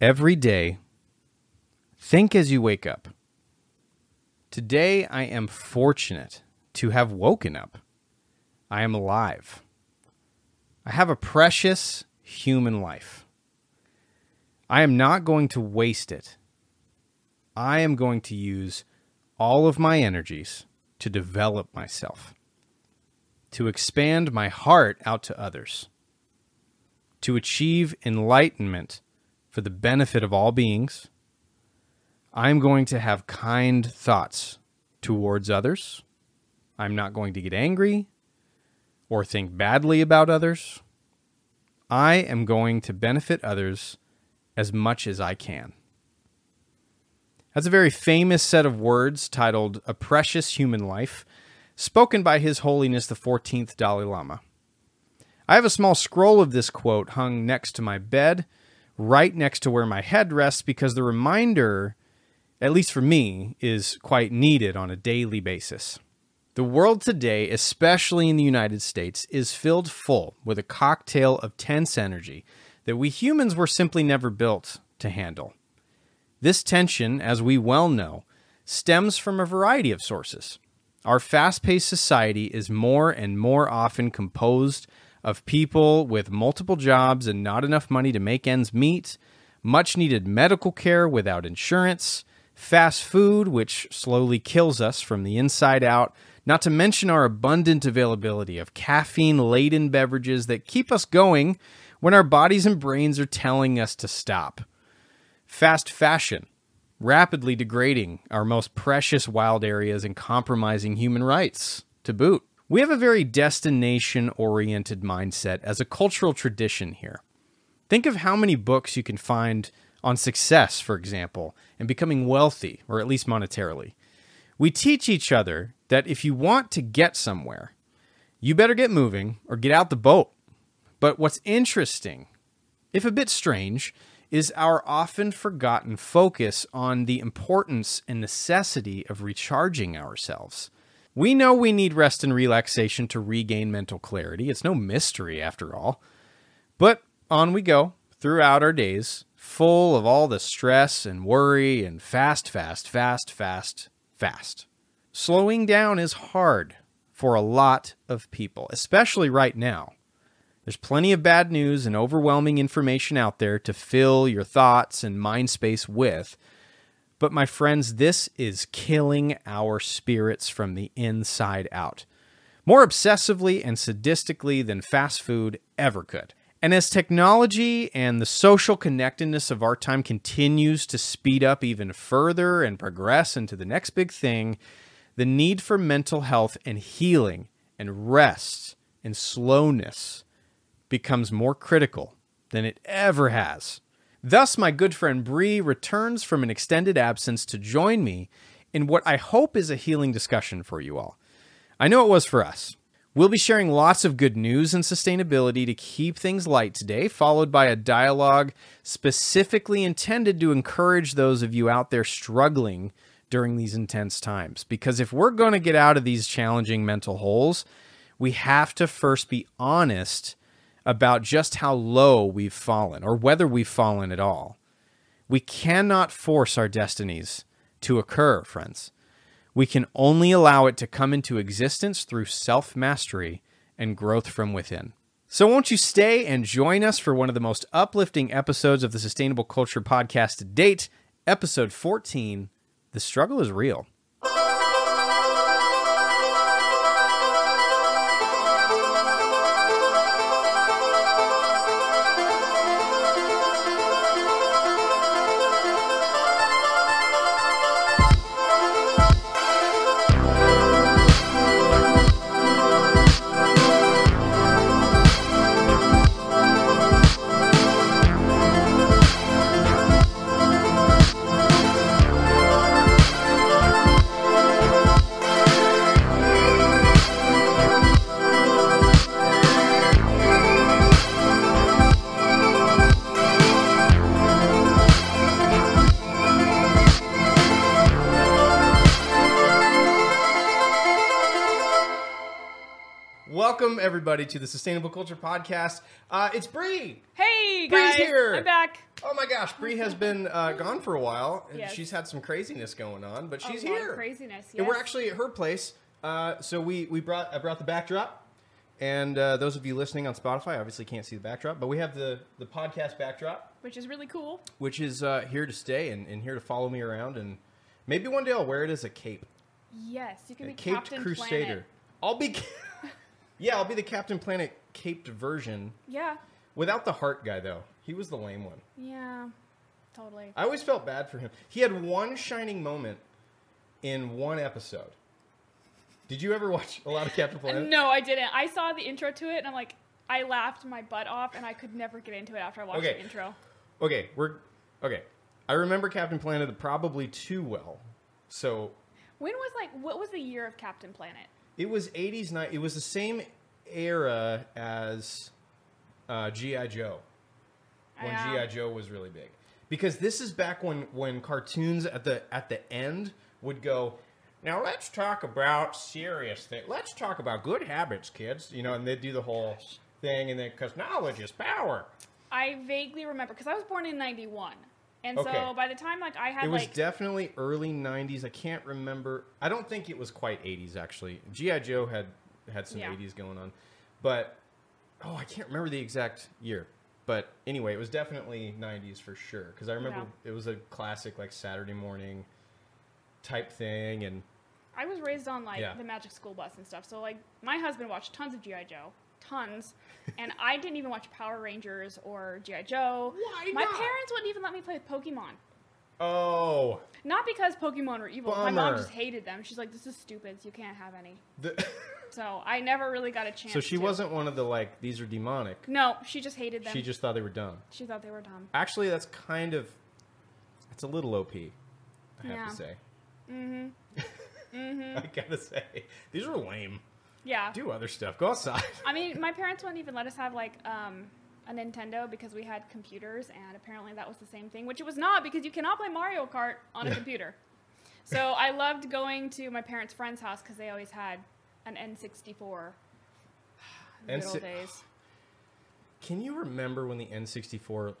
Every day, think as you wake up. Today, I am fortunate to have woken up. I am alive. I have a precious human life. I am not going to waste it. I am going to use all of my energies to develop myself, to expand my heart out to others, to achieve enlightenment for the benefit of all beings. I'm going to have kind thoughts towards others. I'm not going to get angry or think badly about others. I am going to benefit others as much as I can. That's a very famous set of words titled A Precious Human Life, spoken by His Holiness the 14th Dalai Lama. I have a small scroll of this quote hung next to my bed, right next to where my head rests, because the reminder, at least for me, is quite needed on a daily basis. The world today, especially in the United States, is filled full with a cocktail of tense energy that we humans were simply never built to handle. This tension, as we well know, stems from a variety of sources. Our fast paced society is more and more often composed of people with multiple jobs and not enough money to make ends meet, much needed medical care without insurance, fast food, which slowly kills us from the inside out, not to mention our abundant availability of caffeine laden beverages that keep us going when our bodies and brains are telling us to stop fast fashion, rapidly degrading our most precious wild areas and compromising human rights to boot. We have a very destination oriented mindset as a cultural tradition here. Think of how many books you can find on success, for example, and becoming wealthy, or at least monetarily. We teach each other that if you want to get somewhere, you better get moving or get out the boat. But what's interesting, if a bit strange, is our often forgotten focus on the importance and necessity of recharging ourselves. We know we need rest and relaxation to regain mental clarity. It's no mystery, after all. But on we go throughout our days, full of all the stress and worry and fast, fast, fast, fast, fast. Slowing down is hard for a lot of people, especially right now. There's plenty of bad news and overwhelming information out there to fill your thoughts and mind space with. But, my friends, this is killing our spirits from the inside out. More obsessively and sadistically than fast food ever could. And as technology and the social connectedness of our time continues to speed up even further and progress into the next big thing, the need for mental health and healing and rest and slowness becomes more critical than it ever has. Thus, my good friend Bree returns from an extended absence to join me in what I hope is a healing discussion for you all. I know it was for us. We'll be sharing lots of good news and sustainability to keep things light today, followed by a dialogue specifically intended to encourage those of you out there struggling during these intense times. Because if we're going to get out of these challenging mental holes, we have to first be honest about just how low we've fallen or whether we've fallen at all. We cannot force our destinies to occur, friends. We can only allow it to come into existence through self mastery and growth from within. So, won't you stay and join us for one of the most uplifting episodes of the Sustainable Culture podcast to date, episode 14 The Struggle is Real. Everybody to the Sustainable Culture Podcast. Uh, it's Bree. Hey Bree's guys, here. I'm back. Oh my gosh, Bree has been uh, gone for a while. and Yes. She's had some craziness going on, but A she's here. craziness, And we're actually at her place. Uh, so we we brought I brought the backdrop, and uh, those of you listening on Spotify obviously can't see the backdrop, but we have the the podcast backdrop, which is really cool. which is uh, here to stay and, and here to follow me around, and maybe one day I'll wear it as a cape, Yes, you can a be caped Captain Crusader. Planet. I'll be, yeah, I'll be the Captain Planet caped version Yeah, without the heart guy though. He was the lame one. yeah, totally. I always felt bad for him. He had one shining moment in one episode. Did you ever watch a lot of Captain Planet? No, I didn't. I saw the intro to it, and I'm like, I laughed my butt off, and I could never get into it after I watched Okay. the intro. Okay, we're okay. I remember Captain Planet probably too well. So When was like, what was the year of Captain Planet? It was 80s night. It was the same era as uh, GI Joe when Yeah. GI Joe was really big. Because this is back when when cartoons at the at the end would go. Now let's talk about serious things. Let's talk about good habits, kids. You know, and they'd do the whole thing, and then because knowledge is power. I vaguely remember because I was born in '91, and Okay. so by the time like I had It was like definitely early '90s. I can't remember. I don't think it was quite '80s actually. GI Joe had had some Yeah. '80s going on, but oh, I can't remember the exact year. But anyway, it was definitely '90s for sure because I remember it was a classic like Saturday morning type thing, and I was raised on like Yeah. the Magic School Bus and stuff. So like my husband watched tons of GI Joe, tons, and I didn't even watch Power Rangers or GI Joe. Why My not? parents wouldn't even let me play with Pokemon. oh, Not because Pokemon were evil. My mom Bummer. just hated them. She's like, "This is stupid. You can't have any." the, So I never really got a chance. so she to. wasn't one of the like these are demonic. No, she just hated them. She just thought they were dumb. she thought they were dumb. Actually, that's kind of it's a little OP. I have Yeah. to say. Mm-hmm. I gotta say, these are lame. Yeah. Do other stuff. Go outside. I mean, my parents wouldn't even let us have like um, a Nintendo because we had computers, and apparently that was the same thing, which it was not because you cannot play Mario Kart on a computer. So I loved going to my parents' friend's house because they always had an N64. The Good N6 old days. Can you remember when the N64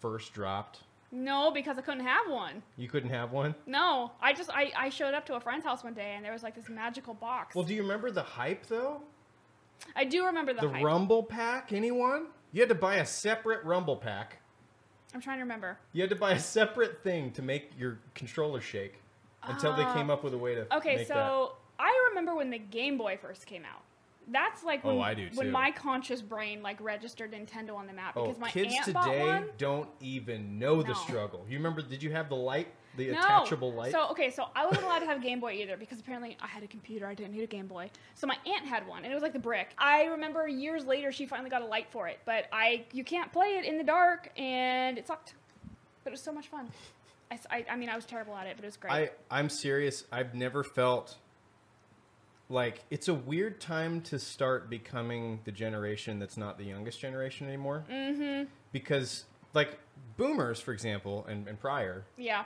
first dropped? No, because I couldn't have one. You couldn't have one. No, I just I, I showed up to a friend's house one day and there was like this magical box. Well, do you remember the hype though? I do remember the, The hype. Rumble Pack. Anyone? You had to buy a separate Rumble Pack. I'm trying to remember. You had to buy a separate thing to make your controller shake until they Ah. came up with a way to Okay, so I remember when the Game Boy first came out. That's like oh, when, Oh, I do, when my conscious brain like registered Nintendo on the map. Oh, because my kids aunt today don't even know the struggle. You remember? Did you have the light, the No. attachable light? So okay, so I wasn't allowed to have a Game Boy either because apparently I had a computer. I didn't need a Game Boy. So my aunt had one, and it was like the brick. I remember years later she finally got a light for it, but I you can't play it in the dark, and it sucked. But it was so much fun. I I mean, I was terrible at it, but it was great. I I'm serious. I've never felt like it's a weird time to start becoming the generation that's not the youngest generation anymore. Mm-hmm. Because like boomers, for example, and, and prior, yeah,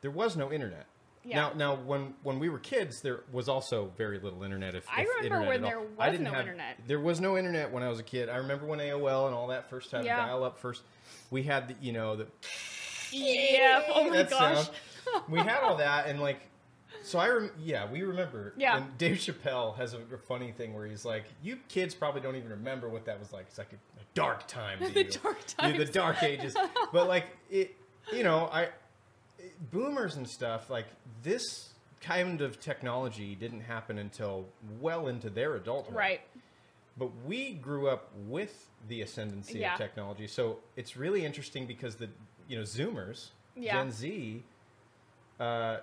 there was no internet. Yeah. Now, now when when we were kids, there was also very little internet. If I if remember internet when there I was didn't no have- internet. There was no internet when I was a kid. I remember when AOL and all that first time Yeah. dial up first. We had the you know the yeah. Oh my gosh. sound. We had all that, and like, so I, rem- yeah, we remember. Yeah. And Dave Chappelle has a, funny thing where he's like, "You kids probably don't even remember what that was like. It's like a, a dark time. The dark Yeah, the dark ages." but like it, you know, I it- boomers and stuff like this kind of technology didn't happen until well into their adulthood. Right. But we grew up with the ascendancy Yeah. of technology, so it's really interesting because the you know Zoomers, Yeah. Gen Z, uh,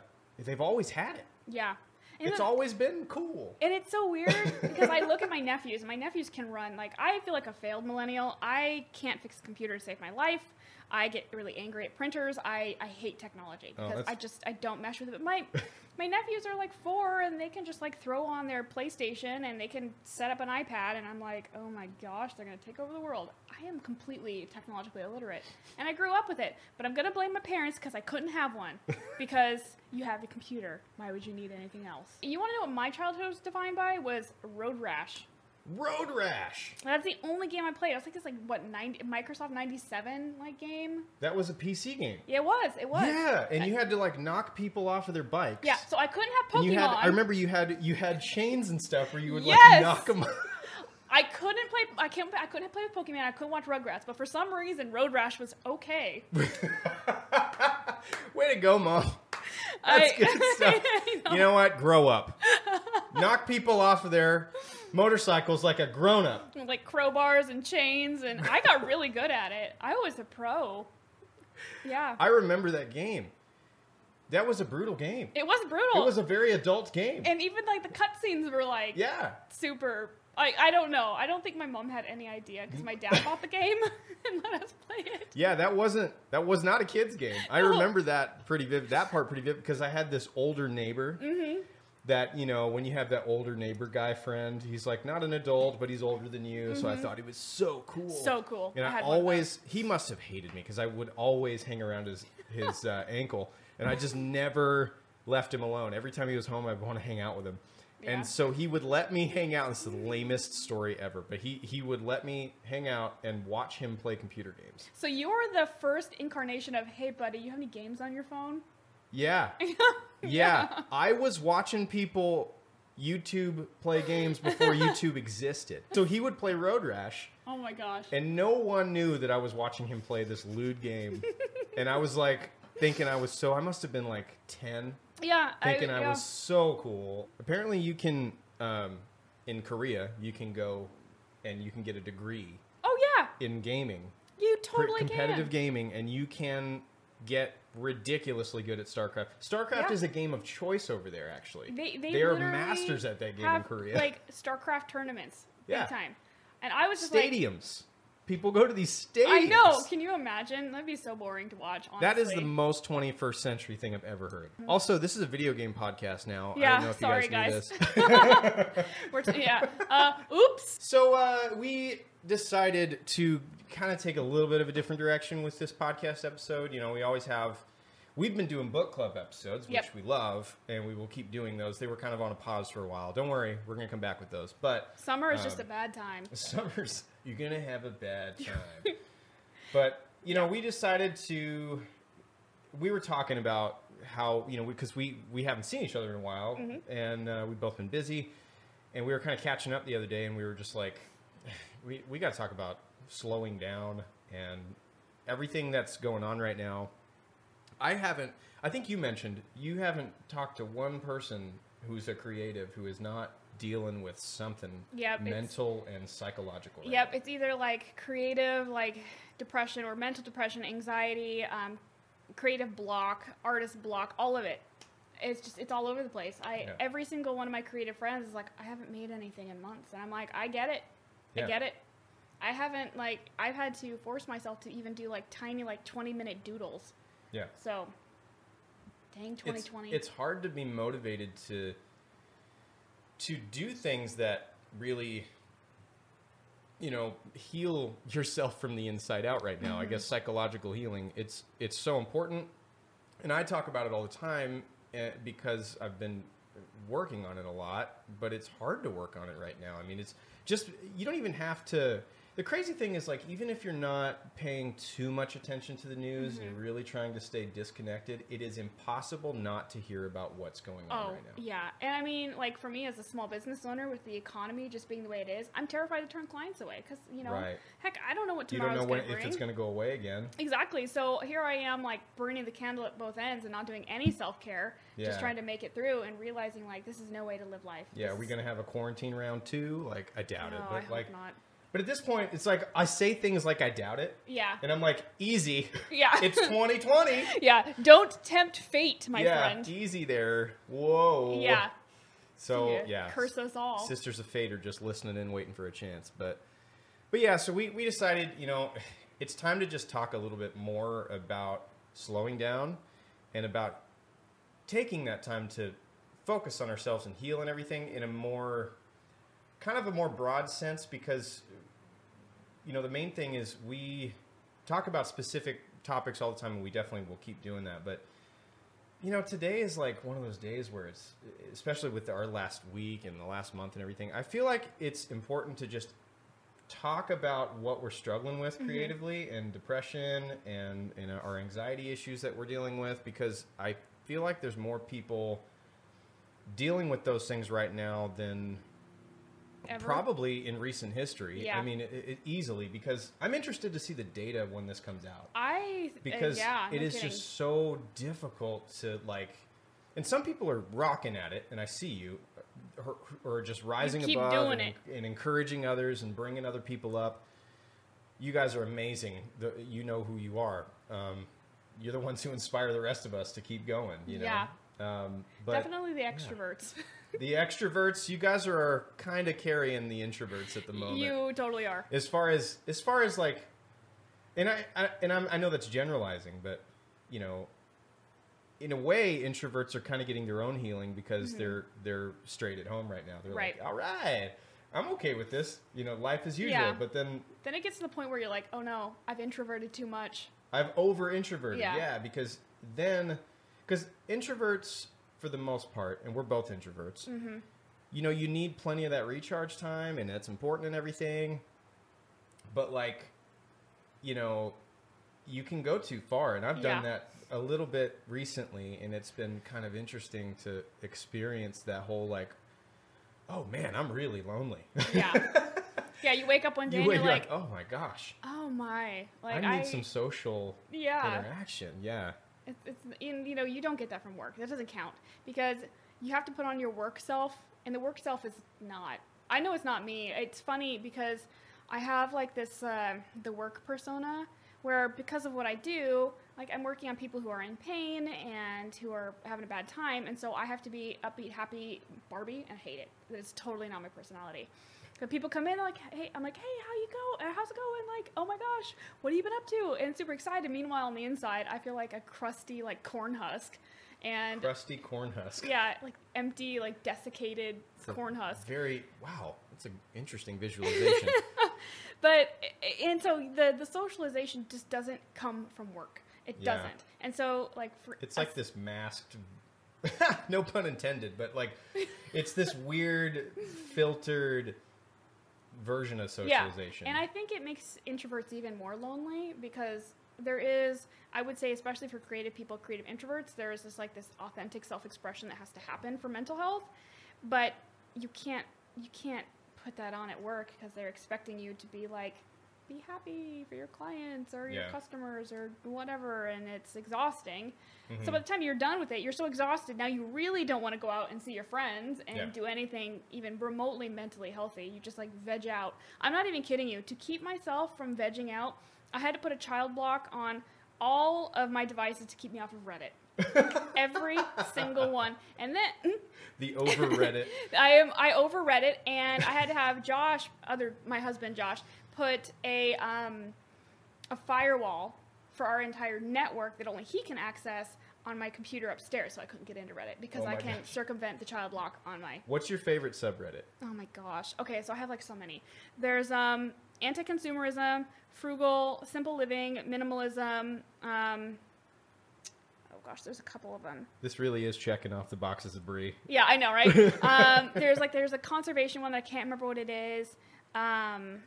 they've always had it. Yeah. And It's then- always been cool. And it's so weird because I look at my nephews, and my nephews can run. Like, I feel like a failed millennial. I can't fix a computer to save my life. I get really angry at printers. I, I hate technology Oh, because that's- I just I don't mesh with it. But my my nephews are like four, and they can just like throw on their PlayStation and they can set up an iPad, and I'm like, oh my gosh, they're gonna take over the world. I am completely technologically illiterate, and I grew up with it. But I'm gonna blame my parents because I couldn't have one because you have a computer. Why would you need anything else? You want to know what my childhood was defined by? Was road rash. Road Rash. That's the only game I played. I was like, it's like what 90 Microsoft 97 like game. That was a PC game. Yeah, it was. It was. Yeah, and you had to like knock people off of their bikes. Yeah, so I couldn't have Pokemon. And you had, I remember you had you had chains and stuff where you would like knock them. I couldn't play. I can't. I couldn't play with Pokemon. I couldn't watch Rugrats. But for some reason, Road Rash was okay. Way to go, mom. That's I- good stuff. Know. You know what? Grow up. Knock people off of their motorcycles like a grown up. like crowbars and chains, and I got really good at it. I was a pro. Yeah, I remember that game. That was a brutal game. it was brutal. It was a very adult game. and even like the cutscenes were like yeah. super. I, I don't know. I don't think my mom had any idea because my dad bought the game and let us play it. Yeah, that wasn't that was not a kid's game. I remember that pretty vivid. That part pretty vivid because I had this older neighbor. Mm-hmm. That you know, when you have that older neighbor guy friend, he's like not an adult, but he's older than you. So I thought he was so cool. Mm-hmm. So cool. And I I, had always he must have hated me because I would always hang around his his uh, ankle, and I just never left him alone. Every time he was home, I'd want to hang out with him. Yeah. And so he would let me hang out. This is the lamest story ever, but he he would let me hang out and watch him play computer games. So you're the first incarnation of, hey buddy, you have any games on your phone? Yeah. Yeah. I was watching people YouTube play games before YouTube existed. So he would play Road Rash, Oh my gosh. and no one knew that I was watching him play this lewd game. and I was like thinking I was so I must have been like 10 yeah, thinking I, I, yeah. was so cool. Apparently you can um, in Korea, you can go and you can get a degree Oh yeah, in gaming. you totally competitive can. gaming, and you can get ridiculously good at StarCraft. StarCraft Yeah. is a game of choice over there. Actually, They they, are masters at that game have, in Korea. Like StarCraft tournaments, Yeah. big time. And I was just like, stadiums. People go to these stadiums. I know. Can you imagine? That'd be so boring to watch. Honestly. That is the most 21st century thing I've ever heard. Also, this is a video game podcast now. I Yeah, don't know if sorry, you guys, guys. knew this. We're t- yeah. Uh, oops. So uh, we decided to kind of take a little bit of a different direction with this podcast episode. You know, we always have. We've been doing book club episodes, which Yep. we love, and we will keep doing those. They were kind of on a pause for a while. Don't worry, we're going to come back with those. But Summer is just Um, a bad time. summer's you're going to have a bad time. but you know, we decided to. We were talking about how you know because we, we haven't seen each other in a while, Mm-hmm. and uh, we've both been busy, and we were kind of catching up the other day, and we were just like, we we got to talk about slowing down and everything that's going on right now. I haven't. I think you mentioned you haven't talked to one person who's a creative who is not dealing with something Yep, mental and psychological. right Yep, now. it's either like creative, like depression or mental depression, anxiety, um, creative block, artist block, all of it. It's just it's all over the place. I Yeah. every single one of my creative friends is like, I haven't made anything in months, and I'm like, I get it, Yeah. I get it. I haven't like I've had to force myself to even do like tiny like 20 minute doodles. Yeah. So, dang It's, 2020. it's hard to be motivated to to do things that really you know heal yourself from the inside out right now. I Mm-hmm. guess psychological healing it's it's so important and I talk about it all the time eh, because I've been working on it a lot, but it's hard to work on it right now. I mean, it's just you don't even have to. The crazy thing is, like, even if you're not paying too much attention to the news and mm-hmm. you're really trying to stay disconnected, it is impossible not to hear about what's going on Oh, right now. yeah. And I mean, like, for me as a small business owner with the economy just being the way it is, I'm terrified to turn clients away because, you know, Right. heck, I don't know what You don't tomorrow's know when going to if it's going to go away again. Exactly. So here I am, like, burning the candle at both ends and not doing any self care, Yeah. just trying to make it through and realizing, like, this is no way to live life. Yeah, This are we going to have a quarantine round two? Like, I doubt No, it. I But hope like, not. But at this point, it's like I say things like I doubt it, Yeah. and I'm like, easy. Yeah. it's 2020. yeah. Don't tempt fate, my yeah, friend. easy there. Whoa. Yeah. So yeah, Curse us all. Sisters of Fate are just listening in, waiting for a chance. But, but yeah, so we we decided, you know, it's time to just talk a little bit more about slowing down and about taking that time to focus on ourselves and heal and everything in a more kind of a more broad sense because you know the main thing is we talk about specific topics all the time and we definitely will keep doing that but you know, today is like one of those days where it's, especially with our last week and the last month and everything. I feel like it's important to just talk about what we're struggling with mm-hmm. creatively and depression and you know, our anxiety issues that we're dealing with because I feel like there's more people dealing with those things right now than Ever? probably in recent history. Yeah. I mean, it, it easily because I'm interested to see the data when this comes out I because uh, yeah, it no is kidding. just so difficult to like and some people are rocking at it and i see you or, or just rising above and, and encouraging others and bringing other people up you guys are amazing the, you know who you are um, you're the ones who inspire the rest of us to keep going you know Yeah. Um, but definitely the extroverts. the extroverts you guys are kind of carrying the introverts at the moment you totally are. as far as as far as like and i, I and I'm, i know that's generalizing but you know in a way introverts are kind of getting their own healing because they're they're straight at home right now they're Mm-hmm. Right. like all right i'm okay with this you know life as usual Yeah. but then Then it gets to the point where you're like, oh no, I've introverted too much. i've over introverted Yeah. yeah because then because introverts for the most part and we're both introverts Mm-hmm. you know you need plenty of that recharge time and that's important and everything but like you know you can go too far and i've done Yeah. that a little bit recently and it's been kind of interesting to experience that whole like oh man i'm really lonely Yeah. yeah, you wake up one day you and you're, like, like oh my gosh oh my, like i I, need some social yeah. interaction yeah It's, it's in, you know you don't get that from work. That doesn't count because you have to put on your work self, and the work self is not. I know it's not me. It's funny because I have like this uh, the work persona where because of what I do, like I'm working on people who are in pain and who are having a bad time, and so I have to be upbeat, happy Barbie, and I hate it. It's totally not my personality. But people come in like, hey, I'm like, hey, how you go? Uh, How's it going? Like, oh my gosh, what have you been up to? And super excited. Meanwhile, on the inside, I feel like a crusty like corn husk, and crusty corn husk yeah, like empty, like desiccated It's corn husk. very wow that's an interesting visualization But and so the the socialization just doesn't come from work. It Yeah. doesn't. And so like for It's like this masked, no pun intended, but like it's this weird filtered version of socialization. Yeah, and I think it makes introverts even more lonely because there is, I would say, especially for creative people, creative introverts, there is this like this authentic self-expression that has to happen for mental health, but you can't you can't put that on at work because they're expecting you to be like be happy for your clients or your Yeah. customers or whatever and it's exhausting Mhm. so by the time you're done with it you're so exhausted now you really don't want to go out and see your friends and Yeah. do anything even remotely mentally healthy you just like veg out i'm not even kidding you to keep myself from vegging out i had to put a child block on all of my devices to keep me off of reddit every single one and then the over Reddit. I am I overread it and I had to have Josh, other my husband Josh, put a um, a firewall for our entire network that only he can access on my computer upstairs, so I couldn't get into Reddit because Oh I can gosh. circumvent the child lock on my. What's your favorite subreddit? Oh my gosh. Okay, so I have like so many. There's um anti-consumerism, frugal, simple living, minimalism. Um, oh gosh, there's a couple of them. This really is checking off the boxes of brie. Yeah, I know, right? um, there's like there's a conservation one that I can't remember what it is. Um,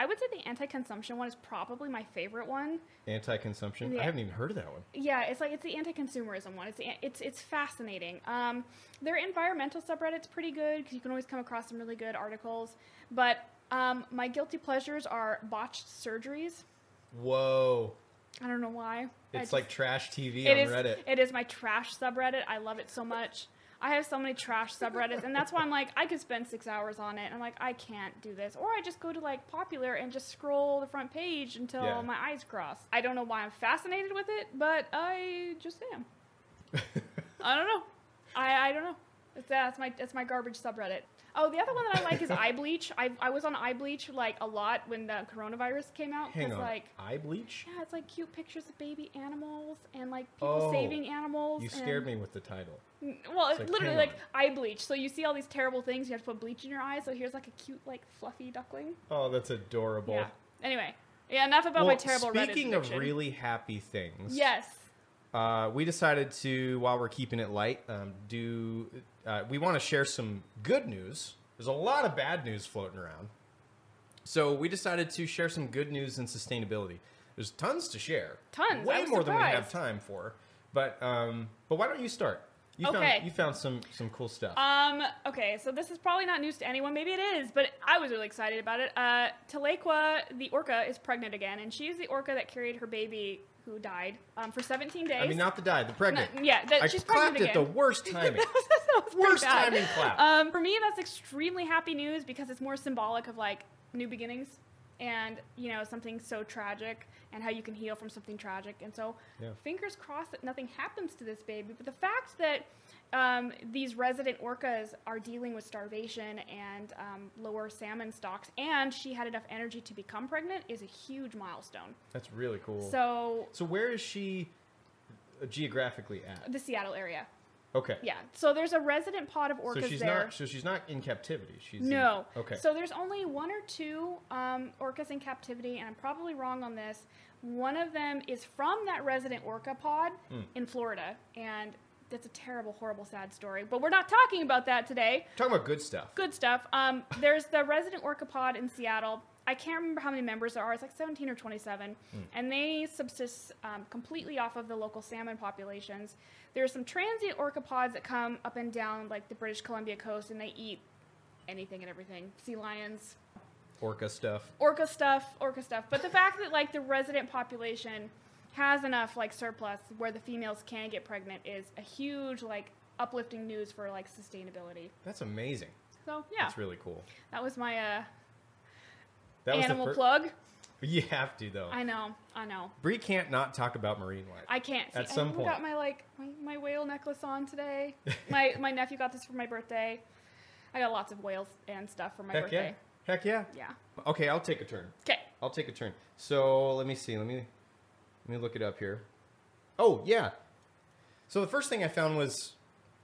I would say the anti-consumption one is probably my favorite one. Anti-consumption. Yeah. I haven't even heard of that one. Yeah, it's like it's the anti-consumerism one. It's the, it's it's fascinating. Um, their environmental subreddit's pretty good because you can always come across some really good articles. But um, my guilty pleasures are botched surgeries. Whoa. I don't know why. It's just- like trash TV It on is. Reddit. It is my trash subreddit. I love it so much. I have so many trash subreddits, and that's why I'm like, I could spend six hours on it. And I'm like, I can't do this. Or I just go to like popular and just scroll the front page until Yeah. my eyes cross. I don't know why I'm fascinated with it, but I just am. I don't know. I, I don't know. It's, that's my that's my garbage subreddit. Oh, the other one that I like is iBleach. I, I was on eye bleach like a lot when the coronavirus came out. Hang 'cause, on. like Eye bleach? yeah, it's like cute pictures of baby animals and like people Oh, saving animals. You scared and- me with the title. N- Well, It's it's like, literally hang like eye bleach. So you see all these terrible things. You have to put bleach in your eyes. So here's like a cute, like fluffy duckling. Oh, that's adorable. Yeah. Anyway, yeah. Enough about my Well, terrible Reddit speaking of addiction. really happy things, Yes. uh, we decided to, while we're keeping it light, um, do uh, we want to share some good news? There's a lot of bad news floating around, so we decided to share some good news in sustainability. There's tons to share, Tons. way more than we have time for. But um, but why don't you start? You Okay. found you found some some cool stuff. Um, okay, so this is probably not news to anyone. Maybe it is, but I was really excited about it. Uh, Tahlequah, the orca, is pregnant again, and she is the orca that carried her baby who died um, for 17 days. I mean, not the die, the pregnant. No, yeah, that- I she's clapped pregnant at the worst timing. That was pretty Worst bad. timing clap. Um, for me, that's extremely happy news because it's more symbolic of like new beginnings and you know something so tragic and how you can heal from something tragic. And so, Yeah. fingers crossed that nothing happens to this baby. But the fact that um, these resident orcas are dealing with starvation and um, lower salmon stocks, and she had enough energy to become pregnant, is a huge milestone. That's really cool. So, So where is she geographically at? the Seattle area. Okay. Yeah. So there's a resident pod of orcas So she's there. not. So she's not in captivity. She's in- No. okay. So there's only one or two um, orcas in captivity, and I'm probably wrong on this. One of them is from that resident orca pod Hmm. in Florida, and that's a terrible, horrible, sad story. But we're not talking about that today. Talking about good stuff. Good stuff. Um, there's the resident orca pod in Seattle. I can't remember how many members there are. It's like 17 or 27, and they subsist um, completely off of the local salmon populations. There are some transient orca pods that come up and down like the British Columbia coast, and they eat anything and everything: sea lions, Orca stuff. orca stuff, orca stuff. But the fact that like the resident population has enough like surplus where the females can get pregnant is a huge like uplifting news for like sustainability. That's amazing. So yeah, That's really cool. that was my uh, That animal fir- plug. You have to though. I know, I know. Bree can't not talk about marine life. I can't. See, At I some point. got my like my, my whale necklace on today. my my nephew got this for my birthday. I got lots of whales and stuff for my Heck birthday. yeah. Heck yeah. Yeah. Okay, I'll take a turn. Okay. I'll take a turn. So let me see. Let me let me look it up here. Oh yeah. So the first thing I found was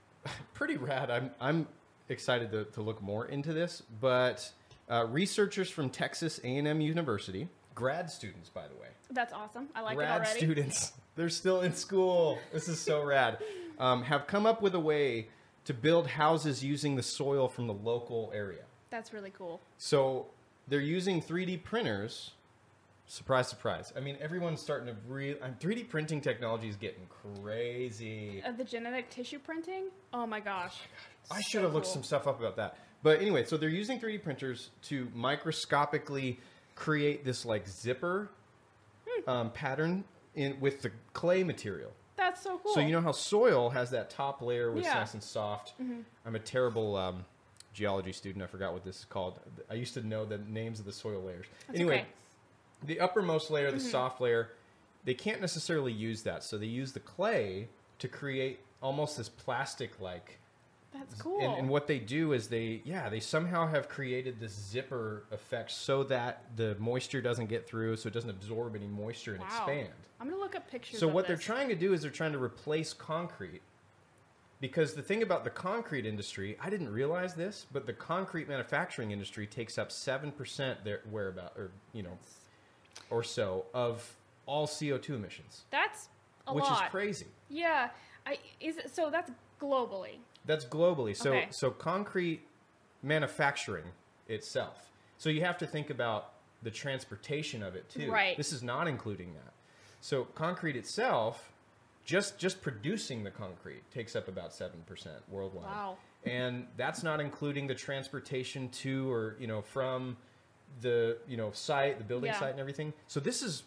pretty rad. I'm I'm excited to, to look more into this, but uh, researchers from Texas A&M University, grad students by the way, That's awesome. I like it grad already. students, they're still in school. This is so rad. Um, have come up with a way to build houses using the soil from the local area. That's really cool. So they're using 3D printers. Surprise, surprise. I mean, everyone's starting to really. 3D printing technology is getting crazy. Uh, the genetic tissue printing. Oh my gosh. I So should have looked some stuff up about that. But anyway, so they're using 3D printers to microscopically create this like zipper Hmm. um, pattern in with the clay material. That's so cool. So you know how soil has that top layer which is Yeah. nice and soft. I'm a terrible um, geology student. I forgot what this is called. I used to know the names of the soil layers. That's anyway, okay. the uppermost layer, the soft layer, they can't necessarily use that. So they use the clay to create almost this plastic-like. That's cool. And, and what they do is they, yeah, they somehow have created this zipper effect so that the moisture doesn't get through, so it doesn't absorb any moisture and wow. expand. I'm gonna look up pictures. So what they're trying to do is they're trying to replace concrete. Because the thing about the concrete industry, I didn't realize this, but the concrete manufacturing industry takes up seven percent their whereabout or you know or so of all CO two emissions, That's a lot. which lot. is crazy. Yeah. I is it, so that's globally. That's globally. So Okay. so concrete manufacturing itself. So you have to think about the transportation of it too. Right. This is not including that. So concrete itself, just just producing the concrete takes up about seven percent worldwide. Wow. And that's not including the transportation to or you know from the you know site, the building Yeah. site, and everything. So this is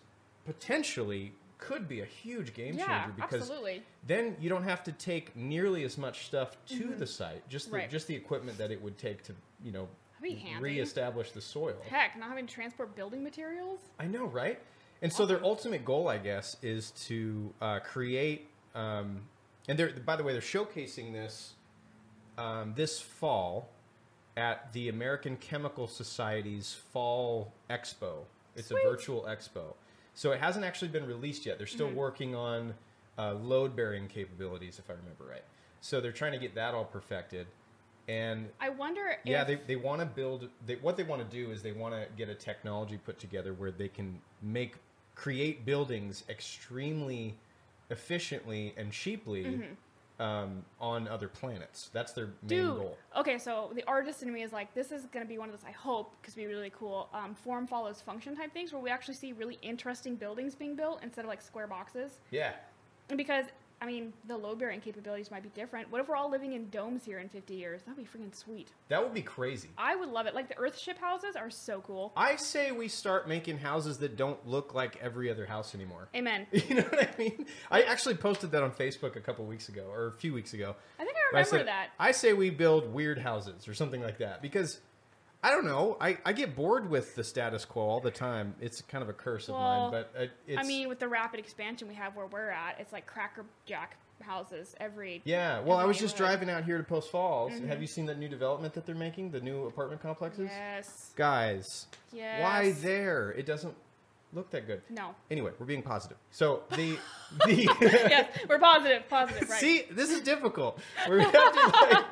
potentially could be a huge game Yeah, changer because absolutely. then you don't have to take nearly as much stuff to the site. Just the, Mm-hmm. Right. just the equipment that it would take to you know That'd be handy. reestablish the soil. Heck, not having to transport building materials. I know, right? And so their ultimate goal, I guess, is to uh, create. Um, and they're by the way, they're showcasing this um, this fall at the American Chemical Society's Fall Expo. It's Sweet. a virtual expo, so it hasn't actually been released yet. They're still Mm-hmm. working on uh, load bearing capabilities, if I remember right. So they're trying to get that all perfected. And I wonder yeah, they, they want to build. They, what they want to do is they want to get a technology put together where they can make create buildings extremely efficiently and cheaply Mm-hmm. Um, on other planets. That's their main Dude. goal. Okay, so the artist in me is like, this is going to be one of those, I hope, because it'd be really cool, um, form follows function type things where we actually see really interesting buildings being built instead of like square boxes. Yeah. Because, I mean, the load bearing capabilities might be different. What if we're all living in domes here in 50 years? That'd be freaking sweet. That would be crazy. I would love it. Like the Earthship houses are so cool. I say we start making houses that don't look like every other house anymore. Amen. You know what I mean? I actually posted that on Facebook a couple weeks ago or a few weeks ago. I think I But I remember said, that. I say we build weird houses or something like that because I don't know. I, I get bored with the status quo all the time. It's kind of a curse of mine, but uh, it's I mean, with the rapid expansion we have where we're at, it's like Cracker Jack houses every. yeah. Well, I was just driving out here to Post Falls. Have you seen that new development that they're making? The new apartment complexes, Yes. guys. Yes. Why there? It doesn't look that good. No. Anyway, we're being positive. So the the yes, we're positive. Positive. Right. See, this is difficult. We have to, like,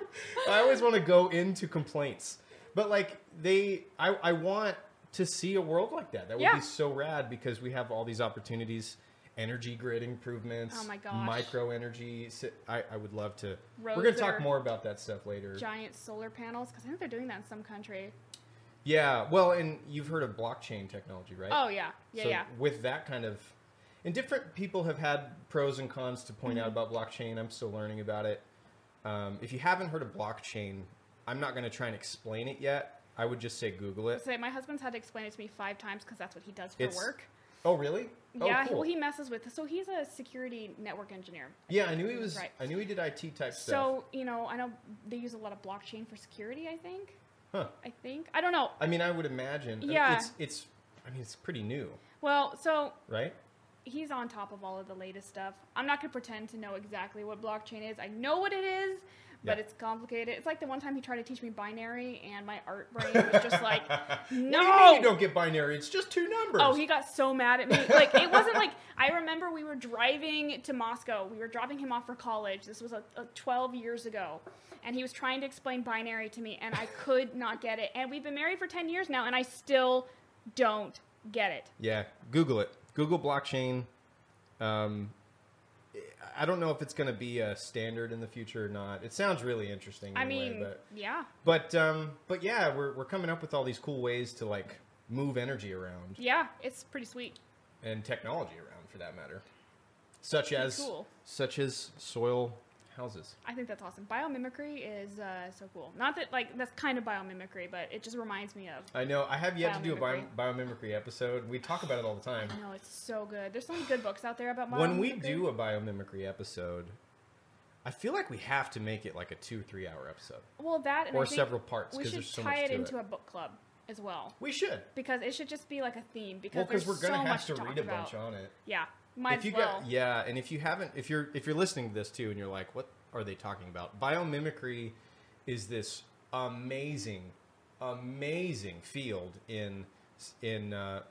I always want to go into complaints, but like they, I, I want to see a world like that. That would Yeah. be so rad because we have all these opportunities, energy grid improvements. Oh my gosh. Micro energy. I, I would love to. we're gonna talk more about that stuff later. Giant solar panels, because I think they're doing that in some country. Yeah. Well, and you've heard of blockchain technology, right? Oh yeah, yeah, so yeah. with that kind of and different people have had pros and cons to point out Mm-hmm. about blockchain i'm still learning about it um, if you haven't heard of blockchain i'm not going to try and explain it yet i would just say google it Say my husband's had to explain it to me five times because that's what he does for It's- work. oh really oh, yeah, oh, cool. well, he messes with. So he's a security network engineer. yeah i knew he was Right. i knew he did it type stuff So you know, I know they use a lot of blockchain for security. I think. huh I think. I don't know. i mean i would imagine Yeah. it's it's i mean it's pretty new Well, so right he's on top of all of the latest stuff. I'm not gonna pretend to know exactly what blockchain is. I know what it is, but Yeah. it's complicated. It's like the one time he tried to teach me binary, and my art brain was just like, no. do you you don't get binary it's just two numbers Oh, he got so mad at me. Like it wasn't like I remember we were driving to Moscow. We were dropping him off for college. This was a, a 12 years ago, and he was trying to explain binary to me, and I could not get it. And we've been married for 10 years now, and I still don't get it. Yeah, Google it. Google blockchain. Um, I don't know if it's going to be a standard in the future or not. It sounds really interesting. I anyway, mean, but yeah, but um, but yeah, we're we're coming up with all these cool ways to like move energy around yeah, it's pretty sweet. and technology around for that matter, such Pretty as cool. such as soil houses. I think that's awesome. Biomimicry is uh, so cool. Not that like that's kind of biomimicry, but it just reminds me of. I know. I have yet to do a bio, Biomimicry. episode. We talk about it all the time. No, it's so good. There's so many good books out there about biomimicry. When we do a biomimicry episode, I feel like we have to make it like a two three hour episode. well, that and or I think several parts We because should there's so tie it into it. a book club as well. We should. because it should just be like a theme because Well, there's we're gonna so have much to talk read a about. bunch on it. Yeah, might if you well. got yeah, and if you haven't, if you're if you're listening to this too, and you're like, what are they talking about? Biomimicry is this amazing, amazing field in in. Uh,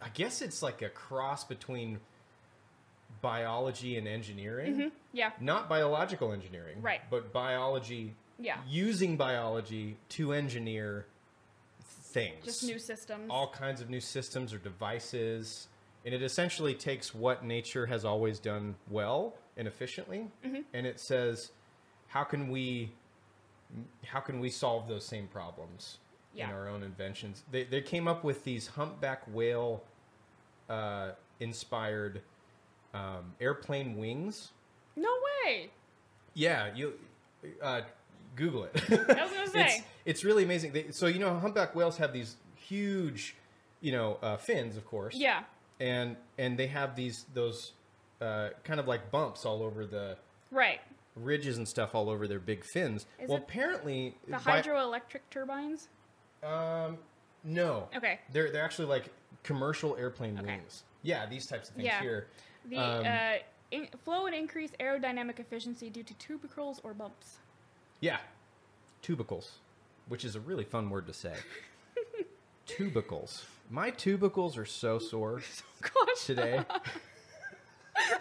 I guess it's like a cross between biology and engineering. yeah, Not biological engineering, Right. But biology. Yeah. Using biology to engineer things just new systems. all kinds of new systems or devices and it essentially takes what nature has always done well and efficiently Mm-hmm. and it says how can we how can we solve those same problems in our own inventions they, they came up with these humpback whale uh, inspired um, airplane wings no way. yeah you uh, google it I was gonna it's, say. it's really amazing. They, so you know, humpback whales have these huge, you know, uh, fins, of course. Yeah. And and they have these those uh, kind of like bumps all over the Right. ridges and stuff all over their big fins. Is well, apparently, The by- hydroelectric turbines. um, no. Okay. They're they're actually like commercial airplane Okay. wings. Yeah, these types of things Yeah. here. The Um, uh, in, flow and increase aerodynamic efficiency due to tubercles or bumps. Yeah, tubercles, which is a really fun word to say. tubicles. My tubicles are so sore Gosh. today. Well,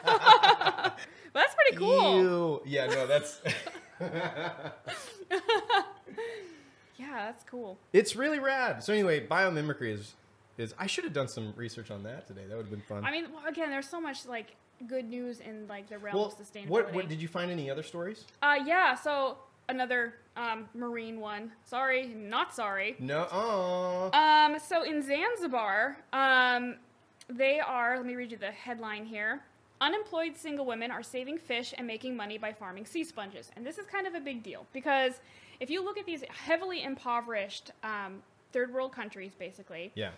that's pretty cool. Ew. Yeah, no, that's Yeah, that's cool. it's really rad. So anyway, biomimicry is is. I should have done some research on that today. That would have been fun. I mean, well, again, there's so much like good news in like the realm well, of sustainability. what, what did you find any other stories? Uh, yeah. So another um, marine one. Sorry, not sorry. No. Oh. Um, so in Zanzibar, um, they are. Let me read you the headline here. Unemployed single women are saving fish and making money by farming sea sponges, and this is kind of a big deal because if you look at these heavily impoverished um, third world countries, basically, yeah.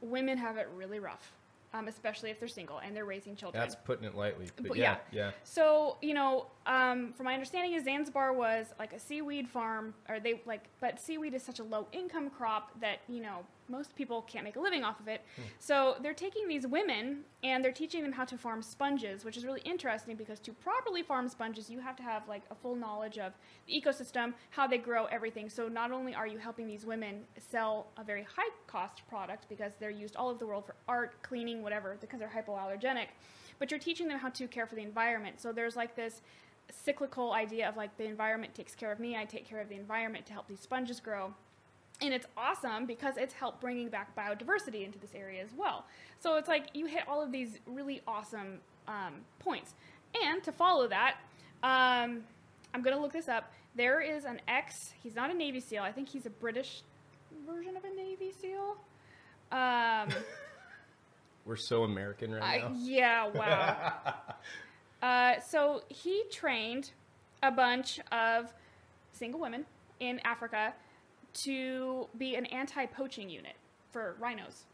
women have it really rough, um, especially if they're single and they're raising children. That's putting it lightly. But, But yeah. yeah. So you know, um, from my understanding, is Zanzibar was like a seaweed farm, or they like, but seaweed is such a low income crop that you know most people can't make a living off of it. So they're taking these women and they're teaching them how to farm sponges, which is really interesting because to properly farm sponges, you have to have like a full knowledge of the ecosystem, how they grow, everything. So not only are you helping these women sell a very high cost product because they're used all over the world for art, cleaning, whatever, because they're hypoallergenic, but you're teaching them how to care for the environment. So there's like this cyclical idea of like the environment takes care of me, I take care of the environment to help these sponges grow. And it's awesome because it's helped bringing back biodiversity into this area as well. So it's like you hit all of these really awesome um, points. And to follow that, um, I'm going to look this up. There is an ex, he's not a Navy SEAL, I think he's a British version of a Navy SEAL. Um, We're so American right I, now. yeah, wow. uh, so he trained a bunch of single women in Africa to be an anti-poaching unit for rhinos,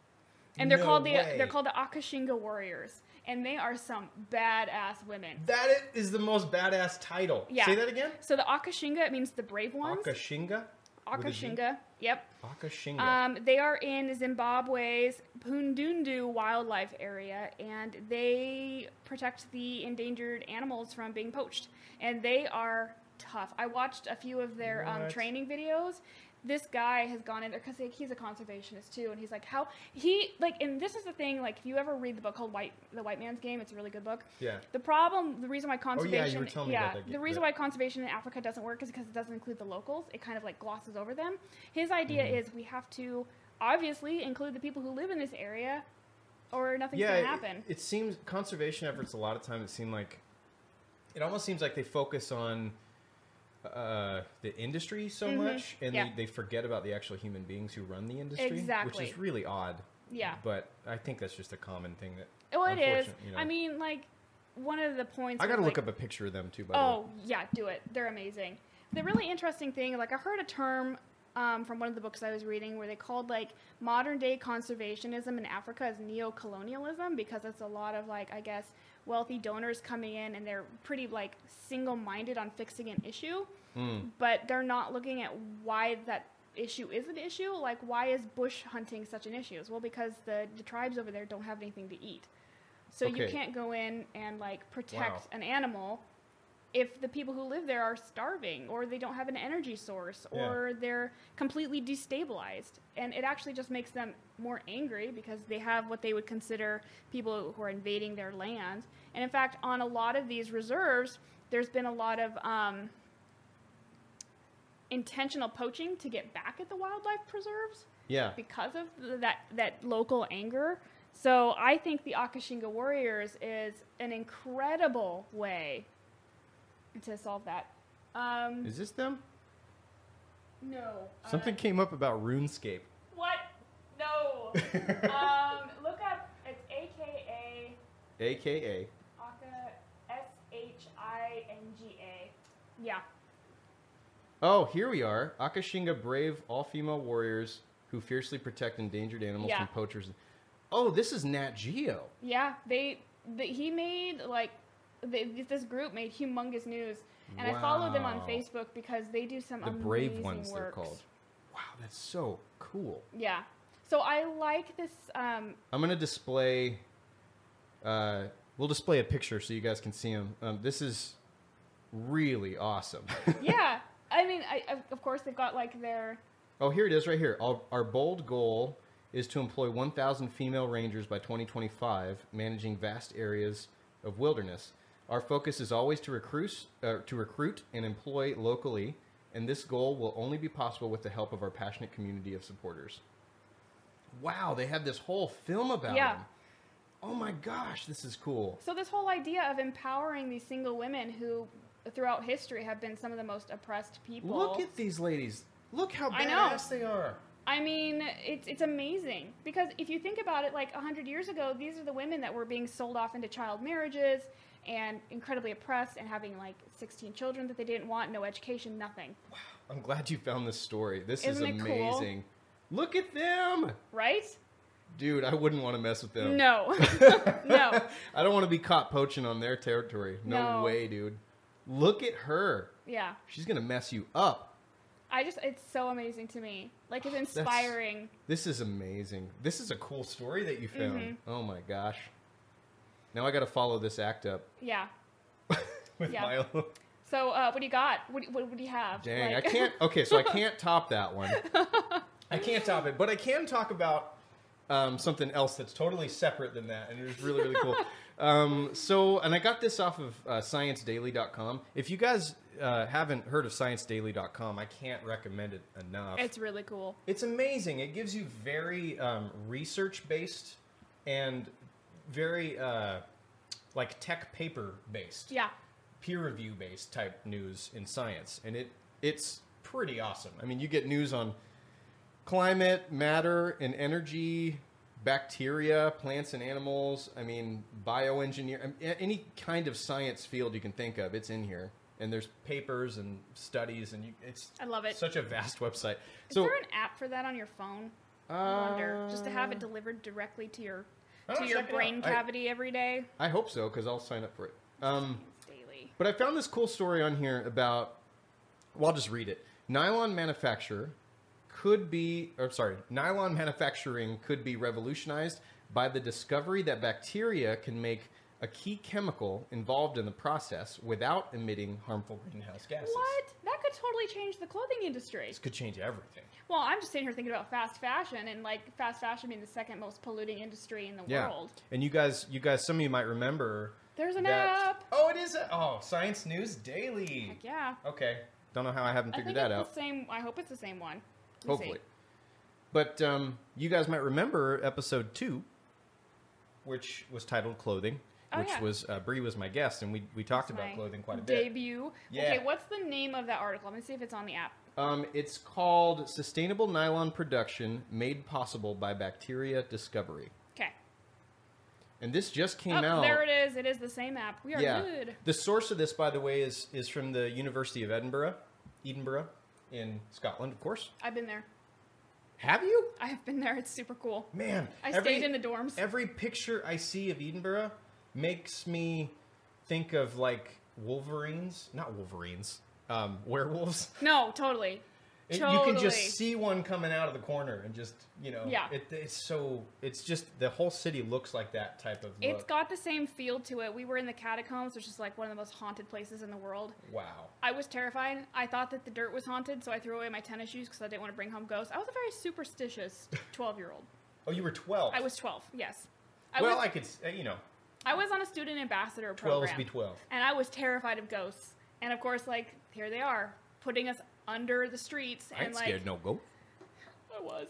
and they're No called the way. they're called the Akashinga Warriors, and they are some badass women. That is the most badass title. Yeah. Say that again. So the Akashinga it means the brave ones. Akashinga. With a G? Akashinga, yep. Akashinga. Um, they are in Zimbabwe's Phundundu wildlife area, and they protect the endangered animals from being poached. And they are tough. I watched a few of their um, training videos. This guy has gone in there because he's a conservationist too, and he's like, how he like, and this is the thing. Like, if you ever read the book called White, the White Man's Game, it's a really good book. yeah. The problem, the reason why Oh, yeah, you were telling me about that the reason why conservation in Africa doesn't work is because it doesn't include the locals. It kind of like glosses over them. His idea Mm-hmm. is we have to obviously include the people who live in this area, or nothing's yeah, gonna it- happen. It, seems conservation efforts a lot of times it seem like it almost seems like they focus on uh, the industry so much, and Mm-hmm. Yeah. they, they forget about the actual human beings who run the industry, Exactly. which is really odd. yeah. But I think that's just a common thing that. Oh, it is. you know. I mean, like one of the points. I got to look like, up a picture of them too. By Oh yeah, do it. They're amazing. The really interesting thing, like I heard a term um, from one of the books I was reading where they called like modern day conservationism in Africa as neo-colonialism because it's a lot of like I guess wealthy donors coming in and they're pretty like single-minded on fixing an issue. Mm. but they're not looking at why that issue is an issue. Like why is bush hunting such an issue? Well, because the the tribes over there don't have anything to eat. So you can't go in and like protect Wow. an animal if the people who live there are starving or they don't have an energy source Yeah. or they're completely destabilized and it actually just makes them more angry because they have what they would consider people who are invading their land and in fact on a lot of these reserves there's been a lot of um, intentional poaching to get back at the wildlife preserves Yeah. because of th- that that local anger. So I think the Akashinga Warriors is an incredible way to solve that. Um, Is this them? no. uh, Something came up about RuneScape. what? No. um, look up. It's AKA AKA. Aka S H I N G A. Yeah. Oh, here we are. Akashinga brave all-female warriors who fiercely protect endangered animals Yeah. from poachers. Oh, this is Nat Geo. Yeah. They. The, he made like. They, this group made humongous news, and I follow them on Facebook because they do some The brave amazing ones they're called. Wow, that's so cool. Yeah. So I like this. Um, I'm gonna display. Uh, we'll display a picture so you guys can see them. Um, this is really awesome. yeah. I mean, I, of- of course they've got like their. oh, here it is, right here. Our, our bold goal is to employ 1,000 female rangers by 2025, managing vast areas of wilderness. Our focus is always to recruit, uh, to recruit and employ locally, and this goal will only be possible with the help of our passionate community of supporters. wow, they had this whole film about Yeah. him. Oh my gosh, this is cool. So this whole idea of empowering these single women who, throughout history, have been some of the most oppressed people. Look at these ladies. Look how badass they are. I mean, it's it's amazing because if you think about it, like hundred years ago, these are the women that were being sold off into child marriages and incredibly oppressed and having like sixteen children that they didn't want, no education, nothing. Wow. I'm glad you found this story. This Isn't is it cool? amazing. Look at them. Right? Dude, I wouldn't want to mess with them. No, no. I don't want to be caught poaching on their territory. No, No. way, dude. Look at her. Yeah, She's going to mess you up. I just it's so amazing to me. Like it's That's- inspiring. This is amazing. This is a cool story that you found. Mhm. Oh my gosh. Now I got to follow this act up Yeah. with Yeah. Milo. So uh, what do you got? What, what, what do you have? Dang, Like- I can't. Okay, so I can't top that one. I can't top it, but I can talk about um, something else that's totally separate than that, and it was really, really cool. Um, so, and I got this off of uh, ScienceDaily.com. If you guys uh, haven't heard of ScienceDaily.com, I can't recommend it enough. It's really cool. It's amazing. It gives you very um, research based and very uh, like tech paper based Yeah. peer review based type news in science, and it it's pretty awesome. I mean, you get news on climate, matter, and energy, bacteria, plants and animals. I mean, bioengineer, I mean, a- any kind of science field you can think of, it's in here. And there's papers and studies, and you, it's I love it. such a vast website. Is so, there an app for that on your phone? I wonder. Just to have it delivered directly to your to your check it out. brain I- cavity every day. I hope so because I'll sign up for it. Um, daily. But I found this cool story on here about. Well, I'll just read it. Nylon manufacturer could be, or sorry, nylon manufacturing could be revolutionized by the discovery that bacteria can make a key chemical involved in the process without emitting harmful greenhouse gases. What? Could totally change the clothing industry. This could change everything. Well, I'm just sitting here thinking about fast fashion and like fast fashion being the second most polluting industry in the Yeah. world. And you guys, you guys, some of you might remember There's an that. app. Oh, it is. A, oh, Science News Daily. Heck yeah. Okay. Don't know how I haven't I figured think that it's out. the same. I hope it's the same one. Me see. Hopefully. But um, you guys might remember episode two, which was titled "Clothing," Oh, which yeah. was uh, Bree was my guest, and we we talked about clothing quite a bit. Debut. Yeah. Okay, what's the name of that article? Let me see if it's on the app. Um, it's called "Sustainable Nylon Production Made Possible by Bacteria Discovery," Okay. and this just came Oh, out. there it is. It is the same app. We are yeah. good. The source of this, by the way, is is from the University of Edinburgh, Edinburgh, in Scotland, of course. I've been there. Have you? I have been there. It's super cool. Man, I every- stayed in the dorms. Every picture I see of Edinburgh makes me think of like Wolverines, not Wolverines, um, werewolves. No, totally. It- totally. You can just see one coming out of the corner and just you know. Yeah. It, it's so. It's just the whole city looks like that type of look. It's got the same feel to it. We were in the catacombs, which is like one of the most haunted places in the world. wow. I was terrified. I thought that the dirt was haunted, so I threw away my tennis shoes because I didn't want to bring home ghosts. I was a very superstitious 12 year old. Oh, you were twelve. I was 12, yes. I well, was, I could. uh, You know, I was on a student ambassador program. be twelve. and I was terrified of ghosts. And of course, like, here they are, putting us under the streets. I and like, scared no goat. I was.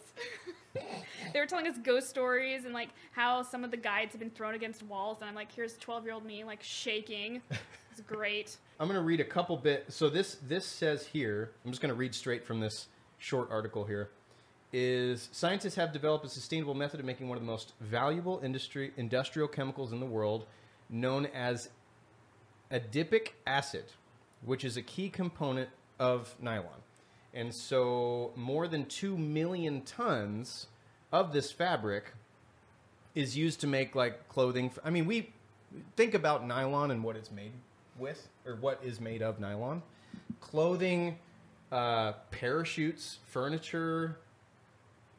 they were telling us ghost stories and like how some of the guides have been thrown against walls, and I'm like, here's 12 year old me like shaking. It's great. I'm going to read a couple bit. So this this says here. I'm just going to read straight from this short article here. Is scientists have developed a sustainable method of making one of the most valuable industry industrial chemicals in the world, known as adipic acid, which is a key component of nylon. And so, more than two million tons of this fabric is used to make like clothing. I mean, we think about nylon and what it's made with, or what is made of nylon. Clothing, uh, parachutes, furniture.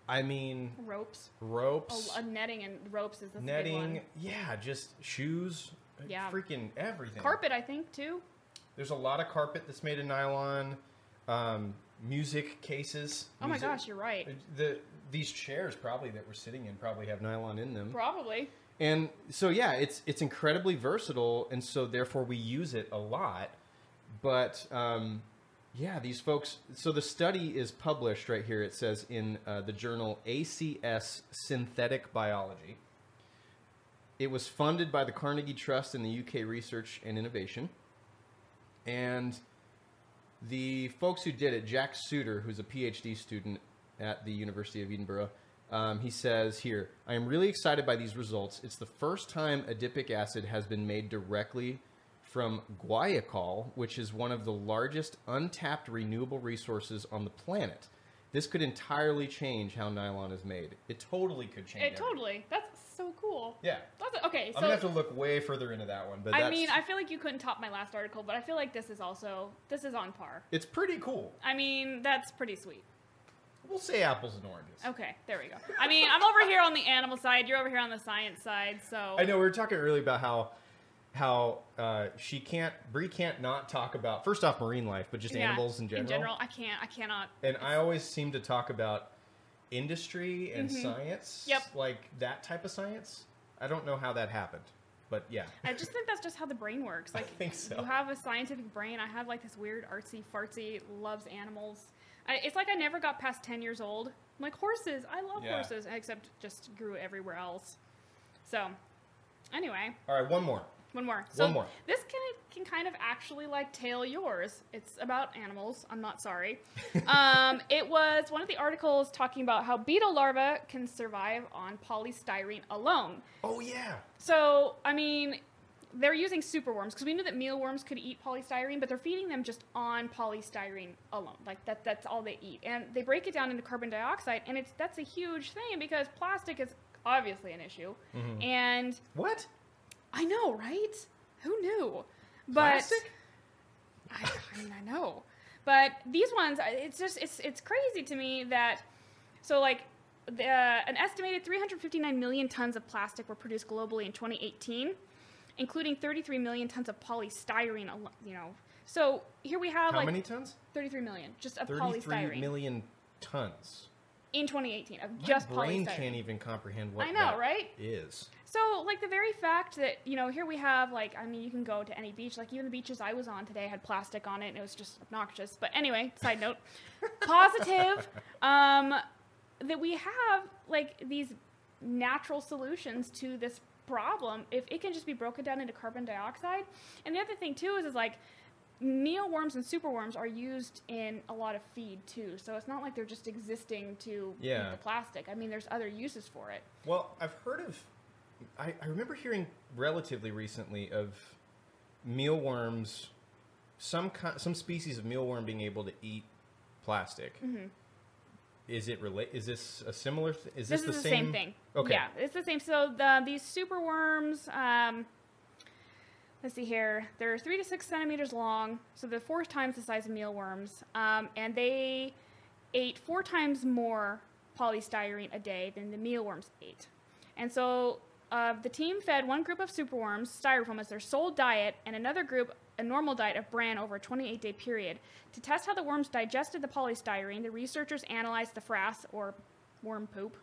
I mean, Ropes. ropes, a, uh, netting and ropes is the big netting. Yeah, just shoes. uh, Yeah. freaking everything. Carpet, I think, too. There's a lot of carpet that's made of nylon. Um, music cases. Oh my gosh, you're right. The these chairs probably that we're sitting in probably have nylon in them. Probably. And so yeah, it's it's incredibly versatile, and so therefore we use it a lot. But um, Yeah, these folks. So the study is published right here. It says in uh, the journal ACS Synthetic Biology. It was funded by the Carnegie Trust and the UK Research and Innovation. And the folks who did it, Jack Suitor, who's a PhD student at the University of Edinburgh, um, he says here, I am really excited by these results. It's the first time adipic acid has been made directly from guaiacol, which is one of the largest untapped renewable resources on the planet. This could entirely change how nylon is made. It totally could change. It everything. totally. That's so cool. Yeah. That's okay. I'm gonna have to look way further into that one, but I mean, I feel like you couldn't top my last article, but I feel like this is also this is on par. it's pretty cool. I mean, that's pretty sweet. We'll say apples and oranges. Okay, there we go. I mean, I'm over here on the animal side. You're over here on the science side. So I know we were talking earlier about how how uh, she can't Bree can't not talk about first off marine life, but just Yeah, animals in general. In general, I can't. I cannot. And I always seem to talk about industry and science. Mm-hmm. Yep. Like that type of science. I don't know how that happened, but yeah. I just think that's just how the brain works. I Like think so. you have a scientific brain. I have like this weird artsy fartsy loves animals. I, it's like I never got past ten years old. I'm like horses. I love Yeah. horses, except just grew everywhere else. So, anyway, All right, one more. One more. So One more. This can can kind of actually like tail yours. It's about animals. I'm not sorry. um, it was one of the articles talking about how beetle larvae can survive on polystyrene alone. Oh yeah. So, I mean, they're using superworms because we knew that mealworms could eat polystyrene, but they're feeding them just on polystyrene alone. Like that that's all they eat. And they break it down into carbon dioxide and it's that's a huge thing because plastic is obviously an issue. And What? I know, right? Who knew? But I, I mean, I know, but these ones, it's just it's it's crazy to me that so like the, an estimated 359 million tons of plastic were produced globally in 2018, including 33 million tons of polystyrene. You know, so here we have How like many tons? 33 million just of Thirty-three polystyrene million tons. in 2018 of My just brain polystyrene. can't even comprehend what I know, right? is. So, like the very fact that you know, here we have like, I mean, you can go to any beach. Like even the beaches I was on today had plastic on it, and it was just obnoxious. But anyway, side note, positive um, that we have like these natural solutions to this problem if it can just be broken down into carbon dioxide. And the other thing too is is like mealworms and superworms are used in a lot of feed too. So it's not like they're just existing to Yeah. eat the plastic. I mean, there's other uses for it. Well, I've heard of. I, I remember hearing relatively recently of mealworms, some ki- some species of mealworm being able to eat plastic. Mm-hmm. Is it relate? Is this a similar? Th- is This, this, is the the same? same thing. Okay. Yeah, it's the same. So the these super worms, um, let's see here, they're three to six centimeters long, so they're four times the size of mealworms, um, and they ate four times more polystyrene a day than the mealworms ate. And so the team fed one group of superworms styrofoam as their sole diet, and another group a normal diet of bran over a 28 day period. To test how the worms digested the polystyrene, the researchers analyzed the frass, or worm poop,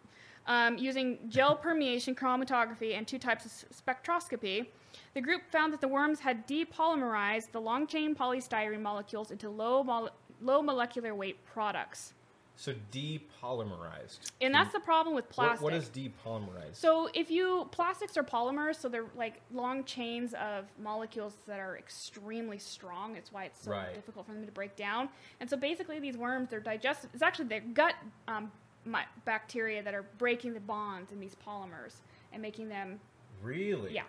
um, using gel permeation chromatography and two types of spectroscopy. The group found that the worms had depolymerized the long chain polystyrene molecules into low, mol- low molecular weight products. So depolymerized. And that's the problem with What, what is depolymerized? So if you plastics are polymers, so they're like long chains of molecules that are extremely strong. It's why it's so Right. difficult for them to break down. And so basically, these worms, they're digestive. It's actually their gut um, bacteria that are breaking the bonds in these polymers and making them, really? yeah.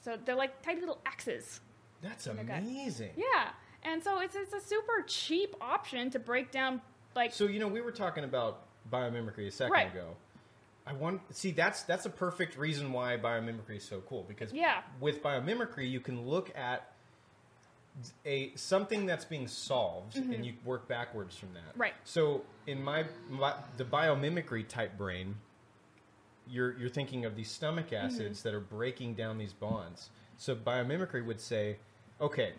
So they're like tiny little axes. That's amazing. Yeah. And so it's it's a super cheap option to break down like So you know, we were talking about biomimicry a second Right. ago. I want see that's that's a perfect reason why biomimicry is so cool because Yeah. with biomimicry you can look at a something that's being solved and you work backwards from that. Mm-hmm. Right. So in my, my the biomimicry type brain, you're you're thinking of these stomach Mm-hmm. acids that are breaking down these bonds. So biomimicry would say, okay,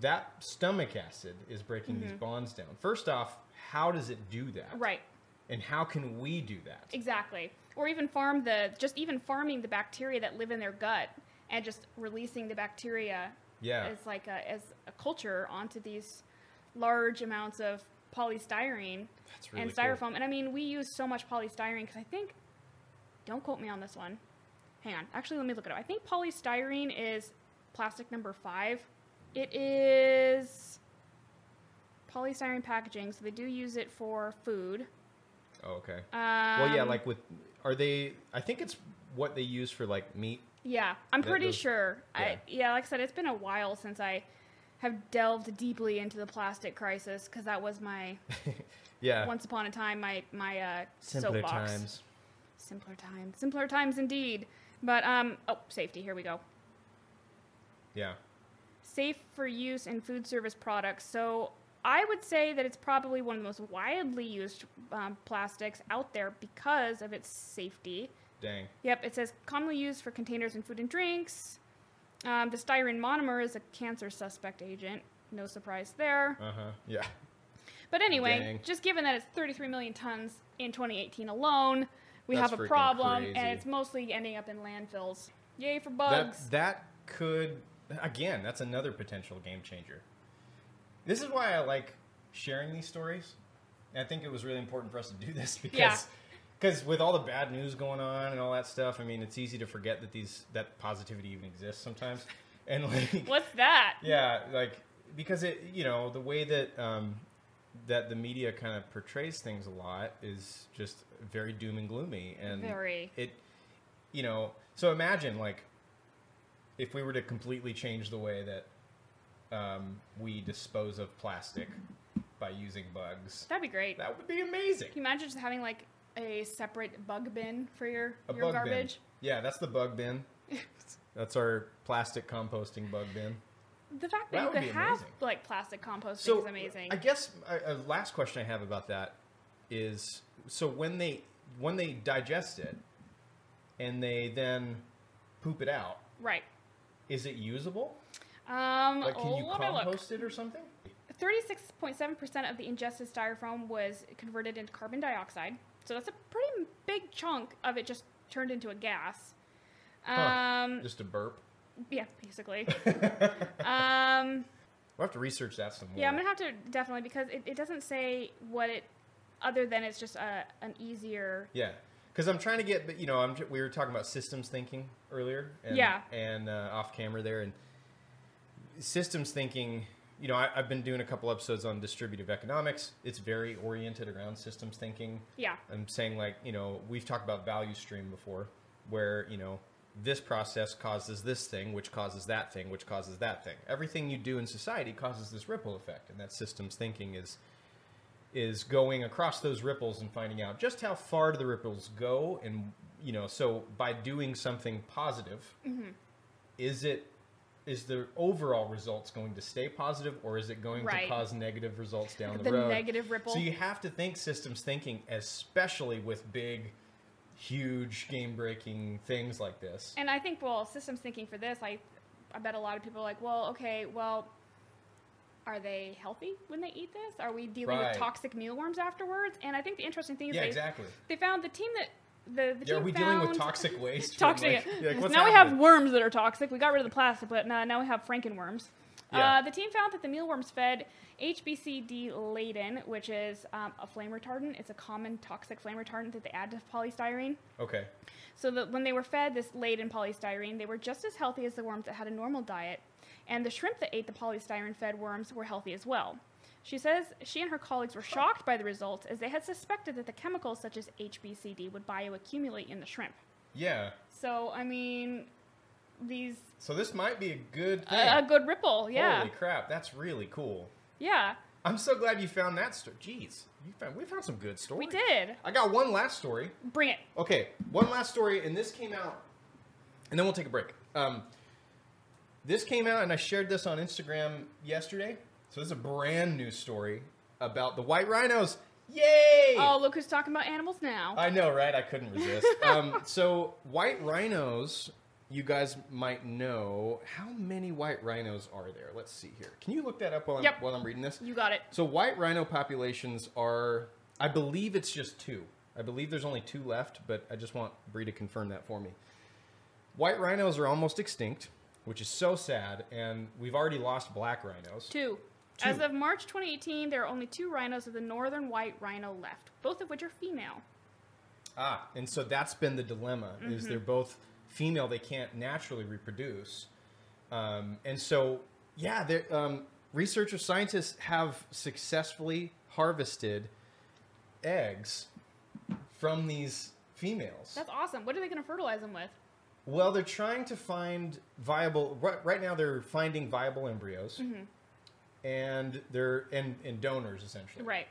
that stomach acid is breaking these bonds down. First off, how does it do that? Mm-hmm. right. And how can we do that? Exactly. Or even farm the just even farming the bacteria that live in their gut and just releasing the bacteria Yeah. as like a, as a culture onto these large amounts of polystyrene really and cool. styrofoam. And I mean, we use so much polystyrene because I think, don't quote me on this one. Hang on. Actually, let me look it up. I think polystyrene is plastic number five. It is polystyrene packaging, so they do use it for food. Oh, okay. Um, well, yeah, like with are they? I think it's what they use for like meat. Yeah, I'm pretty goes- sure. yeah. I yeah, like I said, it's been a while since I have delved deeply into the plastic crisis because that was my Yeah. once upon a time my my uh, Simpler soapbox. times. Simpler times, simpler times indeed. But um, oh, safety. Here we go. Yeah. Safe for use in food service products. So I would say that it's probably one of the most widely used um, plastics out there because of its safety. Dang. Yep, it says commonly used for containers in food and drinks. Um, the styrene monomer is a cancer suspect agent. No surprise there. Uh huh. Yeah. But anyway, Dang. just given that it's 33 million tons in 2018 alone, we That's have a problem, crazy. and it's mostly ending up in landfills. Yay for That bugs! that could again. That's another potential game changer. This is why I like sharing these stories. And I think it was really important for us to do this because. Yeah. Because with all the bad news going on and all that stuff, I mean, it's easy to forget that these that positivity even exists sometimes, and like What's that? Yeah, like because it, you know, the way that um, that the media kind of portrays things a lot is just very doom and gloomy, and Very. it, you know, so imagine like if we were to completely change the way that um, we dispose of plastic by using bugs, That'd be great. that would be amazing. Can you imagine just having like a separate bug bin for your A your bug garbage? bin. Yeah, that's the bug bin. That's our plastic composting bug bin. The fact That that, you could have amazing. like plastic composting so is amazing. I guess a, a last question I have about that is so when they when they digest it and they then poop it out, right. Is it usable? Um, Like, can you compost it or something? 36.7% of the ingested styrofoam was converted into carbon dioxide. So that's a pretty big chunk of it just turned into a gas. Huh. Um, Just a burp. yeah, basically. um, We'll have to research that some more. yeah, I'm gonna have to definitely because it, it doesn't say what it, other than it's just a, an easier. Yeah, because I'm trying to get, you know, I'm, we were talking about systems thinking earlier. And, Yeah. And uh, off camera there, and systems thinking. You know, I, I've been doing a couple episodes on distributive economics. It's very oriented around systems thinking. Yeah, I'm saying like you know we've talked about value stream before, where you know this process causes this thing, which causes that thing, which causes that thing. Everything you do in society causes this ripple effect, and that systems thinking is is going across those ripples and finding out just how far do the ripples go, and you know so by doing something positive, mm-hmm. is it is the overall results going to stay positive or is it going Right. to cause negative results down the, The road? negative ripple. So you have to think systems thinking, especially with big, huge game breaking things like this. and I think well, systems thinking for this, I, I bet a lot of people are like, well, okay, well, are they healthy when they eat this? Are we dealing Right. with toxic mealworms afterwards? And I think the interesting thing is Yeah, they, exactly. they found the team that the, the Yeah, are team we found, dealing with toxic waste? from, toxic. like- like, what's now we have worms that are toxic. We got rid of the plastic, but now, now we have frankenworms. Yeah. Uh, the team found that the mealworms fed HBCD laden, which is um, a flame retardant. It's a common toxic flame retardant that they add to polystyrene. Okay. So that when they were fed this laden polystyrene, they were just as healthy as the worms that had a normal diet, and the shrimp that ate the polystyrene-fed worms were healthy as well. She says she and her colleagues were shocked by the results as they had suspected that the chemicals such as HBCD would bioaccumulate in the shrimp. Yeah. So I mean, these So this might be a good thing. a, a good ripple, yeah, Holy crap, that's really cool. yeah. I'm so glad you found that story. Jeez, you found, we found some good stories. We did. I got one last story. Bring it. Okay, one last story, and this came out, and then we'll take a break. Um, this came out, and I shared this on Instagram yesterday. So this is a brand new story about the white rhinos. Yay! Oh, look who's talking about animals now. I know, right? I couldn't resist. um, so white rhinos, you guys might know how many white rhinos are there. Let's see here. Can you look that up while I'm, while I'm reading this? you got it. So white rhino populations are, I believe it's just two. I believe there's only two left, but I just want Bree to confirm that for me. White rhinos are almost extinct, which is so sad, and we've already lost black rhinos. Two. As of March 2018, there are only two rhinos of the northern white rhino left, both of which are female. Ah, and so that's been the dilemma: is they're both female; they can't naturally reproduce, um, and so yeah, um, researchers, scientists have successfully harvested eggs from these females. That's awesome. What are they going to fertilize them with? Well, they're trying to find viable. Right, right now, they're finding viable embryos, and they're and, and donors essentially. Right.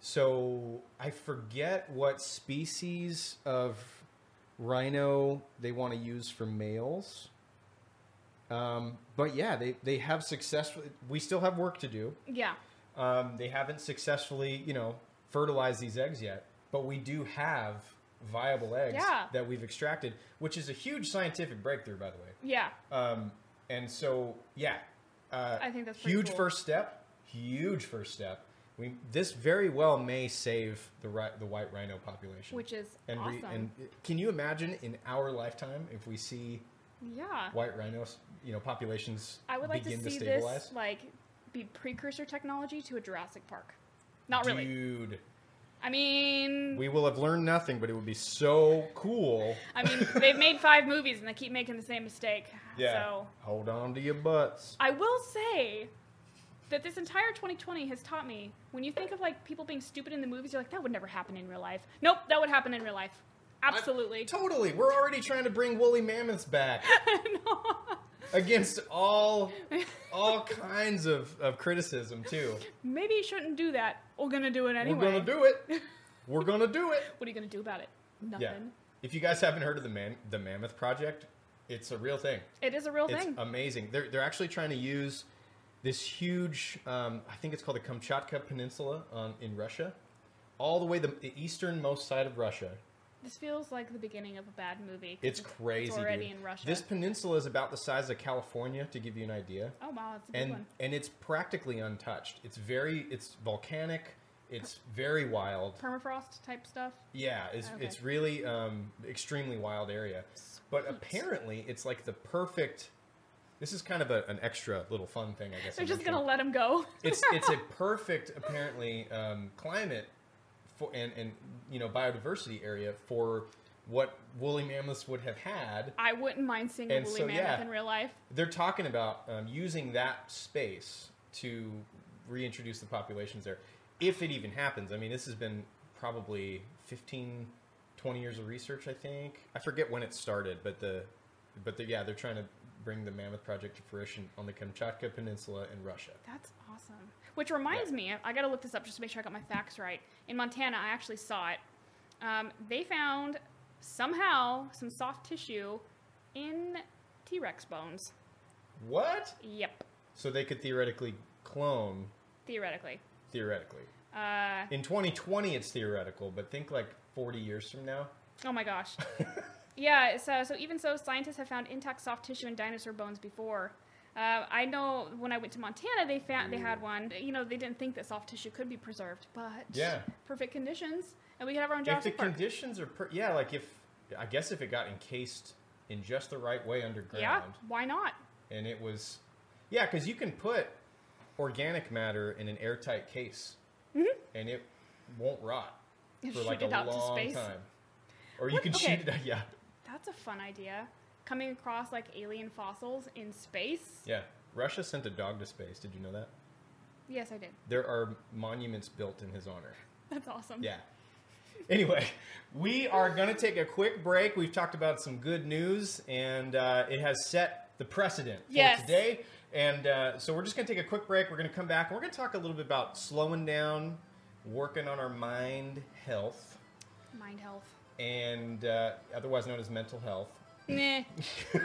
So I forget what species of rhino they want to use for males. Um, but yeah, they, they have successfully. We still have work to do. Yeah. Um, they haven't successfully, you know, fertilized these eggs yet. But we do have viable eggs Yeah. that we've extracted, which is a huge scientific breakthrough, by the way. Yeah. Um, and so, yeah, uh, I think that's huge cool. first step. Huge first step. We this very well may save the ri- the white rhino population. Which is and awesome. and can you imagine in our lifetime if we see yeah. white rhinos, you know, populations I would like to see stabilize? this like be precursor technology to a Jurassic Park. Not really. Dude, I mean, we will have learned nothing, but it would be so cool. I mean, they've made five movies and they keep making the same mistake. Yeah. So Hold on to your butts. I will say that this entire 2020 has taught me when you think of like people being stupid in the movies, you're like, that would never happen in real life. Nope, that would happen in real life. Absolutely. Totally. We're already trying to bring woolly mammoths back. Against all all kinds of, of criticism too. Maybe you shouldn't do that. We're gonna do it anyway. We're gonna do it. We're gonna do it. What are you gonna do about it? Nothing. Yeah. If you guys haven't heard of the man the Mammoth Project, it's a real thing. It is a real It's thing. amazing. They're they're actually trying to use this huge. Um, I think it's called the Kamchatka Peninsula on, in Russia, all the way the, the easternmost side of Russia. This feels like the beginning of a bad movie. It's crazy. It's already dude. in Russia. This peninsula is about the size of California, to give you an idea. oh wow, that's a big and one. and it's practically untouched. It's very it's volcanic. It's very wild. Permafrost type stuff. Yeah, it's Okay. it's really um, extremely wild area. But apparently, it's like the perfect. This is kind of a, an extra little fun thing, I guess. They're I'm just gonna let him go. It's it's a perfect apparently um, climate for and and you know biodiversity area for what woolly mammoths would have had. I wouldn't mind seeing a woolly so, mammoth yeah. in real life. They're talking about um, using that space to reintroduce the populations there, if it even happens. I mean, this has been probably 15, 20 years of research. I think I forget when it started, but the but the, yeah, they're trying to bring the Mammoth Project to fruition on the Kamchatka Peninsula in Russia. That's awesome. Which reminds me, I gotta look this up just to make sure I got my facts right. In Montana, I actually saw it. Um, they found somehow some soft tissue in T Rex bones. What? Yep, So they could theoretically clone theoretically. theoretically. Uh, In 2020, it's theoretical, but think like 40 years from now. oh my gosh. yeah, so, so even so, scientists have found intact soft tissue in dinosaur bones before. Uh, I know when I went to Montana, they found they had one. You know, they didn't think that soft tissue could be preserved, but Yeah. perfect conditions, and we could have our own if the Park. conditions are, per- yeah, like if I guess if it got encased in just the right way underground, Yeah, why not? and it was, yeah, because you can put organic matter in an airtight case, and it won't rot And for like a out to long space. time. Or you What? can Okay. shoot it. Out, yeah, That's a fun idea. Coming across like alien fossils in space. yeah. Russia sent a dog to space. Did you know that? Yes, I did. There are monuments built in his honor. That's awesome. Yeah. Anyway, we are going to take a quick break. We've talked about some good news, and uh, it has set the precedent for Yes. today. And uh, so we're just going to take a quick break. We're going to come back, and we're going to talk a little bit about slowing down, working on our mind health, Mind health. And uh, otherwise known as mental health. Nah.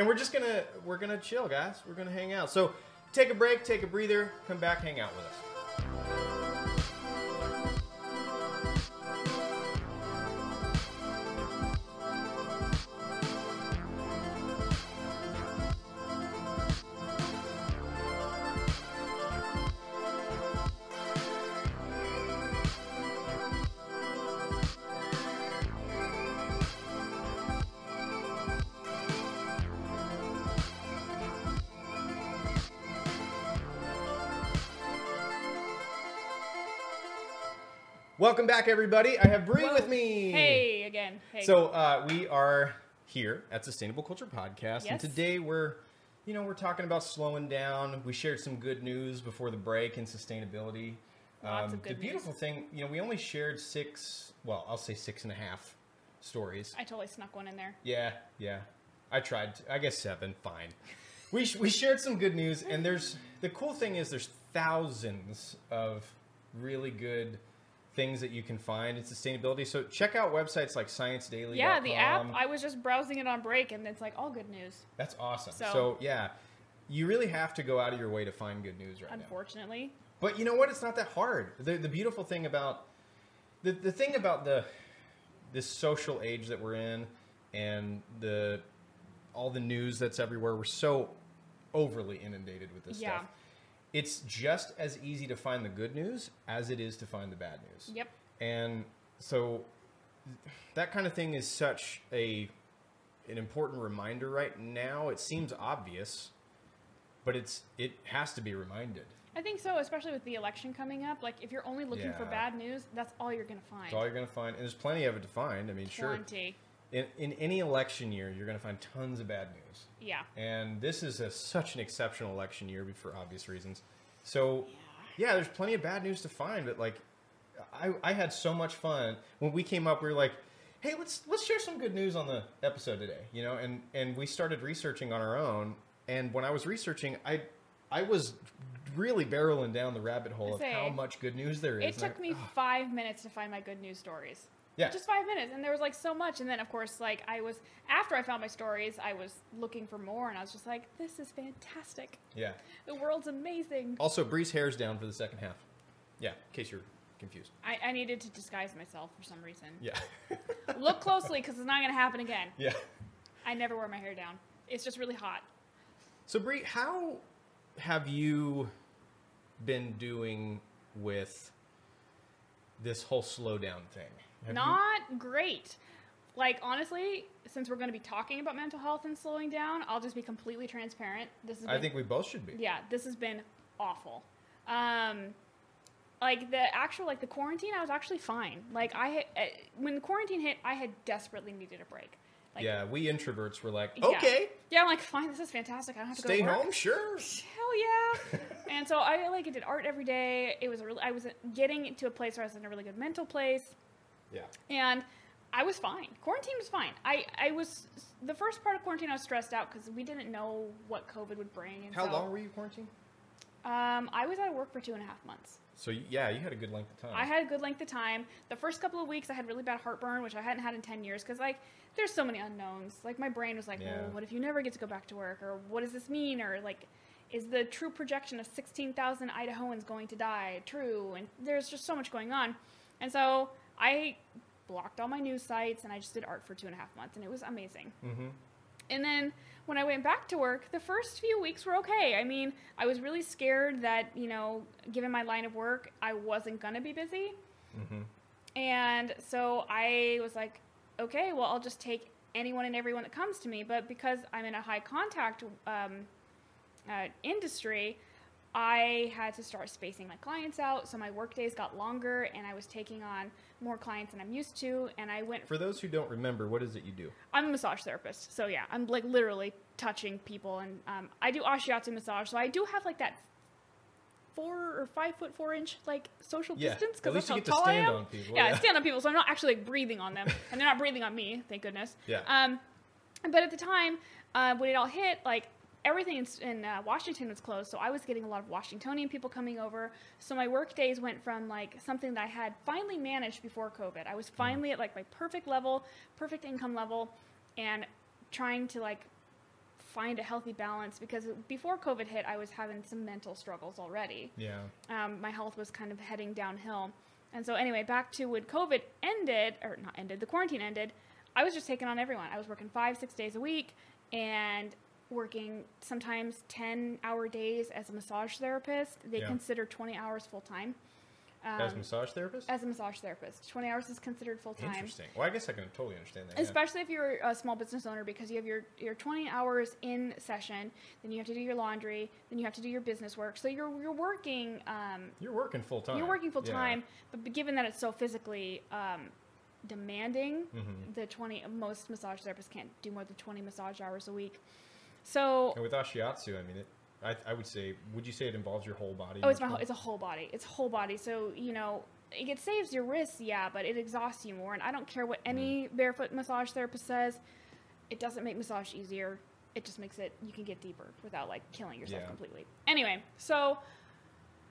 And we're just gonna we're gonna chill, guys. We're gonna hang out. So take a break, take a breather, come back, hang out with us. Back, everybody. I have Bree Whoa. with me. Hey again. Hey. So uh, we are here at Sustainable Culture Podcast, and today we're, you know, we're talking about slowing down. We shared some good news before the break in sustainability. Um, of good the news. beautiful thing, you know, we only shared six. Well, I'll say six and a half stories. I totally snuck one in there. Yeah, yeah. I tried. To, I guess seven. Fine. We sh- we shared some good news, and there's the cool thing is there's thousands of really good things that you can find in sustainability. So check out websites like Science Daily. Yeah, the app. I was just browsing it on break, and it's like all good news. That's awesome. So, So- yeah, you really have to go out of your way to find good news right now. Unfortunately, But you know what? It's not that hard. The the beautiful thing about the the thing about the this social age that we're in and the all the news that's everywhere, we're so overly inundated with this Yeah. stuff. It's just as easy to find the good news as it is to find the bad news. Yep. And so that kind of thing is such a an important reminder right now. It seems obvious, but it's it has to be reminded. I think so. Especially with the election coming up, like if you're only looking for bad news, that's all you're gonna find. It's all you're going to find, and there's plenty of it to find. I mean, sure, Plenty. In, in any election year, you're going to find tons of bad news, Yeah. and this is a, such an exceptional election year for obvious reasons. So, yeah, there's plenty of bad news to find, but like, I, I had so much fun when we came up. We were like, hey, let's let's share some good news on the episode today, you know, and and we started researching on our own. And when I was researching, I I was really barreling down the rabbit hole of Say, how much good news there is. It And I- took me five minutes to find my good news stories. Yeah. Just five minutes, and there was like so much. And then, of course, like I was after I found my stories, I was looking for more, and I was just like, "This is fantastic. yeah. The world's amazing." Also, Bree's hair's down for the second half. Yeah, in case you're confused. I, I needed to disguise myself for some reason. Yeah. Look closely, because it's not gonna happen again. yeah. I never wear my hair down. It's just really hot. So, Bree, how have you been doing with this whole slowdown thing? Have you- Not great. Like honestly, since we're going to be talking about mental health and slowing down, I'll just be completely transparent. This been, I think we both should be. yeah, this has been awful. Um, like the actual like the quarantine, I was actually fine. Like I had, uh, when the quarantine hit, I had desperately needed a break. Like, yeah, we introverts were like, okay, Yeah, I'm like, fine, this is fantastic. I don't have to stay go to home, sure. Hell yeah! and so I like did art every day. It was a really, I was getting to a place where I was in a really good mental place Yeah. and I was fine. Quarantine was fine. I, I was the first part of quarantine. I was stressed out because we didn't know what COVID would bring. And How so, long were you quarantined? Um, I was out of work for two and a half months. So, yeah, you had a good length of time. I had a good length of time. The first couple of weeks, I had really bad heartburn, which I hadn't had in ten years. Because like, there's so many unknowns. Like my brain was like, Yeah. well, what if you never get to go back to work, or what does this mean, or like. Is the true projection of 16,000 Idahoans going to die true? And there's just so much going on. And so I blocked all my news sites and I just did art for two and a half months, and it was amazing. mm-hmm. And then when I went back to work, the first few weeks were okay. I mean, I was really scared that, you know, given my line of work, I wasn't going to be busy. Mm-hmm. And so I was like, okay, well, I'll just take anyone and everyone that comes to me. But because I'm in a high contact um, uh, industry, I had to start spacing my clients out. So my work days got longer and I was taking on more clients than I'm used to. And I went For those who don't remember, what is it you do? I'm a massage therapist, so yeah, I'm like literally touching people, and um, I do ashiatsu massage, so I do have like that four or five foot four inch like social Yeah, distance because that's you how get to tall I am. on people, Yeah, yeah. I stand on people, so I'm not actually like breathing on them, and they're not breathing on me, thank goodness. Yeah. Um, but at the time uh, when it all hit, like everything in, in uh, Washington was closed, so I was getting a lot of Washingtonian people coming over. So my work days went from like something that I had finally managed before COVID. I was finally at like my perfect level, perfect income level, and trying to like find a healthy balance because before COVID hit, I was having some mental struggles already Yeah. um, my health was kind of heading downhill. And so, anyway, back to when COVID ended, or not ended, the quarantine ended, I was just taking on everyone. I was working five, six days a week and working sometimes 10 hour days as a massage therapist. They Yeah. consider 20 hours full time. As a um, massage therapist? as a massage therapist. 20 hours is considered full time. Interesting. Well, I guess I can totally understand that. yeah. Especially if you're a small business owner because you have your, your 20 hours in session, then you have to do your laundry, then you have to do your business work. So you're, you're working um, You're working full time. you're working full Yeah. time, but given that it's so physically um, demanding, Mhm. the 20 most massage therapists can't do more than 20 massage hours a week. So And with Ashiatsu, I mean, it, I, I would say, would you say it involves your whole body? oh, it's my whole, it's a whole body. It's whole body. So you know. It saves your wrists, yeah, but it exhausts you more. And I don't care what any hmm. barefoot massage therapist says. It doesn't make massage easier. It just makes it you can get deeper without like killing yourself Yeah. completely. Anyway, so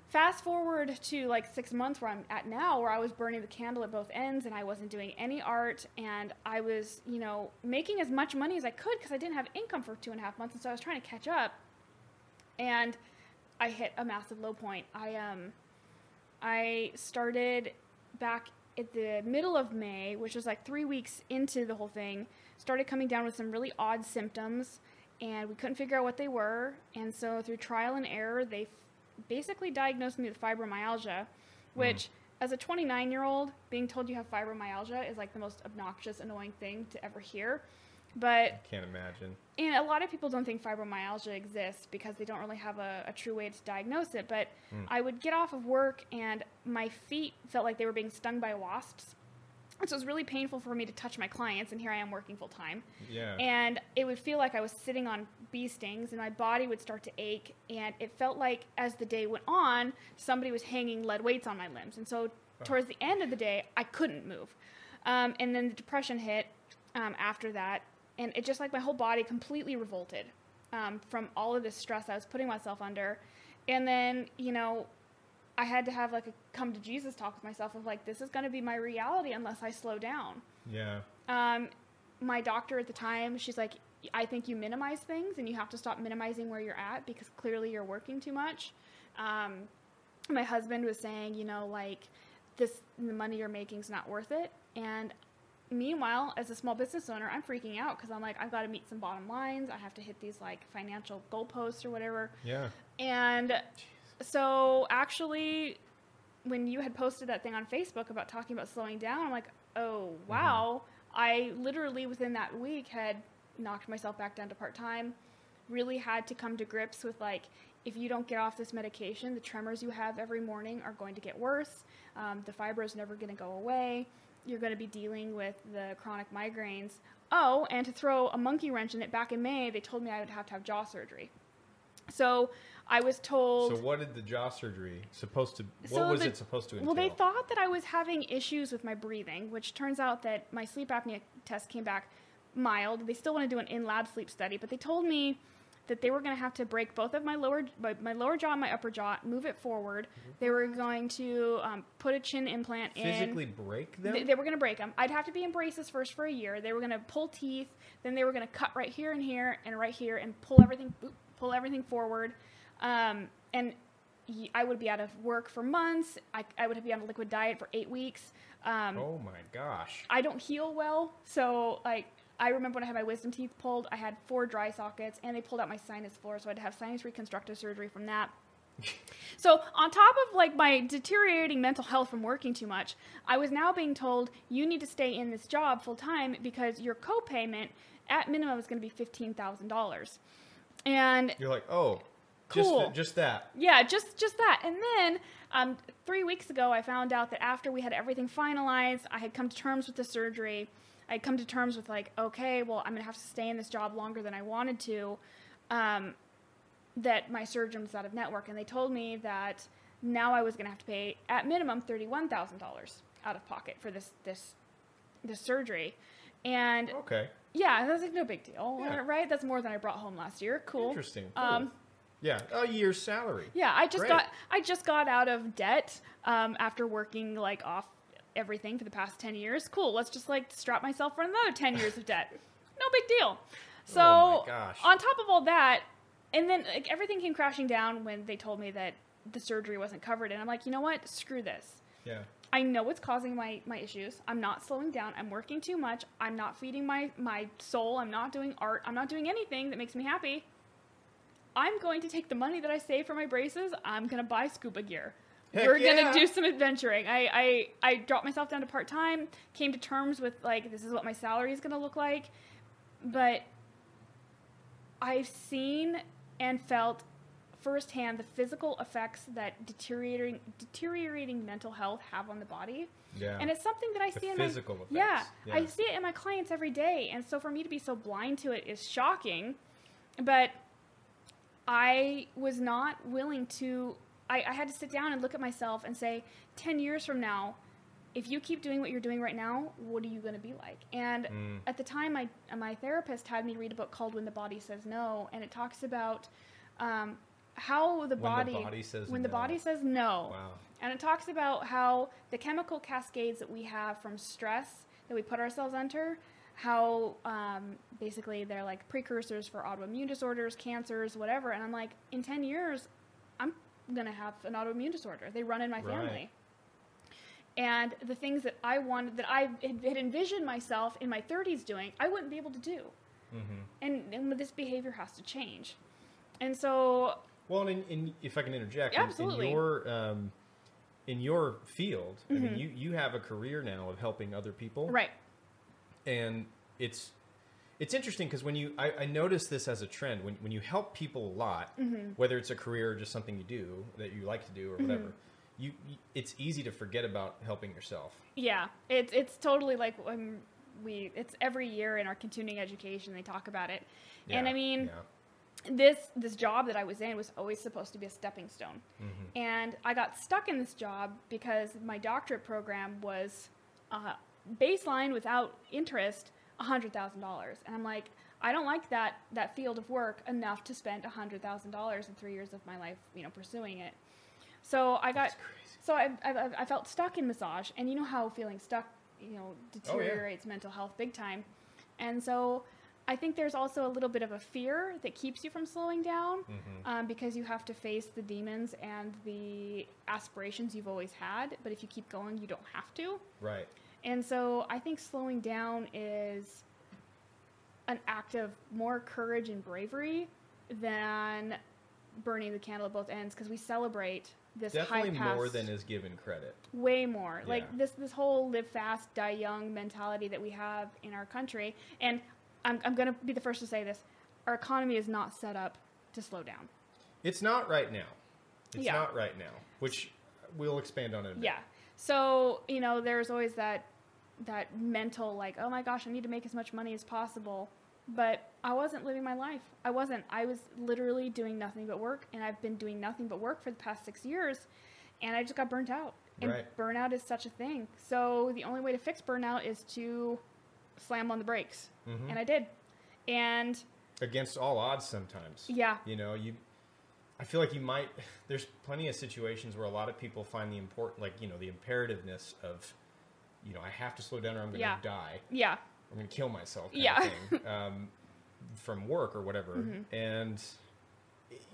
fast forward to like six months where I'm at now, where I was burning the candle at both ends and I wasn't doing any art and I was, you know, making as much money as I could because I didn't have income for two and a half months. And so I was trying to catch up and I hit a massive low point. I, um, I started back at the middle of May, which was like three weeks into the whole thing, started coming down with some really odd symptoms, and we couldn't figure out what they were. And so, through trial and error, they basically diagnosed me with fibromyalgia, which, as a 29 year old, being told you have fibromyalgia is like the most obnoxious, annoying thing to ever hear. But I Can't imagine. and a lot of people don't think fibromyalgia exists because they don't really have a, a true way to diagnose it. But Mm. I would get off of work and my feet felt like they were being stung by wasps. And so it was really painful for me to touch my clients, and here I am working full time. Yeah. And it would feel like I was sitting on bee stings, and my body would start to ache. And it felt like as the day went on, somebody was hanging lead weights on my limbs. And so towards the end of the day, I couldn't move. Um, and then the depression hit um, after that, and it just like my whole body completely revolted um, from all of this stress I was putting myself under. And then, you know, I had to have like a come to Jesus talk with myself of like, this is going to be my reality unless I slow down. yeah. Um, my doctor at the time, she's like, I think you minimize things and you have to stop minimizing where you're at because clearly you're working too much. Um, my husband was saying, you know, like this, the money you're making is not worth it. And meanwhile, as a small business owner, I'm freaking out because I'm like, I've got to meet some bottom lines. I have to hit these like financial goalposts or whatever. Yeah. And so actually, when you had posted that thing on Facebook about talking about slowing down, I'm like, oh, wow. I literally, within that week, had knocked myself back down to part time. Really had to come to grips with like, if you don't get off this medication, the tremors you have every morning are going to get worse. Um, the fibro is never going to go away. You're going to be dealing with the chronic migraines. Oh, and to throw a monkey wrench in it, back in May, they told me I would have to have jaw surgery. So I was told. So what did the jaw surgery supposed to? What So was the- it supposed to entail? Well, they thought that I was having issues with my breathing, which turns out that my sleep apnea test came back mild. They still want to do an in-lab sleep study, but they told me that they were going to have to break both of my lower my, my lower jaw and my upper jaw, move it forward. They were going to um, put a chin implant in. physically break them. They, they were going to break them. I'd have to be in braces first for a year. They were going to pull teeth. Then they were going to cut right here and here and right here and pull everything pull everything forward. Um, and I would be out of work for months. I, I would be on a liquid diet for eight weeks. Um, oh my gosh. I don't heal well, so like I remember when I had my wisdom teeth pulled, I had four dry sockets, and they pulled out my sinus floor, so I had to have sinus reconstructive surgery from that. so on top of like my deteriorating mental health from working too much, I was now being told you need to stay in this job full time because your copayment at minimum is going to be fifteen thousand dollars, and You're like, oh, Cool. just just that. yeah, just just that. And then um, three weeks ago, I found out that after we had everything finalized, I had come to terms with the surgery. I had come to terms with like, okay, well, I'm gonna have to stay in this job longer than I wanted to. Um, that my surgeon was out of network, and they told me that now I was gonna have to pay at minimum thirty-one thousand dollars out of pocket for this this this surgery. And Okay. yeah, that's like no big deal, Yeah. right? That's more than I brought home last year. Cool. Interesting. Cool. Um, yeah, a year's salary. yeah, I just Great. got I just got out of debt um, after working like off everything for the past ten years. Cool, let's just like strap myself for another ten years of debt. No big deal. So Oh on top of all that, and then like everything came crashing down when they told me that the surgery wasn't covered, and I'm like, you know what? Screw this. Yeah. I know what's causing my, my issues. I'm not slowing down. I'm working too much. I'm not feeding my, my soul. I'm not doing art. I'm not doing anything that makes me happy. I'm going to take the money that I save for my braces. I'm going to buy scuba gear. Heck we're yeah. gonna do some adventuring. I, I I dropped myself down to part time, came to terms with like this is what my salary is gonna look like, but I've seen and felt firsthand the physical effects that deteriorating deteriorating mental health have on the body. Yeah. And it's something that I The see in physical my effects, yeah, yeah. I see it in my clients every day, and so for me to be so blind to it is shocking. But I was not willing to. I, I had to sit down and look at myself and say, ten years from now, if you keep doing what you're doing right now, what are you going to be like? And Mm. at the time, my my therapist had me read a book called When the Body Says No, and it talks about um, how the When the body body says when the body says no. Wow. And it talks about how the chemical cascades that we have from stress that we put ourselves under, how um, basically they're like precursors for autoimmune disorders, cancers, whatever. And I'm like, in 10 years, I'm going to have an autoimmune disorder. They run in my Right. family. And the things that I wanted, that I had envisioned myself in my 30s doing, I wouldn't be able to do. Mm-hmm. And, and this behavior has to change. And so, Well, and in, in, if I can interject, Yeah, in- absolutely. in your um, in your field, I mean, Mhm. you you have a career now of helping other people, right. And it's it's interesting because when you I, I notice this as a trend when when you help people a lot, Mm-hmm. whether it's a career or just something you do that you like to do or whatever, you, you it's easy to forget about helping yourself. Yeah, it's it's totally like when we it's every year in our continuing education they talk about it, and I mean yeah. this this job that I was in was always supposed to be a stepping stone, Mhm. and I got stuck in this job because my doctorate program was uh, baseline without interest hundred thousand dollars, and I'm like. I don't like that that field of work enough to spend hundred thousand dollars in three years of my life, you know, pursuing it. So I got so I, I, I felt stuck in massage, and you know how feeling stuck, you know, Oh, yeah. deteriorates mental health big time. And so I think there's also a little bit of a fear that keeps you from slowing down Mhm. um, because you have to face the demons and the aspirations you've always had. But if you keep going, you don't have to. Right. And so I think slowing down is an act of more courage and bravery than burning the candle at both ends because we celebrate this Definitely more than is given credit. way more Yeah. like this this whole live fast die young mentality that we have in our country and I'm, I'm going to be the first to say this our economy is not set up to slow down It's not right now. It's Yeah. not right now, which we'll expand on in a bit. yeah so you know there's always that that mental like oh my gosh i need to make as much money as possible but i wasn't living my life i wasn't i was literally doing nothing but work and i've been doing nothing but work for the past six years and i just got burnt out and Right. burnout is such a thing so the only way to fix burnout is to slam on the brakes Mhm. and i did and Against all odds, sometimes. yeah You know, you. I feel like you might. There's plenty of situations where a lot of people find the important, like you know, the imperativeness of, you know, I have to slow down or I'm going to Yeah. die. yeah I'm going to kill myself. Yeah. Um, from work or whatever, Mm-hmm. and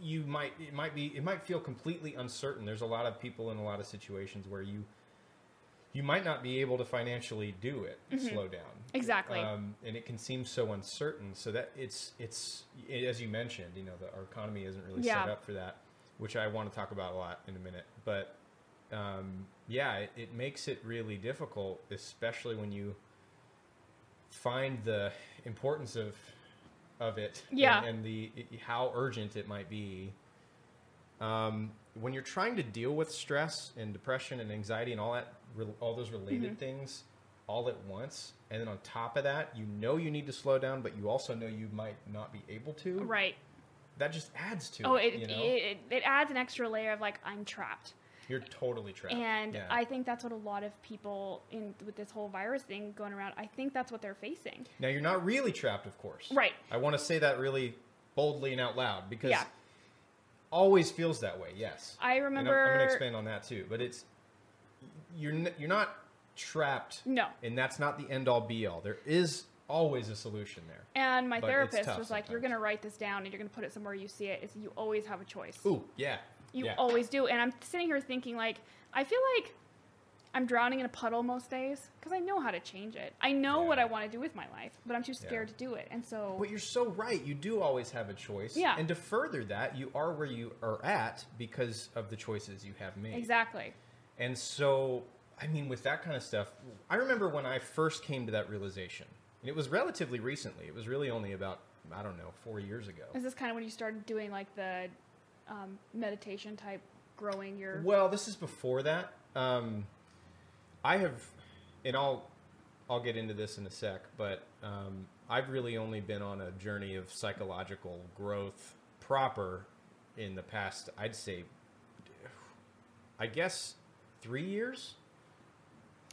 you might it might be it might feel completely uncertain. There's a lot of people in a lot of situations where you you might not be able to financially do it. Slow down. Mm-hmm. Exactly. Um, and it can seem so uncertain. So that it's it's as you mentioned, you know, the, our economy isn't really set up for that, which I want to talk about a lot in a minute. But um, yeah, it, it makes it really difficult, especially when you find the importance of of it Yeah. and, and the how urgent it might be. Um, when you're trying to deal with stress and depression and anxiety and all that, all those related Mm-hmm. things, all at once, and then on top of that, you know you need to slow down, but you also know you might not be able to. right That just adds to oh it. it, you know? it, it adds an extra layer of like i'm trapped you're totally trapped. And Yeah. I think that's what a lot of people in with this whole virus thing going around. I think that's what they're facing. now you're not really trapped, of course. Right. I want to say that really boldly and out loud because Yeah. always feels that way. Yes. I And I'm- I'm, going to expand on that too, but it's you're n- you're not trapped, No. and that's not the end all be all. There is always a solution there. And my But therapist was like, "You're going to write this down and you're going to put it somewhere you see it. It's, you always have a choice. Ooh, yeah. You yeah. always do." And I'm sitting here thinking, like, I feel like I'm drowning in a puddle most days because I know how to change it. I know what I want to do with my life, but I'm too scared Yeah. to do it. And so, But you're so right. You do always have a choice. Yeah. And to further that, you are where you are at because of the choices you have made. exactly. And so, I mean, with that kind of stuff, I remember when I first came to that realization, and it was relatively recently. It was really only about, I don't know, four years ago. Is this kind of when you started doing like the um, meditation type growing your? Well, this is before that. Um, I have, and I'll, I'll get into this in a sec, but um, I've really only been on a journey of psychological growth proper in the past, I'd say, I guess, three years.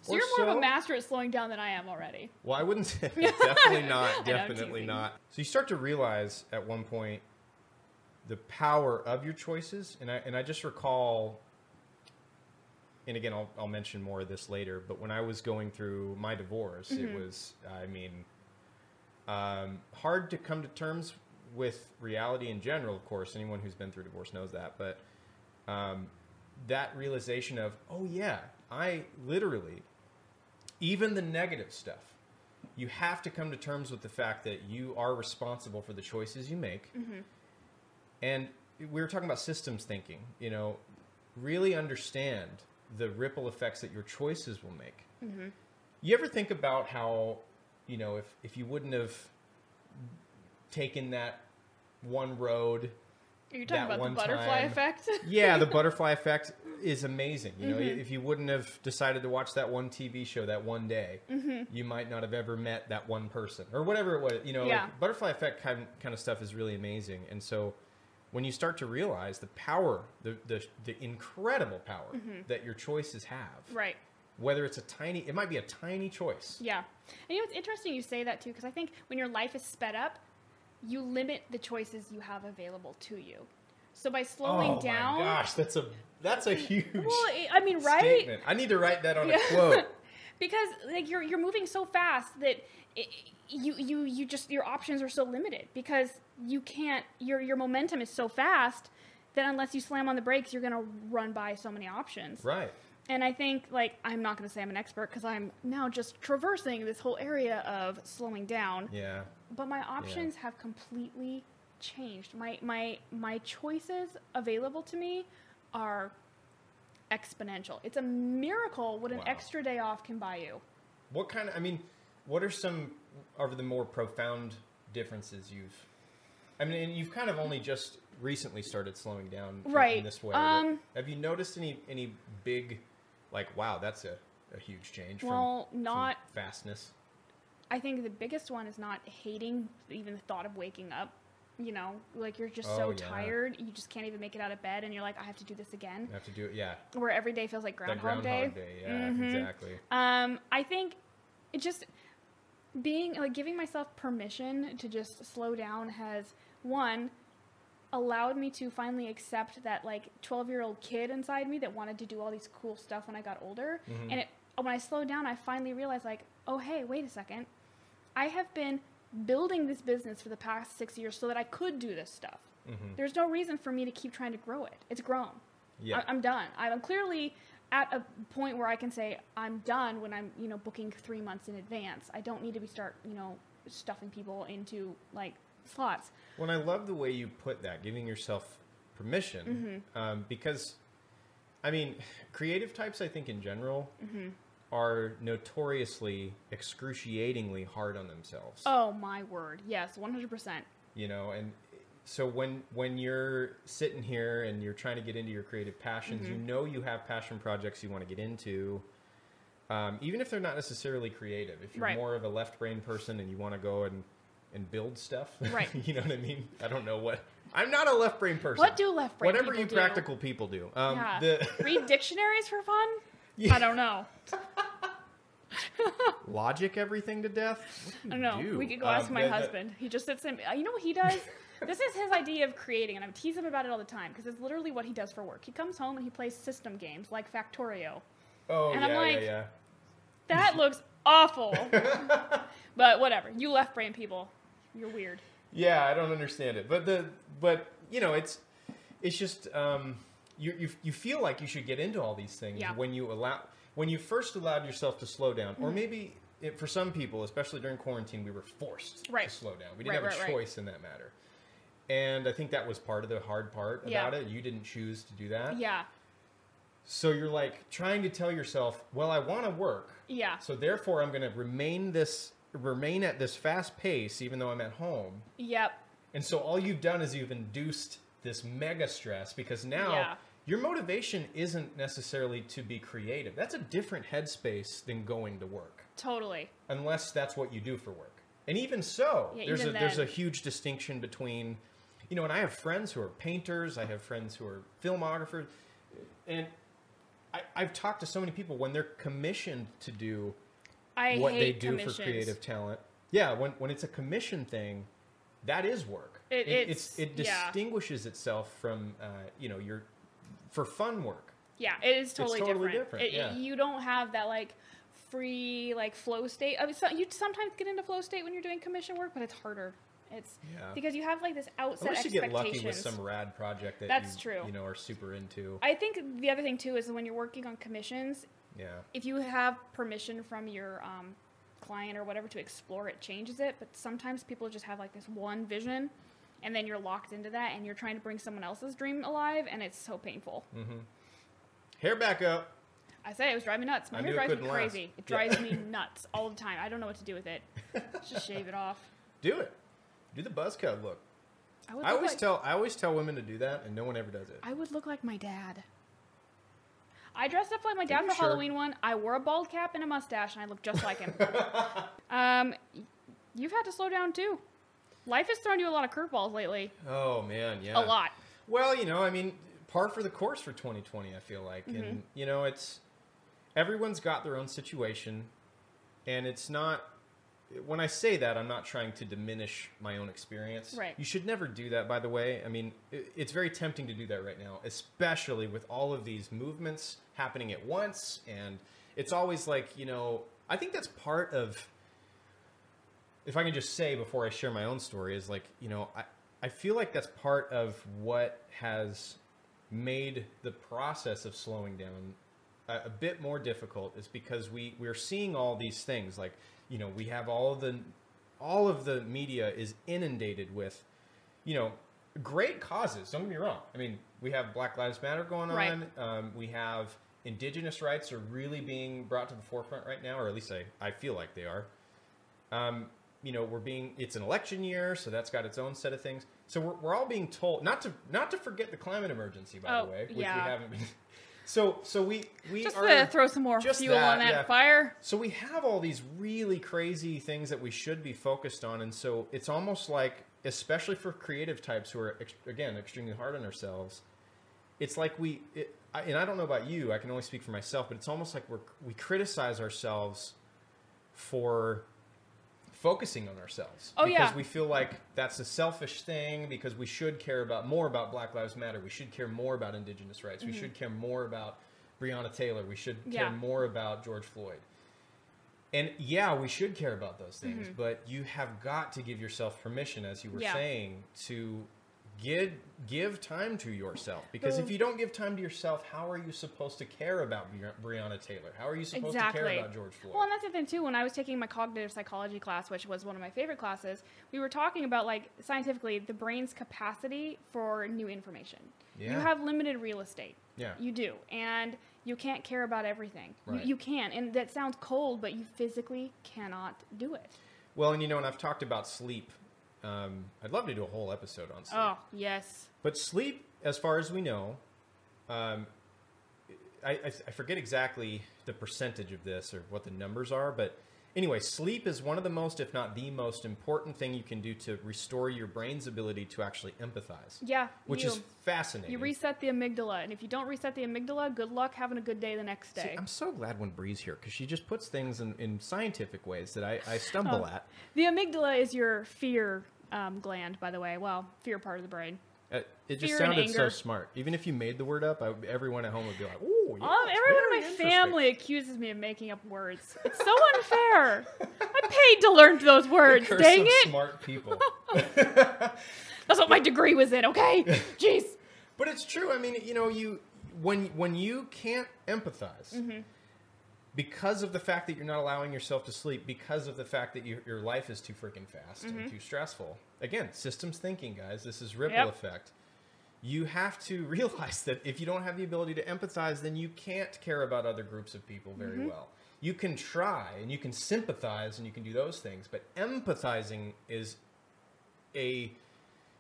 so you're more of a master at slowing down than I am already. Well, I wouldn't say definitely not, definitely not. So you start to realize at one point the power of your choices, and I and I just recall, and again I'll I'll mention more of this later. But when I was going through my divorce, Mm-hmm. it was I mean um, hard to come to terms with reality in general. Of course, anyone who's been through divorce knows that, but um, that realization of oh yeah, I literally even the negative stuff you have to come to terms with the fact that you are responsible for the choices you make and we were talking about systems thinking you know really understand the ripple effects that your choices will make you ever think about how you know if if you wouldn't have taken that one road Are you talking about the butterfly time- effect? yeah, the butterfly effect is amazing. You know, Mm-hmm. if you wouldn't have decided to watch that one TV show that one day, Mm-hmm. you might not have ever met that one person or whatever it was. You know, Yeah. like butterfly effect kind kind of stuff is really amazing. And so, when you start to realize the power, the the, the incredible power that your choices have, Mm-hmm. right. whether it's a tiny, it might be a tiny choice. Yeah. And you know, it's interesting you say that too, because I think when your life is sped up, you limit the choices you have available to you. So by slowing oh down, my gosh, that's a that's a huge well, I- I mean, right? statement. I need to write that on Yeah. a quote. because like you're you're moving so fast that it, you you you just your options are so limited because you can't your your momentum is so fast that unless you slam on the brakes, you're gonna run by so many options. right. And I think, like, I'm not going to say I'm an expert because I'm now just traversing this whole area of slowing down. Yeah. But my options have completely changed. My my my choices available to me are exponential. It's a miracle what an Wow. extra day off can buy you. What kind of? I mean, what are some of the more profound differences you've? I mean, and you've kind of only just recently started slowing down Right. in this way. Um, have you noticed any any big, like, wow, that's a, a huge change Well, from, not- from fastness. I think the biggest one is not hating even the thought of waking up. You know, like you're just Oh, so yeah. tired, you just can't even make it out of bed, and you're like, I have to do this again. You have to do it. Yeah. Where every day feels like Groundhog, Groundhog Day. Day. Yeah. Mhm. Exactly. Um, I think it just being like giving myself permission to just slow down has one allowed me to finally accept that like 12 year old kid inside me that wanted to do all these cool stuff when I got older. Mm-hmm. And it, when I slowed down, I finally realized like, oh hey, wait a second, I have been building this business for the past six years so that I could do this stuff. Mhm. There's no reason for me to keep trying to grow it. It's grown. Yeah. I, I'm done. I'm clearly at a point where I can say I'm done when I'm, you know, booking three months in advance. I don't need to be start, you know, stuffing people into like slots. Well, I love the way you put that, giving yourself permission, Mm-hmm. um, because, I mean, creative types, I think in general, Mm-hmm. Are notoriously excruciatingly hard on themselves. Oh my word! Yes, 100. percent You know, and so when when you're sitting here and you're trying to get into your creative passions, Mm-hmm. you know you have passion projects you want to get into. Um, even if they're not necessarily creative, if you're Right. more of a left brain person and you want to go and and build stuff, Right. you know what I mean? I don't know what I'm not a left brain person. What do left brain Whatever you do? practical people do. Um, yeah. the Read dictionaries for fun? Yeah. I don't know. logic everything to death. Do I don't know. you We could go Um, ask my husband. He just sits in. You know what he does? this is his idea of creating, and I tease him about it all the time because it's literally what he does for work. He comes home and he plays system games like Factorio. Oh And yeah, I'm like- yeah, yeah. That looks awful. but whatever. You left brain people. You're weird. Yeah, I don't understand it, but the but you know it's it's just um, you you you feel like you should get into all these things Yeah. when you allow when you first allowed yourself to slow down, Mm-hmm. or maybe it, for some people, especially during quarantine, we were forced Right. to slow down. We didn't Right, have a right. choice in that matter. And I think that was part of the hard part Yeah. about it. You didn't choose to do that. Yeah. So you're like trying to tell yourself, well, I want to work. Yeah. So therefore, I'm going to remain this remain at this fast pace, even though I'm at home. Yep. And so all you've done is you've induced this mega stress because now Yeah. your motivation isn't necessarily to be creative. That's a different headspace than going to work, Totally. unless that's what you do for work. And even so, Yeah, there's a even there's a huge distinction between, you know, and I have friends who are painters, I have friends who are filmographers, and I, I've talked to so many people when they're commissioned to do I what they do for creative talent. Yeah, when when it's a commission thing, that is work. It- it's, it's- it yeah. distinguishes itself from uh, you know your for fun work. Yeah, it is totally, totally different. different, It- it- yeah. you don't have that like free like flow state. I mean, so, you sometimes get into flow state when you're doing commission work, but it's harder. It's Yeah. because you have like this outset Unless you get lucky with some rad project that That's you, true. you know are super into. I think the other thing too is when you're working on commissions, yeah. if you have permission from your um, client or whatever to explore, it changes it. But sometimes people just have like this one vision, and then you're locked into that, and you're trying to bring someone else's dream alive, and it's so painful. Mm. Hair back up. I say it was driving me nuts. My I hair drives me couldn't last. crazy. It Yeah. drives me nuts all the time. I don't know what to do with it. Just shave it off. Do it. Do the buzz cut look. I I always like, tell I always tell women to do that, and no one ever does it. I would look like my dad. I dressed up like my dad for sure? Halloween one. I wore a bald cap and a mustache, and I looked just like him. um, you've had to slow down too. Life has thrown you a lot of curveballs lately. Oh man, yeah. A lot. Well, you know, I mean, par for the course for 2020. I feel like, Mm-hmm. and you know, it's everyone's got their own situation, and it's not. When I say that, I'm not trying to diminish my own experience. Right. You should never do that. By the way, I mean, it's very tempting to do that right now, especially with all of these movements happening at once, and it's always like, you know, I think that's part of if I can just say before I share my own story, is like, you know, I, I feel like that's part of what has made the process of slowing down a, a bit more difficult is because we, we're seeing all these things. Like, you know, we have all of the all of the media is inundated with, you know, great causes. Don't get me wrong. I mean, we have Black Lives Matter going on. Right. Um, we have indigenous rights are really being brought to the forefront right now, or at least I, I feel like they are. Um, you know, we're being it's an election year, so that's got its own set of things. So we're, we're all being told not to not to forget the climate emergency, by Oh, the way, which yeah. we haven't been. So so we we Just are to throw some more fuel on that, that yeah. fire. so we have all these really crazy things that we should be focused on, and so it's almost like, especially for creative types who are ex- again extremely hard on ourselves, it's like we. It, I, and I don't know about you. I can only speak for myself, but it's almost like we're we criticize ourselves for focusing on ourselves Oh, because yeah. we feel like that's a selfish thing because we should care about more about Black Lives Matter. We should care more about indigenous rights. We should care more about Breonna Taylor. We should care Mm-hmm. Yeah. more about George Floyd. And yeah, we should care about those things, but you have got to give yourself permission, as you were Mm-hmm. Yeah. saying, to give give time to yourself. Because if you don't give time to yourself, how are you supposed to care about Bre- Breonna Taylor? How are you supposed to care about George Floyd? Well, and that's the thing too. When I was taking my cognitive psychology class, which was one of my favorite classes, we were talking about like scientifically the brain's capacity for new information. Yeah. You have limited real estate. Yeah. You do, and you can't care about everything. You- Right. You, can, and that sounds cold, but you physically cannot do it. Well, and you know, and I've talked about sleep. Um, I'd love to do a whole episode on sleep. Oh yes. But sleep, as far as we know, um, I, I, I forget exactly the percentage of this or what the numbers are, but anyway, sleep is one of the most, if not the most important thing you can do to restore your brain's ability to actually empathize. Yeah. Which you, is fascinating. you reset the amygdala, and if you don't reset the amygdala, good luck having a good day the next See, day. I'm so glad when Bree's here because she just puts things in, in scientific ways that I, I stumble Oh. at. the amygdala is your fear um, gland, by the way. Well, fear part of the brain. Uh, It just Fear sounded so smart. Even if you made the word up, I, everyone at home would be like, "Oh, yeah, Um, everyone in my family accuses me of making up words. It's so unfair. I paid to learn those words. Dang of it! smart people. That's what my degree was in. Okay, jeez. But it's true. I mean, you know, you when when you can't empathize, Mm-hmm. Because of the fact that you're not allowing yourself to sleep, because of the fact that you, your life is too freaking fast and mm-hmm. too stressful. Again, systems thinking, guys. This is ripple Yep. effect. You have to realize that if you don't have the ability to empathize, then you can't care about other groups of people very mm-hmm. well. You can try and you can sympathize and you can do those things, but empathizing is a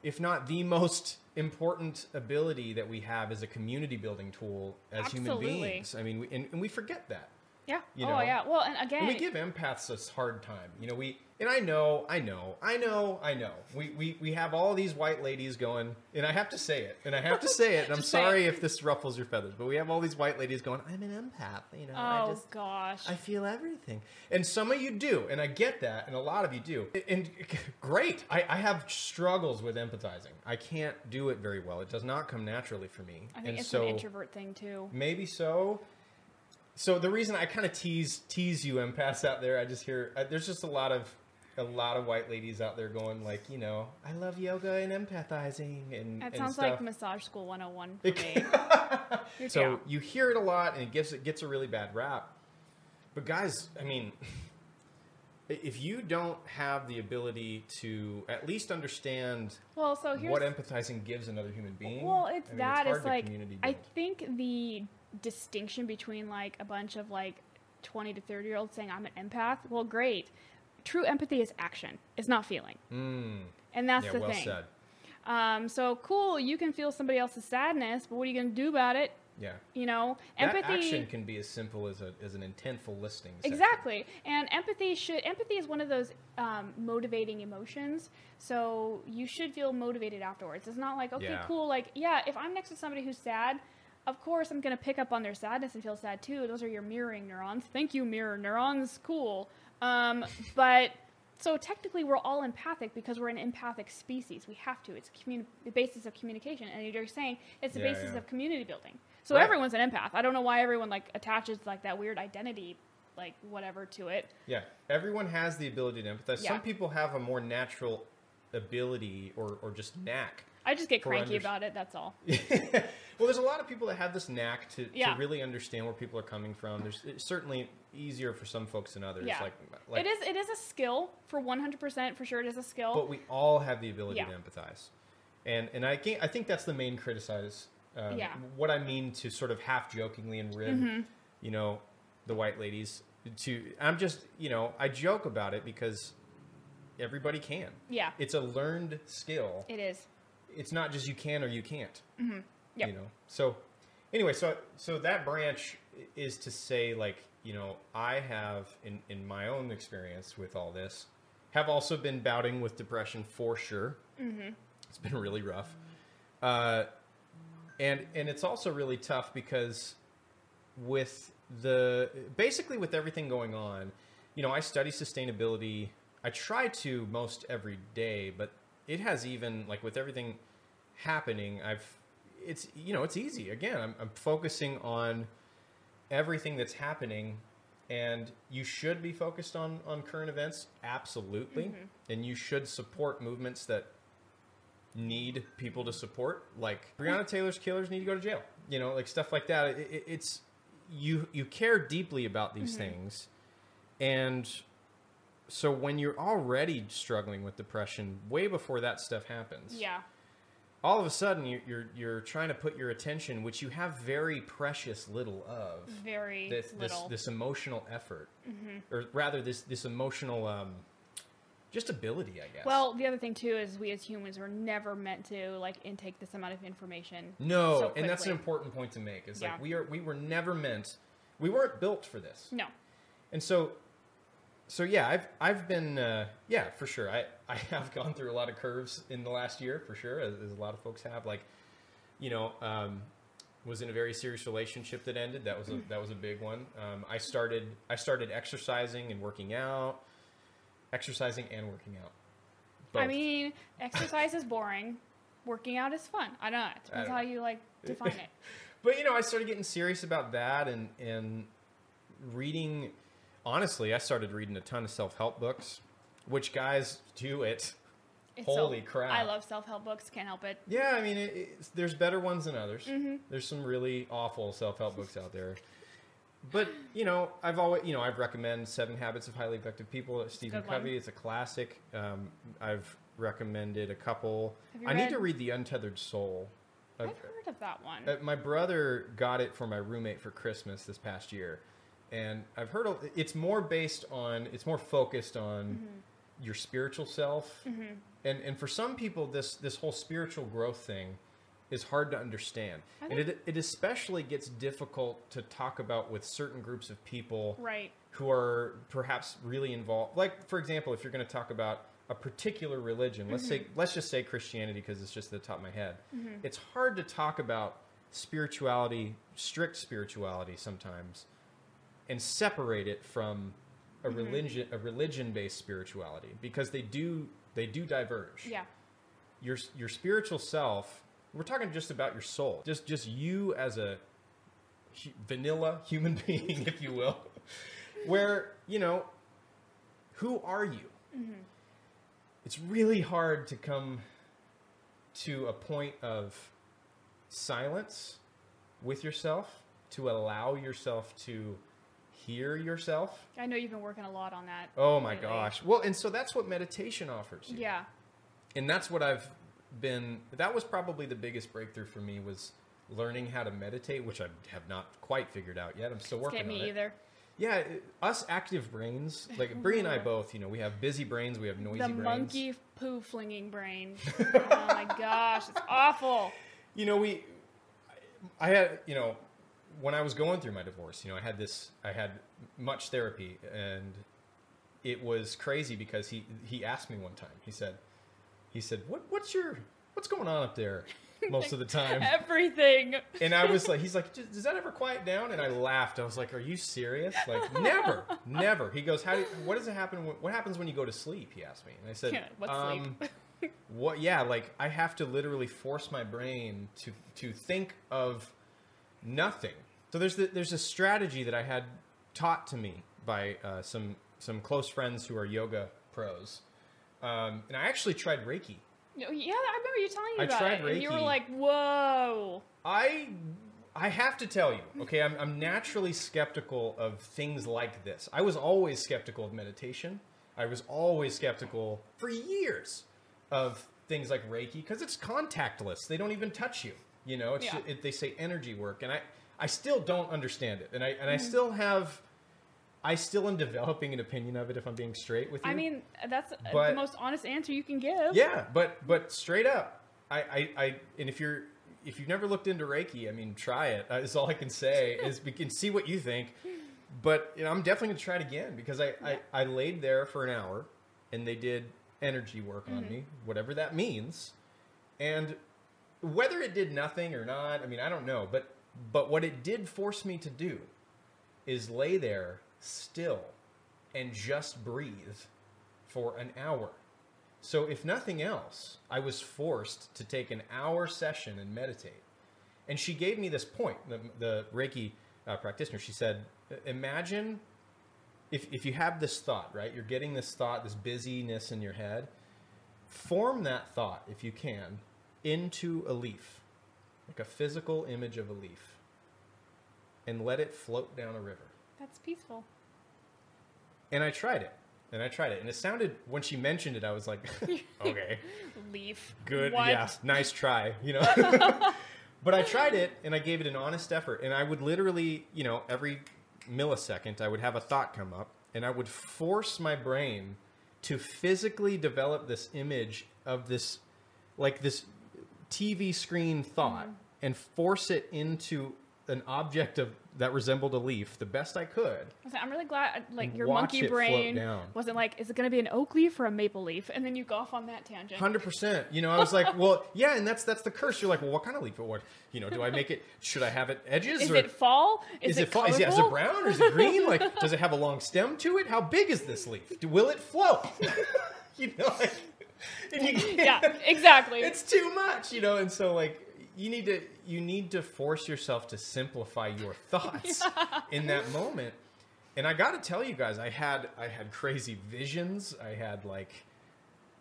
if not the most important ability that we have as a community building tool as human beings. I mean, we, and, and we forget that. Yeah. You oh know? yeah. Well, and again, And we give empaths a hard time. You know, we and I know, I know, I know, I know. We we, we have all these white ladies going, and I have to say it, and I have to say it. And I'm say it. sorry if this ruffles your feathers, but we have all these white ladies going, I'm an empath. You know, I oh just gosh. I feel everything. And some of you do, and I get that, and a lot of you do. And great. I, I have struggles with empathizing. I can't do it very well. It does not come naturally for me. I think and it's so an introvert thing too. maybe so. So the reason I kind of tease tease you empaths out there, I just hear uh, there's just a lot of a lot of white ladies out there going like, you know, I love yoga and empathizing and That and sounds stuff. like massage school 101 for me. So down. you hear it a lot, and it gives it gets a really bad rap. But guys, I mean, if you don't have the ability to at least understand well, so here's what empathizing gives another human being, Well, it's I mean, that. It's to like I think the distinction between like a bunch of like 20 to 30 year olds saying I'm an empath. Well, great. True empathy is action. It's not feeling, Mm, and that's yeah, the well thing. said. Um, so cool. You can feel somebody else's sadness, but what are you going to do about it? Yeah. You know, That empathy. action can be as simple as a as an intentful listening. session. Exactly, and empathy should empathy is one of those um, motivating emotions. So you should feel motivated afterwards. It's not like okay, Yeah. cool. Like yeah, if I'm next to somebody who's sad, of course I'm gonna pick up on their sadness and feel sad too. Those are your mirroring neurons. Thank you, mirror neurons. Cool. Um, but so technically we're all empathic because we're an empathic species. We have to. It's communi- the basis of communication, and you're saying it's the Yeah, basis yeah. of community building. So Right. everyone's an empath. I don't know why everyone like attaches like that weird identity, like whatever, to it. Yeah, everyone has the ability to empathize. Yeah. Some people have a more natural ability or, or just knack. I just get cranky unders- about it. That's all. well, there's a lot of people that have this knack to, Yeah. to really understand where people are coming from. There's it's certainly easier for some folks than others. Yeah. Like, like it is. It is a skill for 100% for sure. It is a skill. but we all have the ability Yeah. to empathize, and and I think I think that's the main criticize. Um, Yeah. Mm-hmm. What I mean to sort of half jokingly and rib, you know, the white ladies. To I'm just you know I joke about it because everybody can. yeah, It's a learned skill. it is. It's not just you can or you can't. Yep. You know. So anyway, so so that branch is to say like you know I have in in my own experience with all this have also been bouting with depression for sure. Mm-hmm. It's been really rough. Uh, and and it's also really tough because with the basically with everything going on, you know, I study sustainability. I try to most every day, but it has even like with everything happening, I've it's you know it's easy. Again, I'm, I'm focusing on everything that's happening, and you should be focused on on current events, absolutely, mm-hmm. and you should support movements that need people to support. Like Breonna Taylor's killers need to go to jail. You know, like stuff like that. It, it, it's you you care deeply about these mm-hmm. things, and so when you're already struggling with depression, way before that stuff happens, Yeah. all of a sudden you're, you're you're trying to put your attention, which you have very precious little of, Very this this, little. Mm-hmm. this emotional effort, or rather this this emotional um, just ability, I guess. well, the other thing too is we as humans were never meant to like intake this amount of information. no, so and that's an important point to make. Is Yeah. like we are we were never meant, we weren't built for this, No. and so. So yeah, I've I've been uh, yeah for sure. I, I have gone through a lot of curves in the last year for sure, as, as a lot of folks have. Like, you know, um, was in a very serious relationship that ended. That was a that was a big one. Um, I started I started exercising and working out, exercising and working out. I mean, exercise is boring. Working out is fun. I don't know. It depends how you like define it. but you know, I started getting serious about that and and reading. Honestly, I started reading a ton of self help books, which guys do it. It's Holy so- crap. I love self help books. Can't help it. Yeah, I mean, it, there's better ones than others. Mm-hmm. There's some really awful self help books out there. but you know, I've always, you know, I've recommend Seven Habits of Highly Effective People. Stephen. Covey. It's a classic. Um, I've recommended a couple. Have you I need to read- read The Untethered Soul. I've I've- heard of that one. uh, my brother got it for my roommate for Christmas this past year, and I've heard a- it's more based on it's more focused on Mm-hmm. your spiritual self, mm-hmm. and and for some people this this whole spiritual growth thing is hard to understand, and it it especially gets difficult to talk about with certain groups of people right. who are perhaps really involved. Like, for example, if you're going to talk about a particular religion, let's say, mm-hmm. let's just say Christianity because it's just at the top of my head. Mm-hmm. It's hard to talk about spirituality, strict spirituality sometimes, and separate it from a mm-hmm. religion, a religion-based spirituality because they do they do diverge. Yeah. your your spiritual self we're talking just about your soul just just you as a vanilla human being if you will where you know who are you? Mm-hmm. It's really hard to come to a point of silence with yourself to allow yourself to hear yourself I know you've been working a lot on that. oh my lately. gosh well and so that's what meditation offers you Yeah. and that's what I've been. That was probably the biggest breakthrough for me was learning how to meditate, which I have not quite figured out yet. I'm still working Can't on me it. either. Yeah, it- us active brains, like Brie and I both, you know, we have busy brains, we have noisy the brains. monkey poo flinging brain. oh my gosh, it's awful. You know, we, I had, you know, when I was going through my divorce, you know, I had this, I had much therapy, and it was crazy because he he asked me one time. He said, he said, what what's your what's going on up there most of the time? Everything. And I was like, he's like, "Does does that ever quiet down? And I laughed. I was like, are you serious? Like, never, never. He goes, how? Do, what does it happen? when- What happens when you go to sleep? He asked me, and I said, Yeah, what's um, sleep? what? Yeah, like I have to literally force my brain to to think of nothing. So there's the, there's a strategy that I had taught to me by uh, some some close friends who are yoga pros, um, and I actually tried Reiki. Yeah, I remember you telling me I about tried it, and you were like, "Whoa." I I have to tell you, okay, I'm, I'm naturally skeptical of things like this. I was always skeptical of meditation. I was always skeptical for years of things like Reiki because it's contactless. They don't even touch you. You know, it's Yeah. it, they say energy work, and I I still don't understand it, and I and I Mm-hmm. still have. I still am developing an opinion of it. If I'm being straight with you, I mean, that's But- the most honest answer you can give. yeah, but but straight up, I, I, I and if you're if you've never looked into Reiki, I mean, try it. Uh, Is all I can say is we can see what you think. But you know, I'm definitely gonna try it again because I, I, I laid there for an hour, and they did energy work on me, whatever that means, and whether it did nothing or not, I mean, I don't know. But but what it did force me to do is lay there still and just breathe for an hour. So, if nothing else, I was forced to take an hour session and meditate. And she gave me this point, the, the Reiki uh, practitioner. She said, Imagine if, if you have this thought, right? You're getting this thought, this busyness in your head. Form that thought, if you can, into a leaf, like a physical image of a leaf, and let it float down a river. That's peaceful. And I tried it. And I tried it. And it sounded, when she mentioned it, I was like, okay. Leaf. Good. What? Yeah. Nice try. You know. but I tried it and I gave it an honest effort. And I would literally, you know, every millisecond, I would have a thought come up and I would force my brain to physically develop this image of this, like this TV screen thought Mm-hmm. and force it into an object of that resembled a leaf the best I could. I was like, I'm really glad, uh, like your monkey brain wasn't like, is it going to be an oak leaf or a maple leaf? And then you go off on that tangent. Hundred percent. You know, I was like, well, yeah, and that's that's the curse. You're like, well, what kind of leaf? What you know? Do I make it? Should I have it edges? Is or it fall? Is, is it, it fall? Is it, is it brown or is it green? Like, does it have a long stem to it? How big is this leaf? Will it float? you know, like, and you can't- Yeah, exactly. it's too much, you know. And so, like, you need to you need to force yourself to simplify your thoughts in that moment. And I got to tell you guys, I had I had crazy visions. I had like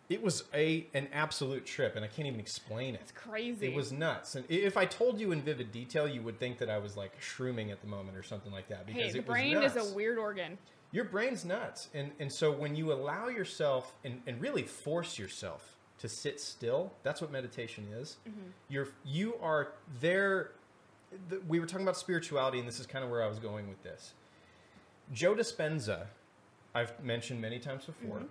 It was a an absolute trip, and I can't even explain it. It's crazy. It was nuts, and if I told you in vivid detail, you would think that I was like shrooming at the moment or something like that. Because Hey, the it brain was is a weird organ. Your brain's nuts, and and so when you allow yourself and, and really force yourself to sit still, that's what meditation is. Mm-hmm. You're you are there. The, we were talking about spirituality, and this is kind of where I was going with this. Joe Dispenza, I've mentioned many times before. Mm-hmm.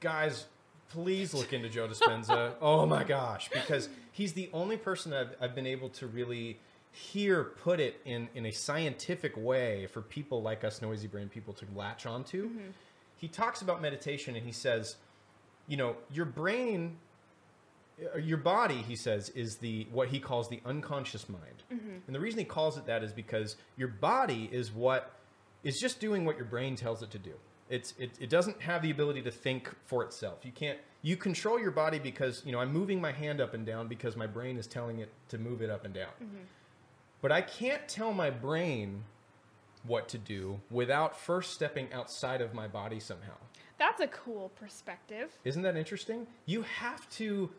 Guys, please look into Joe Dispenza. oh my gosh, because he's the only person I've, I've been able to really hear put it in, in a scientific way for people like us noisy brain people to latch onto. Mm-hmm. He talks about meditation and he says, you know, your brain uh, your body he says is the what he calls the unconscious mind. Mm-hmm. And the reason he calls it that is because your body is what is just doing what your brain tells it to do. It's it, it doesn't have the ability to think for itself. You can't you control your body because you know i'm moving my hand up and down because my brain is telling it to move it up and down mm-hmm. But i can't tell my brain what to do without first stepping outside of my body somehow That's a cool perspective. isn't that interesting? You have to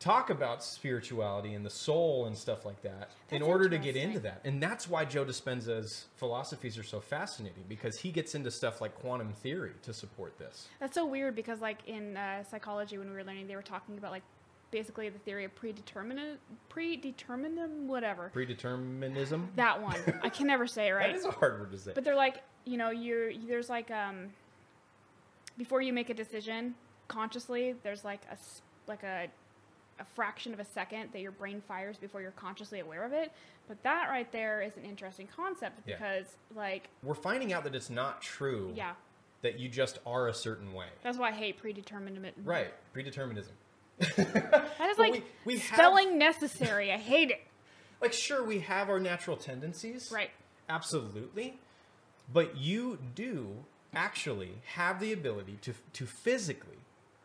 talk about spirituality and the soul and stuff like that in order to get into that. And that's why Joe Dispenza's philosophies are so fascinating because he gets into stuff like quantum theory to support this. That's so weird because, like, in uh, psychology, when we were learning, they were talking about, like, basically the theory of predeterminate, predeterminism, whatever. Predeterminism. That one. I can never say it right. That is a hard word to say. But they're like, you know, you're there's like um before you make a decision consciously, there's like a like a a fraction of a second that your brain fires before you're consciously aware of it. But that right there is an interesting concept Yeah. because like We're finding out that it's not true yeah, that you just are a certain way. that's why I hate predeterminism. Right. Predeterminism. That is like we- we have- spelling necessary. I hate it. Like, sure, we have our natural tendencies. Right. Absolutely. But you do actually have the ability to, to physically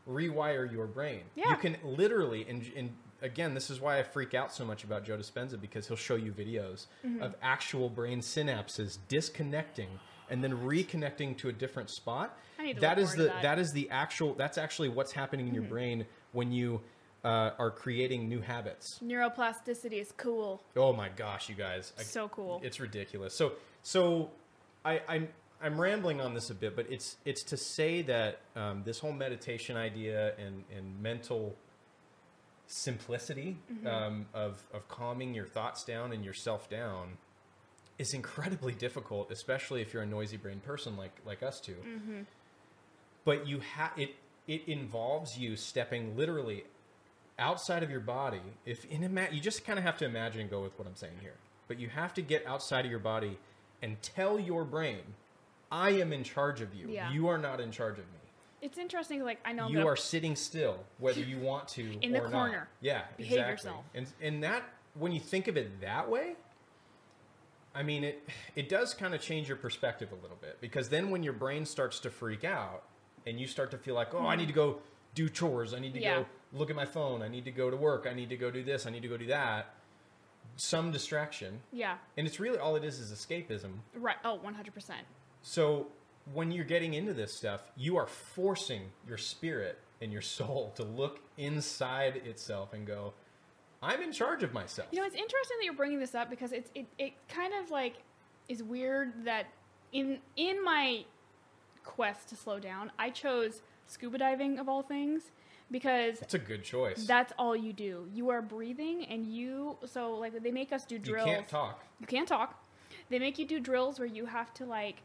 rewire your brain. Yeah. You can literally, and, and again, this is why I freak out so much about Joe Dispenza because he'll show you videos Mm-hmm. of actual brain synapses disconnecting and then reconnecting to a different spot. I need to That is the that. that is the actual that's actually what's happening in your Mm-hmm. brain when you uh, are creating new habits. Neuroplasticity is cool. Oh my gosh, you guys! I- So cool. It's ridiculous. So, so I, I'm I'm rambling on this a bit, but it's it's to say that um, this whole meditation idea and and mental simplicity um, of of calming your thoughts down and yourself down is incredibly difficult, especially if you're a noisy brain person like like us 2 But you have it. It involves you stepping literally outside of your body. If in ima- you just kind of have to imagine and go with what I'm saying here. But you have to get outside of your body and tell your brain, "I am in charge of you. Yeah. You are not in charge of me. It's interesting. Like I know you gonna- are sitting still, whether you want to In the or not." corner. Yeah, Behave exactly. yourself. And and that when you think of it that way, I mean it it does kind of change your perspective a little bit because then when your brain starts to freak out and you start to feel like, "Oh, I need to go do chores. I need to Mm-hmm. Yeah. go look at my phone. I need to go to work. I need to go do this. I need to go do that." Some distraction. yeah, And it's really all it is is escapism. right. Oh, 100 percent. So when you're getting into this stuff, you are forcing your spirit and your soul to look inside itself and go, I'm in charge of myself. You know, it's interesting that you're bringing this up because it's it, it kind of like is weird that in in my quest to slow down, I chose scuba diving of all things because It's a good choice. that's all you do. You are breathing and you so like they make us do drills. you can't talk. You can't talk. They make you do drills where you have to like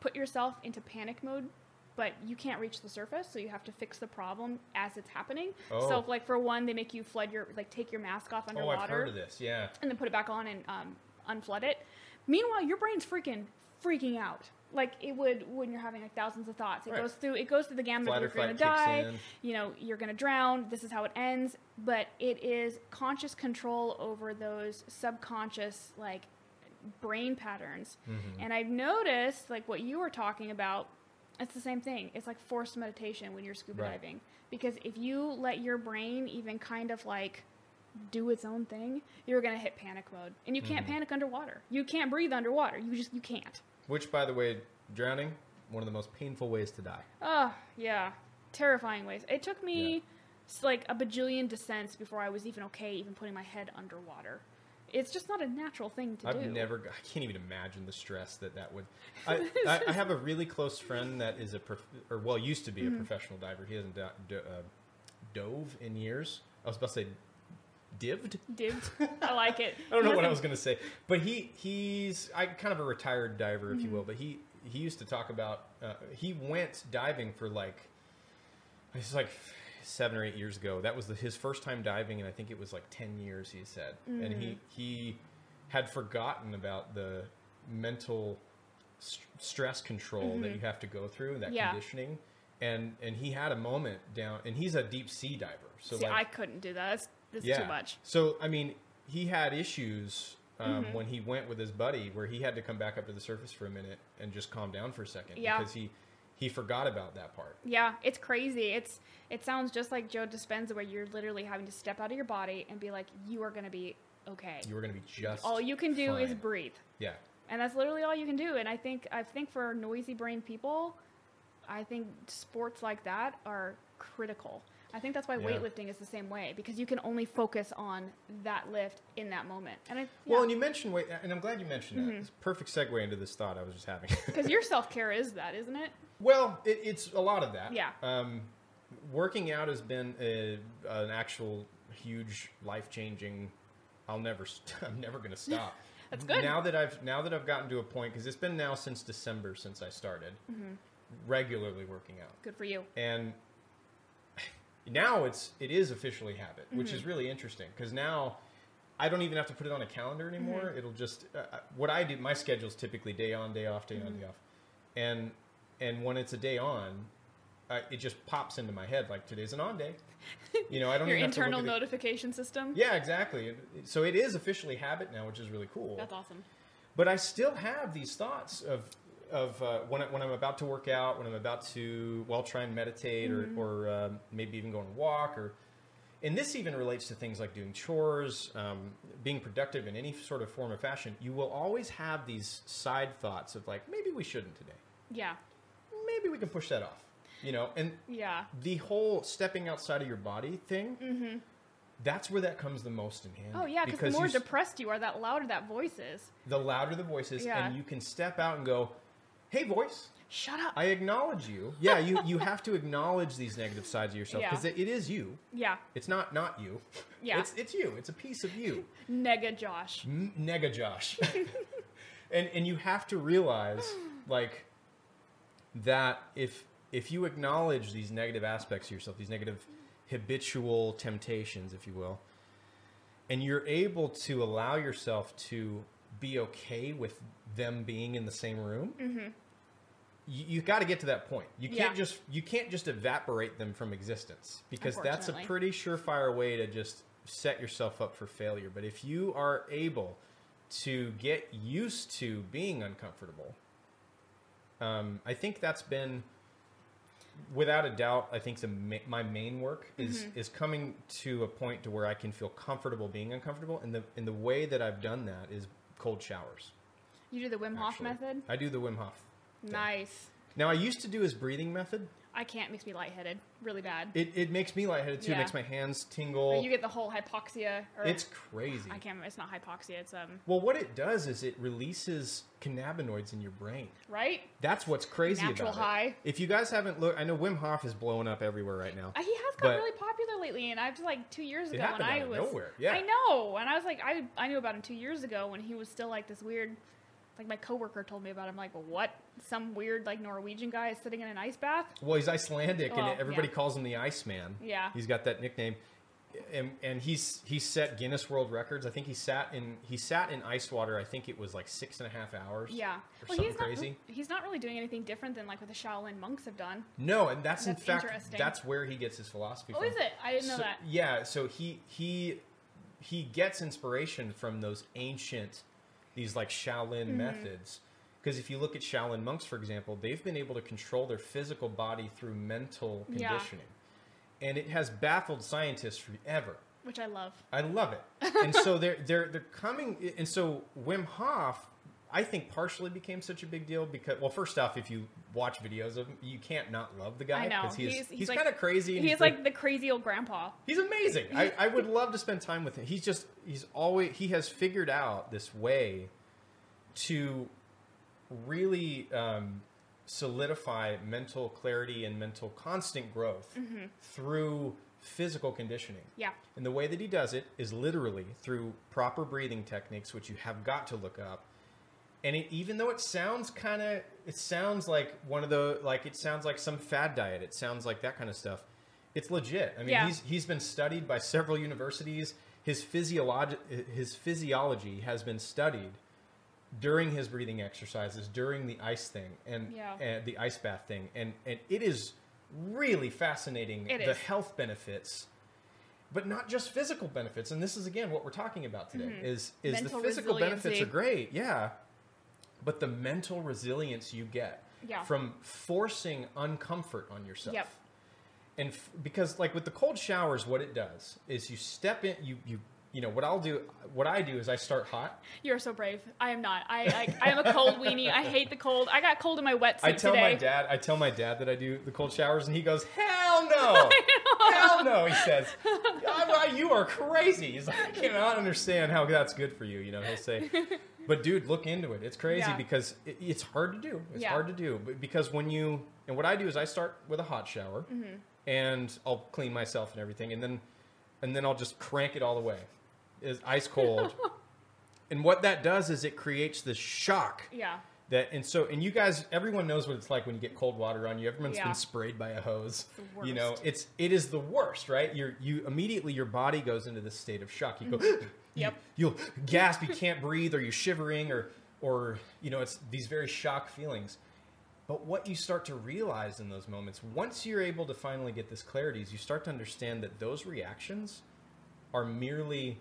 put yourself into panic mode, but you can't reach the surface, so you have to fix the problem as it's happening. Oh. So like for one, they make you flood your like take your mask off Oh, underwater I've heard of this. Yeah. and then put it back on and um, unflood it. Meanwhile, your brain's freaking freaking out. Like it would when you're having like thousands of thoughts. It Right. goes through it goes through the gamut Flight of you're gonna die, you know, you're gonna drown, this is how it ends. But it is conscious control over those subconscious like brain patterns. Mm-hmm. And I've noticed like what you were talking about, it's the same thing. It's like forced meditation when you're scuba Right. diving. Because if you let your brain even kind of like do its own thing, you're gonna hit panic mode. And you can't Mm-hmm. panic underwater. You can't breathe underwater. You just you can't. Which, by the way, drowning, one of the most painful ways to die. Oh, yeah. terrifying ways. It took me Yeah. like a bajillion descents before I was even okay, even putting my head underwater. It's just not a natural thing to do. I've never. I can't even imagine the stress that that would. I, I, I have a really close friend that is a prof, or well used to be Mm-hmm. a professional diver. He hasn't do, do, uh, dove in years. I was about to say dived. Dived. I like it. I don't know what I was going to say, but he he's I kind of a retired diver, if you Mm-hmm. will. But he he used to talk about uh, he went diving for like it's like seven or eight years ago. That was the, his first time diving, and I think it was like ten years. He said, and Mm-hmm. he he had forgotten about the mental st- stress control that you have to go through, and that Mm-hmm. Yeah. conditioning. And and he had a moment down, and he's a deep sea diver. So See, like I couldn't do that. That's, this is too much. so I mean, he had issues um, Mm-hmm. when he went with his buddy, where he had to come back up to the surface for a minute and just calm down for a second Yeah. because he he forgot about that part. Yeah, it's crazy. It's it sounds just like Joe Dispenza, where you're literally having to step out of your body and be like, you are going to be okay. You are going to be just all you can do is breathe, yeah. and that's literally all you can do. And I think I think for noisy brain people, I think sports like that are critical. I think that's why Yeah. weightlifting is the same way because you can only focus on that lift in that moment. And I, Well, yeah. Mm-hmm. and you mentioned weight, and I'm glad you mentioned that. It's a perfect segue into this thought I was just having. because your self care is that, isn't it? well, it, it's a lot of that. Yeah. Um, working out has been a, an actual huge life changing. I'll never. St- I'm never going to stop. That's good. Now that I've now that I've gotten to a point because it's been now since December since I started Mm-hmm. regularly working out, Good for you. and now it's it is officially habit, which Mm-hmm. is really interesting because now I don't even have to put it on a calendar anymore. Mm-hmm. It'll just uh, uh, what I do. My schedule's typically day on, day off, day on, Mm-hmm. day off, and and when it's a day on, uh, it just pops into my head like today's an on day. You know, I don't Your even have to look internal at it. notification system. Yeah, exactly. So it is officially habit now, which is really cool. That's awesome. But I still have these thoughts of of uh, when I, when I'm about to work out, when I'm about to well try and meditate, Mm-hmm. or or um, maybe even go on a walk, or and this even relates to things like doing chores, um, being productive in any sort of form or fashion. You will always have these side thoughts of like maybe we shouldn't today, Yeah. maybe we can push that off, you know, and Yeah. the whole stepping outside of your body thing. That's where that comes the most in. Mm-hmm. Oh yeah, because the more depressed you are, that louder that voice is. the louder the voice is, Yeah. and you can step out and go, "Hey, voice, Shut up. I acknowledge you." Yeah, you you have to acknowledge these negative sides of yourself Yeah. because it, it is you. yeah. It's not not you. Yeah. it's it's you. It's a piece of you. Nega Josh. M- Nega Josh. and and you have to realize like that if if you acknowledge these negative aspects of yourself, these negative habitual temptations, if you will, and you're able to allow yourself to be okay with them being in the same room, mm-hmm. You, you got to get to that point. You can't. Yeah. just you can't just evaporate them from existence because that's a pretty surefire way to just set yourself up for failure. But if you are able to get used to being uncomfortable, um, I think that's been without a doubt. I think the ma- my main work is Mm-hmm. is coming to a point to where I can feel comfortable being uncomfortable, and the and the way that I've done that is cold showers. You do the Wim Hof actually. method? I do the Wim Hof. Nice. Now I used to do his breathing method. I can't. Makes me lightheaded. Really bad. It, it makes me lightheaded too. It makes my hands tingle. you get the whole hypoxia. Or It's crazy. I can't. It's not hypoxia. It's um. Well, what it does is it releases cannabinoids in your brain. Right. That's what's crazy Natural about high. it. If you guys haven't looked, I know Wim Hof is blowing up everywhere right now. Uh, He has got really popular lately, and I was like two years It ago when I of was nowhere, yeah. I know, and I was like, I I knew about him two years ago when he was still like this weird. Like my coworker told me about him. Like, well, what? Some weird like Norwegian guy is sitting in an ice bath. Well, he's Icelandic, and everybody yeah. calls him the Iceman. Yeah. he's got that nickname, and and he's he's set Guinness World Records. I think he sat in he sat in ice water. I think it was like six and a half hours. Yeah. Well, he's not. crazy. He's not really doing anything different than like what the Shaolin monks have done. No, and that's, in fact that's where he gets his philosophy Oh, from. is it? I didn't know So- that. Yeah, so he he he gets inspiration from those ancient these like Shaolin Mm-hmm. methods. Because if you look at Shaolin monks, for example, they've been able to control their physical body through mental Yeah. conditioning, and it has baffled scientists forever. Which I love. I love it. and so they're they're they're coming and so Wim Hof I think partially became such a big deal because, well, first off, if you watch videos of him, you can't not love the guy because he's He's- he's, he's like- kind of crazy. And He's like the crazy old grandpa. He's amazing. I, I would love to spend time with him. He's just he's always he has figured out this way to really um, solidify mental clarity and mental constant growth through physical conditioning. Yeah. And the way that he does it is literally through proper breathing techniques, which you have got to look up. And it, even though it sounds kind of, it sounds like one of the, like it sounds like some fad diet. It sounds like that kind of stuff. It's legit. I mean, Yeah. he's he's been studied by several universities. His physiology, his physiology has been studied during his breathing exercises, during the ice thing, and, Yeah. and the ice bath thing, and and it is really fascinating It the is. health benefits but not just physical benefits and this is again what we're talking about today is is Mm-hmm. Mental the physical benefits are great yeah but the mental resilience you get Yeah. from forcing uncomfort on yourself Yep. and f- because like with the cold showers what it does is you step in you you you know what i'll do what i do is i start hot You're so brave. I am not. I I, I am a cold weenie. I hate the cold. I got cold in my wetsuit I tell today. my dad, I tell my dad that I do the cold showers, and he goes, "Hell no, hell no!" He says, "Ah, "You are crazy." He's like, "I cannot understand how that's good for you." You know, he'll say, "But dude, look into it. It's crazy Yeah. because it, it's hard to do. It's Yeah. hard to do, but because when you and what I do is I start with a hot shower, Mm-hmm. and I'll clean myself and everything, and then and then I'll just crank it all the way, is ice cold." And what that does is it creates this shock Yeah. that and so and you guys everyone knows what it's like when you get cold water on you everyone's Yeah. been sprayed by a hose the you know it's it is the worst right you're you immediately your body goes into this state of shock you go. Yep. you, will gasp you can't breathe or you're shivering or or you know it's these very shock feelings but what you start to realize in those moments once you're able to finally get this clarity is you start to understand that those reactions are merely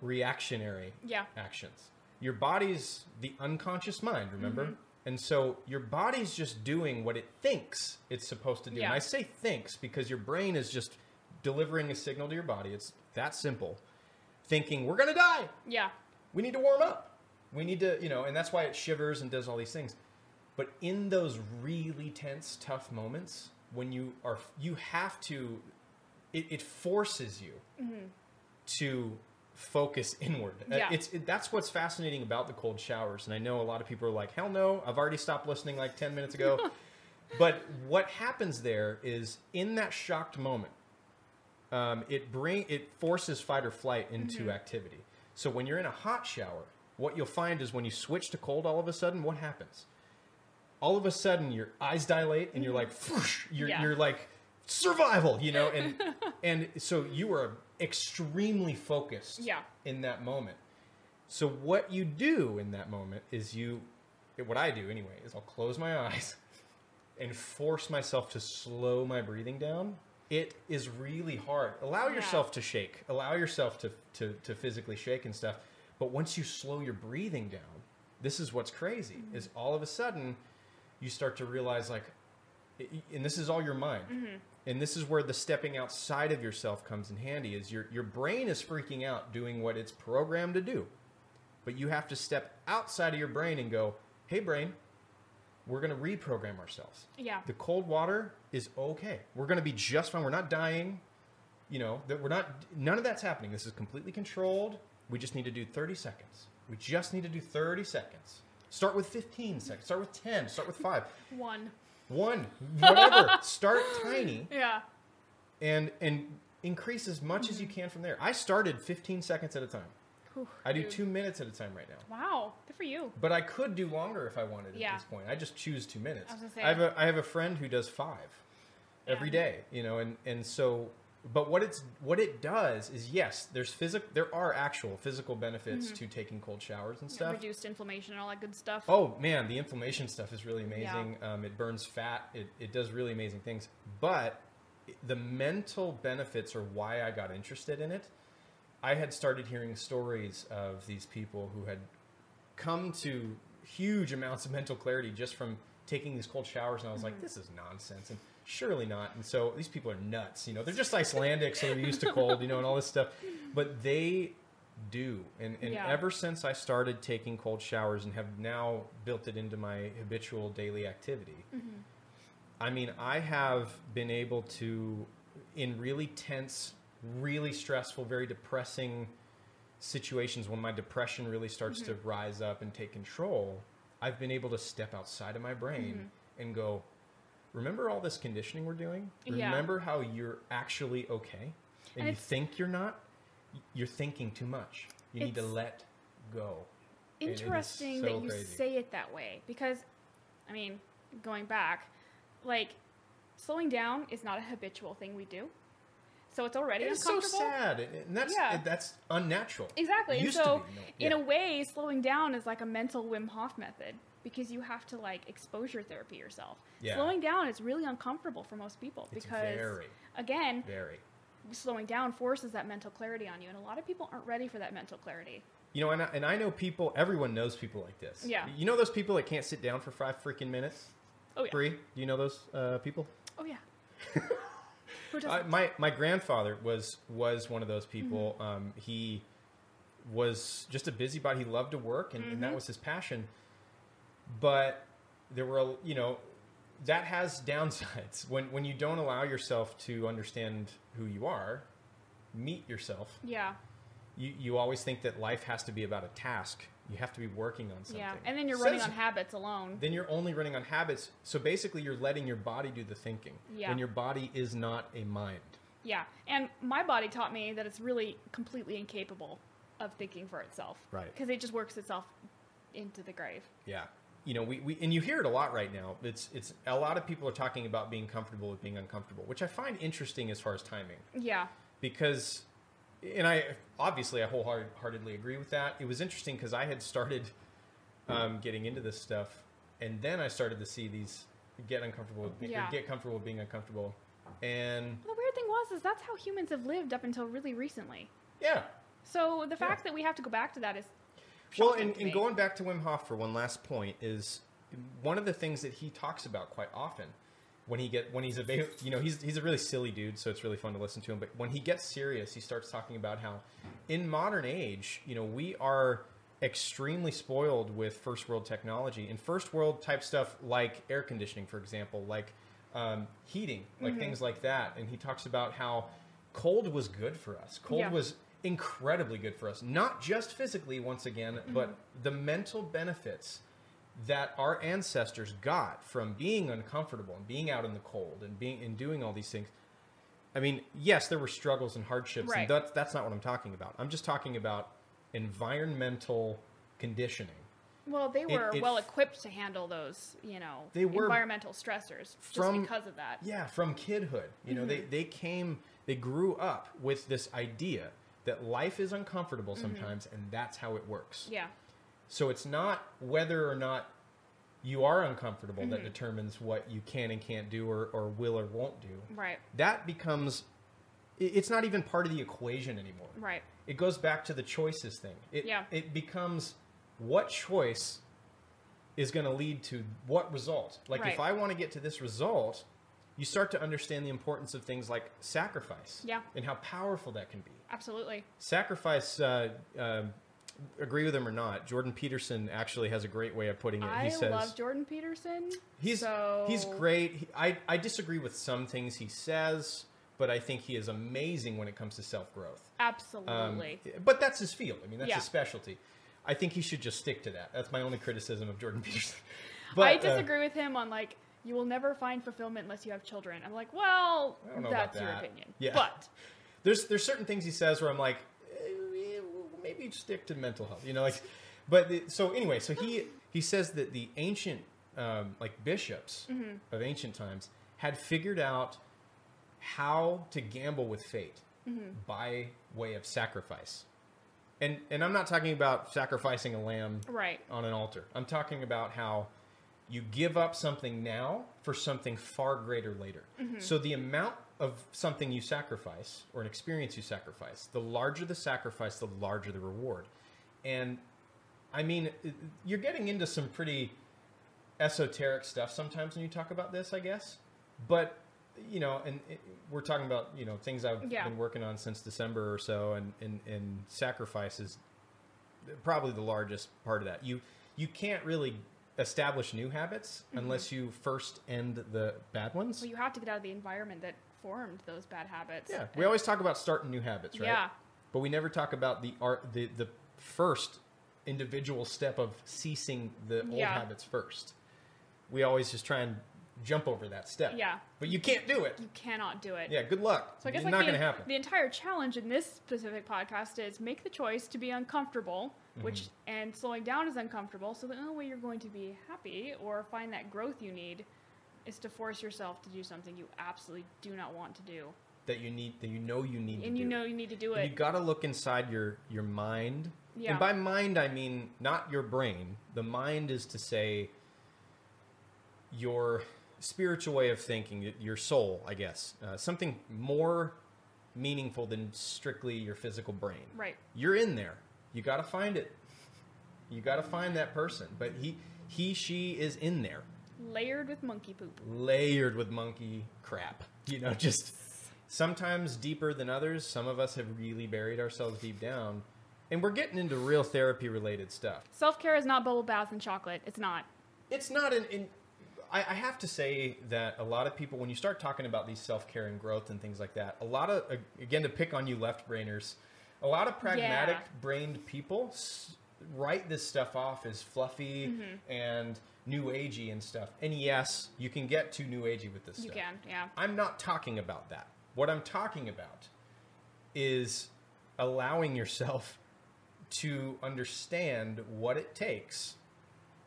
reactionary Yeah. actions. Your body's the unconscious mind, remember? Mm-hmm. And so your body's just doing what it thinks it's supposed to do. And I say thinks because your brain is just delivering a signal to your body. It's that simple. Thinking, we're going to die. Yeah. We need to warm up. We need to, you know, and that's why it shivers and does all these things. But in those really tense, tough moments, when you are, you have to, it, it forces you to focus inward. Uh, Yeah. It's it, that's what's fascinating about the cold showers. And I know a lot of people are like, "Hell no, I've already stopped listening like 10 minutes ago." but what happens there is in that shocked moment, um, it bring it forces fight or flight into activity. So when you're in a hot shower, what you'll find is when you switch to cold, all of a sudden, what happens? All of a sudden, your eyes dilate, and you're like, whoosh, you're Yeah. you're like survival, you know, and and so you are extremely focused Yeah. in that moment. So what you do in that moment is you, what I do anyway, is I'll close my eyes and force myself to slow my breathing down. It is really hard. Allow Yeah. yourself to shake. Allow yourself to, to, to physically shake and stuff. But once you slow your breathing down, this is what's crazy. Mm-hmm. Is all of a sudden you start to realize like, and this is all your mind. Mm-hmm. And this is where the stepping outside of yourself comes in handy. Is your your brain is freaking out doing what it's programmed to do, but you have to step outside of your brain and go, "Hey, brain, we're going to reprogram ourselves. Yeah. The cold water is okay. We're going to be just fine. We're not dying. You know that we're not. None of that's happening. This is completely controlled. We just need to do 30 seconds. We just need to do 30 seconds. Start with 15 seconds. Start with 10. Start with five. One. One. Whatever. Start tiny Yeah. and and increase as much as you mm-hmm. can from there. I started 15 seconds at a time. Whew, I do dude. two minutes at a time right now. Wow. Good for you. But I could do longer if I wanted Yeah. at this point. I just choose two minutes. I say- I have a I have a friend who does five every Yeah. day. You know, and and so. But what it's what it does is yes, there's physical. There are actual physical benefits Mm-hmm. to taking cold showers and stuff. Reduced inflammation and all that good stuff. Oh man, the inflammation stuff is really amazing. Um, it burns fat. It, it does really amazing things. But the mental benefits are why I got interested in it. I had started hearing stories of these people who had come to huge amounts of mental clarity just from taking these cold showers, and I was like, Mm-hmm. this is nonsense, and surely not. And so these people are nuts. You know, they're just Icelandic, so they're used to cold. You know, and all this stuff. But they do. And, and Yeah. ever since I started taking cold showers and have now built it into my habitual daily activity, Mm-hmm. I mean, I have been able to, in really tense, really stressful, very depressing situations when my depression really starts Mm-hmm. to rise up and take control, I've been able to step outside of my brain Mm-hmm. and go, remember all this conditioning we're doing? Yeah. Remember how you're actually okay? And, And you think you're not? You're thinking too much. You need to let go. And it is Interesting so that you crazy. say it that way because, I mean, going back, like slowing down is not a habitual thing we do, so it's already It's so sad, and that's Yeah. that's unnatural. Exactly. And so, no- in yeah. a way, slowing down is like a mental Wim Hof method because you have to like exposure therapy yourself. Yeah. Slowing down is really uncomfortable for most people It's because, very, again, very. slowing down forces that mental clarity on you, and a lot of people aren't ready for that mental clarity. You know, and I, and I know people. Everyone knows people like this. Yeah. You know those people that can't sit down for five freaking minutes. Oh yeah. Bree, do you know those uh, people? Oh yeah. I, my my grandfather was was one of those people. Mm-hmm. Um, he was just a busybody. He loved to work, and, and Mm-hmm. that was his passion. But there were, a- you know, that has downsides when when you don't allow yourself to understand who you are, meet yourself. yeah. You you always think that life has to be about a task. You have to be working on something. Yeah. And then you're running Says- on habits alone. then you're only running on habits. So basically, you're letting your body do the thinking. Yeah. When your body is not a mind. Yeah. And my body taught me that it's really completely incapable of thinking for itself. Right. Because it just works itself into the grave. Yeah. You know, we, we and you hear it a lot right now. It's it's a lot of people are talking about being comfortable with being uncomfortable, which I find interesting as far as timing. Yeah. Because and I obviously I wholeheartedly agree with that. It was interesting because I had started um, getting into this stuff, and then I started to see these get uncomfortable, Yeah. get comfortable with being uncomfortable, and The weird thing was is that's how humans have lived up until really recently. yeah, So the fact that we have to go back to that is Well, and, and going back to Wim Hof for one last point is one of the things that he talks about quite often when he get when he's available. You know, he's he's a really silly dude, so it's really fun to listen to him. But when he gets serious, he starts talking about how in modern age, you know, we are extremely spoiled with first world technology and first world type stuff like air conditioning, for example, like um, heating, like things like that. And he talks about how cold was good for us. Cold Yeah. was incredibly good for us, not just physically, once again, but the mental benefits that our ancestors got from being uncomfortable and being out in the cold and being and doing all these things. I mean, yes, there were struggles and hardships, Right. and that's that's not what I'm talking about. I'm just talking about environmental conditioning. well, they were it- well equipped to handle those, you know, They were environmental stressors from- just because of that. Yeah, from kidhood. You know, they, Mm-hmm. they came, they grew up with this idea that life is uncomfortable Mm-hmm. sometimes, and that's how it works. Yeah. So it's not whether or not you are uncomfortable Mm-hmm. that determines what you can and can't do or, or will or won't do. Right. That becomes, it's not even part of the equation anymore. Right. It goes back to the choices thing. It, Yeah. it becomes what choice is going to lead to what result. Like if I want to get to this result, you start to understand the importance of things like sacrifice Yeah. and how powerful that can be. Absolutely. Sacrifice, uh, uh, agree with him or not, Jordan Peterson actually has a great way of putting it. I he says love Jordan Peterson. he's so he's great. He, I I disagree with some things he says, but I think he is amazing when it comes to self growth. Absolutely. Um, but that's his field. I mean, that's Yeah. his specialty. I think he should just stick to that. That's my only criticism of Jordan Peterson. I But, uh, disagree with him on like you will never find fulfillment unless you have children. I'm like, well, I don't know about that's your opinion. Yeah. But there's there's certain things he says where I'm like, maybe stick to mental health. You know, like. But the, so anyway, so he he says that the ancient um, like bishops Mm-hmm. of ancient times had figured out how to gamble with fate Mm-hmm. by way of sacrifice. And and I'm not talking about sacrificing a lamb right. on an altar. I'm talking about how you give up something now for something far greater later. So the amount of something you sacrifice or an experience you sacrifice, the larger the sacrifice, the larger the reward. And I mean, you're getting into some pretty esoteric stuff sometimes when you talk about this, I guess. But you know, and it, we're talking about you know things I've Yeah. been working on since December or so, and and and sacrifice is probably the largest part of that. You you can't really establish new habits Mm-hmm. unless you first end the bad ones. So you have to get out of the environment that formed those bad habits. Yeah, we And- always talk about starting new habits, right? Yeah. But we never talk about the art, the the first individual step of ceasing the old Yeah. habits first. We always just try and jump over that step. Yeah. But you can't do it. You cannot do it. Yeah. Good luck. So I guess it's like not the, going to happen. the entire challenge in this specific podcast is make the choice to be uncomfortable, which Mm-hmm. and slowing down is uncomfortable. So the only way you're going to be happy or find that growth you need is to force yourself to do something you absolutely do not want to do, that you need. That you know you need. and you do. know you need to do And it. You got to look inside your your mind. Yeah. And by mind, I mean not your brain. The mind is to say your spiritual way of thinking, your soul, I guess, uh, something more meaningful than strictly your physical brain. right. You're in there. You got to find it. You got to find that person. But he, he, she is in there, Layered with monkey poop. layered with monkey crap. You know, just sometimes deeper than others. Some of us have really buried ourselves deep down, and we're getting into real therapy related stuff. Self care is not bubble bath and chocolate. It's not. It's not an. In, I, I have to say that a lot of people, when you start talking about these self care and growth and things like that, a lot of again to pick on you left brainers, a lot of pragmatic Yeah. brained people write this stuff off as fluffy Mm-hmm. and new agey and stuff. And yes, you can get too new agey with this You stuff. can, yeah. I'm not talking about that. What I'm talking about is allowing yourself to understand what it takes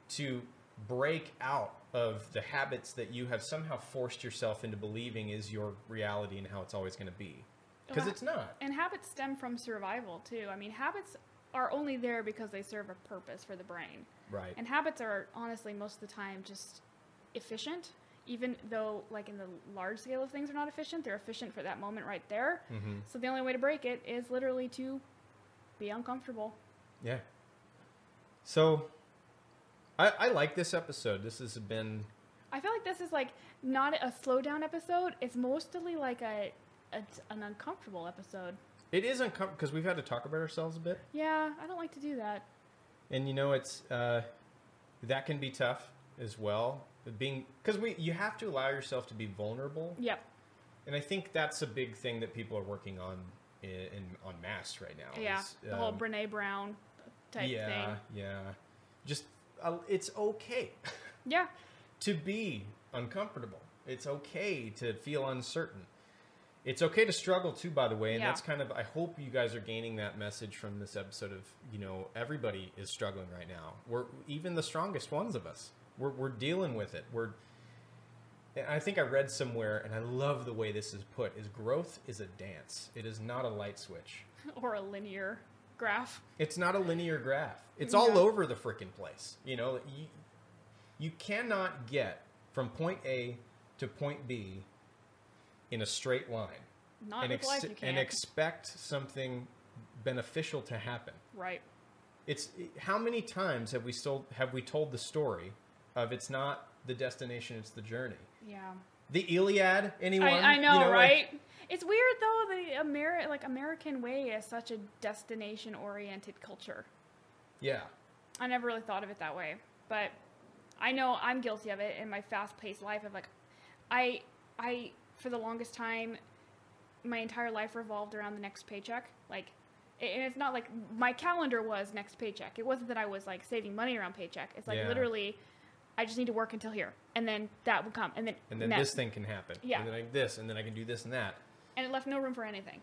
to break out of the habits that you have somehow forced yourself into believing is your reality and how it's always going to be. Because Well, it's not. And habits stem from survival too. I mean, habits are only there because they serve a purpose for the brain. Right. And habits are honestly most of the time just efficient, even though like in the large scale of things are not efficient. They're efficient for that moment right there. Mhm. So the only way to break it is literally to be uncomfortable. Yeah. So I, I like this episode. This has been I feel like this is like not a slow down episode. It's mostly like a, a an uncomfortable episode. it is uncomfortable because we've had to talk about ourselves a bit. Yeah, I don't like to do that. And you know it's uh, that can be tough as well being because we you have to allow yourself to be vulnerable Yep. and i think that's a big thing that people are working on in, in on mass right now Yeah. is, The whole um, Brene Brown type yeah thing. Yeah, yeah just uh, it's okay Yeah. to be uncomfortable it's okay to feel uncertain it's okay to struggle too by the way and Yeah. that's kind of i hope you guys are gaining that message from this episode of you know everybody is struggling right now we're even the strongest ones of us we're, we're dealing with it we're i think i read somewhere and i love the way this is put is growth is a dance it is not a light switch Or a linear graph. it's not a linear graph. It's all over the freaking place. You know, you, you cannot get from point A to point B in a straight line Not and, with life you and expect something beneficial to happen. right. It's how many times have we still have we told the story of it's not the destination, it's the journey. Yeah. The Iliad, anyone? I, I You know, like- right? it's weird though. The Ameri- like American way is such a destination oriented culture. yeah. I never really thought of it that way, but I know I'm guilty of it in my fast-paced life. Of like, I, I for the longest time, my entire life revolved around the next paycheck. Like, and it's not like my calendar was next paycheck. It wasn't that I was like saving money around paycheck. It's like Yeah. literally, I just need to work until here, and then that will come, and then And then this thing can happen. Yeah. And then I, this, and then I can do this and that. and it left no room for anything.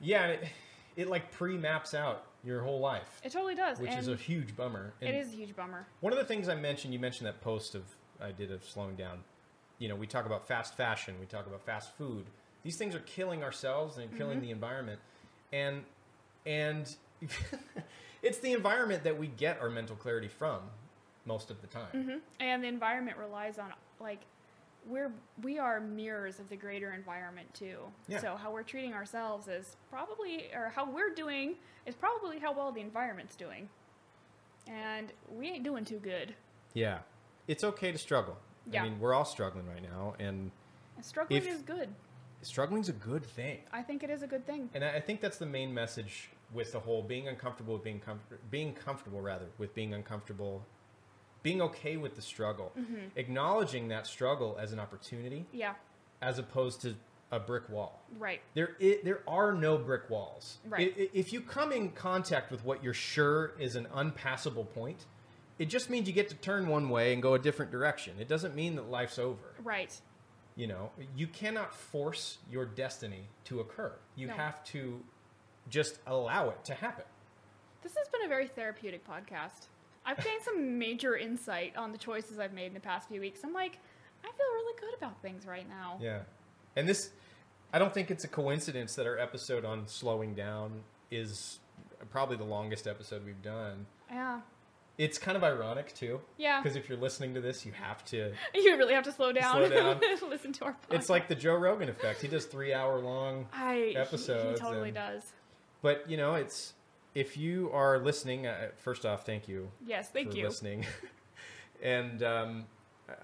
Yeah, and it, it like pre-maps out your whole life, It totally does, which and is a huge bummer. And it is a huge bummer. one of the things I mentioned. You mentioned that post of I did of slowing down. You know, we talk about fast fashion, we talk about fast food. These things are killing ourselves and killing Mm-hmm. the environment, and and it's the environment that we get our mental clarity from most of the time. hmm And the environment relies on like we're we are mirrors of the greater environment too. Yeah. So how we're treating ourselves is probably or how we're doing is probably how well the environment's doing. And we ain't doing too good. Yeah. It's okay to struggle. Yeah. I mean, we're all struggling right now and struggling If- is good. Struggling's a good thing. I think it is a good thing. And I think that's the main message with the whole being uncomfortable with being comfortable, being comfortable rather with being uncomfortable, being okay with the struggle, Mm-hmm. acknowledging that struggle as an opportunity Yeah, as opposed to a brick wall. right. There, i there are no brick walls. Right. If you come in contact with what you're sure is an unpassable point, it just means you get to turn one way and go a different direction. It doesn't mean that life's over. Right. You know, you cannot force your destiny to occur. You No. have to just allow it to happen. This has been a very therapeutic podcast. I've gained some major insight on the choices I've made in the past few weeks. I'm like, I feel really good about things right now. Yeah. And this, I don't think it's a coincidence that our episode on slowing down is probably the longest episode we've done. Yeah. It's kind of ironic too. Yeah. Because if you're listening to this, you have to. You really have to slow down. Slow down. Listen to our podcast. It's like the Joe Rogan effect. He does three hour long. I, he- episodes He, totally and- does. But, you know, it's. If you are listening, uh, first off, thank you Yes, thank for you. listening. and um,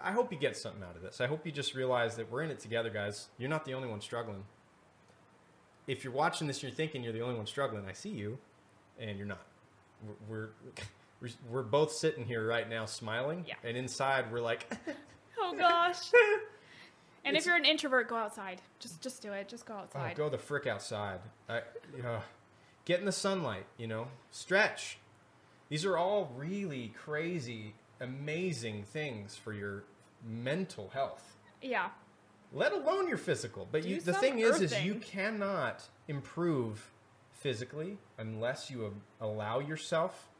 I hope you get something out of this. I hope you just realize that we're in it together, guys. You're not the only one struggling. If you're watching this and you're thinking you're the only one struggling, I see you, and you're not. We're we're, we're, both sitting here right now smiling, Yeah. and inside we're like, Oh gosh. And It's- if you're an introvert, go outside. Just just do it. Just go oh, outside. go the frick outside. I, you know, get in the sunlight. You know, stretch. These are all really crazy, amazing things for your mental health. Yeah. let alone your physical. But you, the thing is, is you cannot improve physically unless you um, allow yourself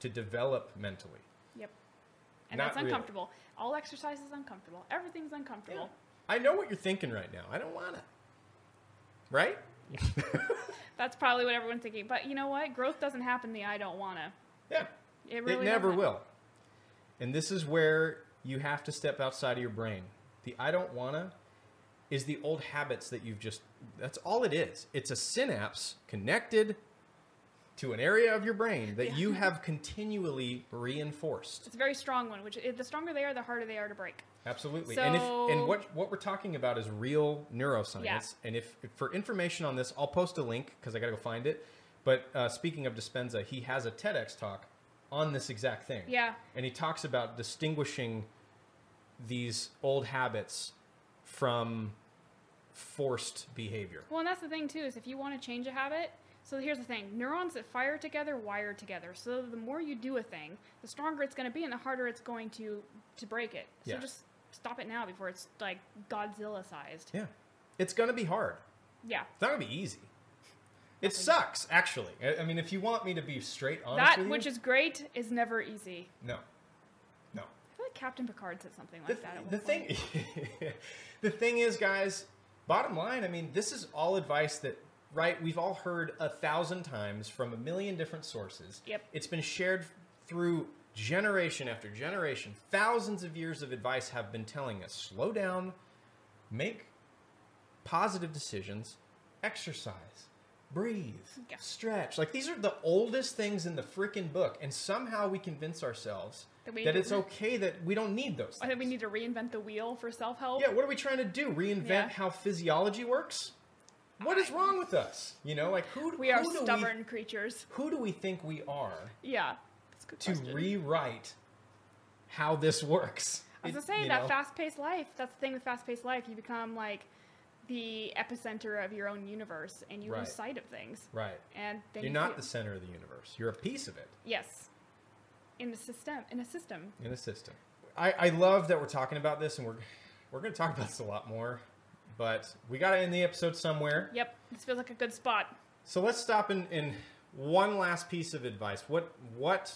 to develop mentally. Yep. And Not that's really. uncomfortable. All exercise is uncomfortable. Everything's uncomfortable. I know what you're thinking right now. I don't want to. Right? That's probably what everyone's thinking. But you know what? Growth doesn't happen the I don't wanna. Yeah. It really it never doesn't. will. And this is where you have to step outside of your brain. The I don't wanna is the old habits that you've just that's all it is. It's a synapse connected to an area of your brain that Yeah. you have continually reinforced. It's a very strong one, which the stronger they are, the harder they are to break. Absolutely. and if and what what we're talking about is real neuroscience. Yeah. And if, if for information on this, I'll post a link because I got to go find it. But uh, speaking of Dispenza, he has a TEDx talk on this exact thing. Yeah. And he talks about distinguishing these old habits from forced behavior. Well, and that's the thing too is if you want to change a habit. So here's the thing: neurons that fire together wire together. So the more you do a thing, the stronger it's going to be, and the harder it's going to to break it. So Yeah. just stop it now before it's like Godzilla sized. Yeah. It's going to be hard. Yeah. It's not going to be easy. It sucks, actually. I, I mean, if you want me to be straight honest that with you, which is great is never easy. no, no. I feel like Captain Picard said something the, like that. At the one thing point. the thing is guys bottom line i mean this is all advice that right we've all heard a thousand times from a million different sources Yep. it's been shared through generation after generation thousands of years of advice have been telling us slow down make positive decisions exercise breathe Yeah. stretch like these are the oldest things in the freaking book and somehow we convince ourselves That that it's okay that we don't need those I think we need to reinvent the wheel for self help. Yeah, what are we trying to do? Reinvent Yeah. how physiology works? What is wrong with us? You know, like who, We are who stubborn creatures. Who do we think we are Yeah. That's a good to question. rewrite how this works? I was gonna say that know? fast-paced life. That's the thing with fast-paced life. You become like the epicenter of your own universe, and you Right. lose sight of things. Right. And then You're you not feel- the center of the universe. You're a piece of it yes, in a system. In a system. in a system. I, I love that we're talking about this, and we're we're going to talk about this a lot more. But we got to end the episode somewhere. Yep. This feels like a good spot. So let's stop in, in one last piece of advice. What what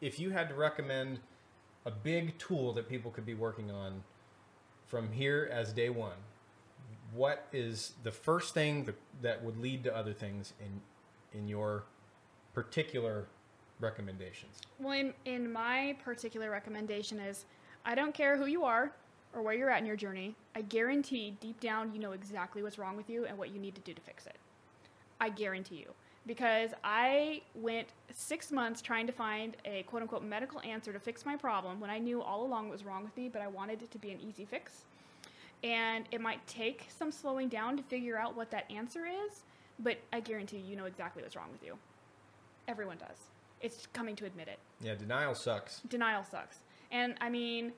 if you had to recommend a big tool that people could be working on from here as day one? What is the first thing that, that would lead to other things in in your particular recommendations? Well, in, in my particular recommendation is, I don't care who you are or where you're at in your journey. I guarantee deep down you know exactly what's wrong with you and what you need to do to fix it. I guarantee you. Because I went six months trying to find a quote unquote medical answer to fix my problem when I knew all along what was wrong with me, but I wanted it to be an easy fix. And it might take some slowing down to figure out what that answer is, but I guarantee you, you know exactly what's wrong with you. Everyone does. It's coming to admit it. Yeah, denial sucks. Denial sucks. And I mean,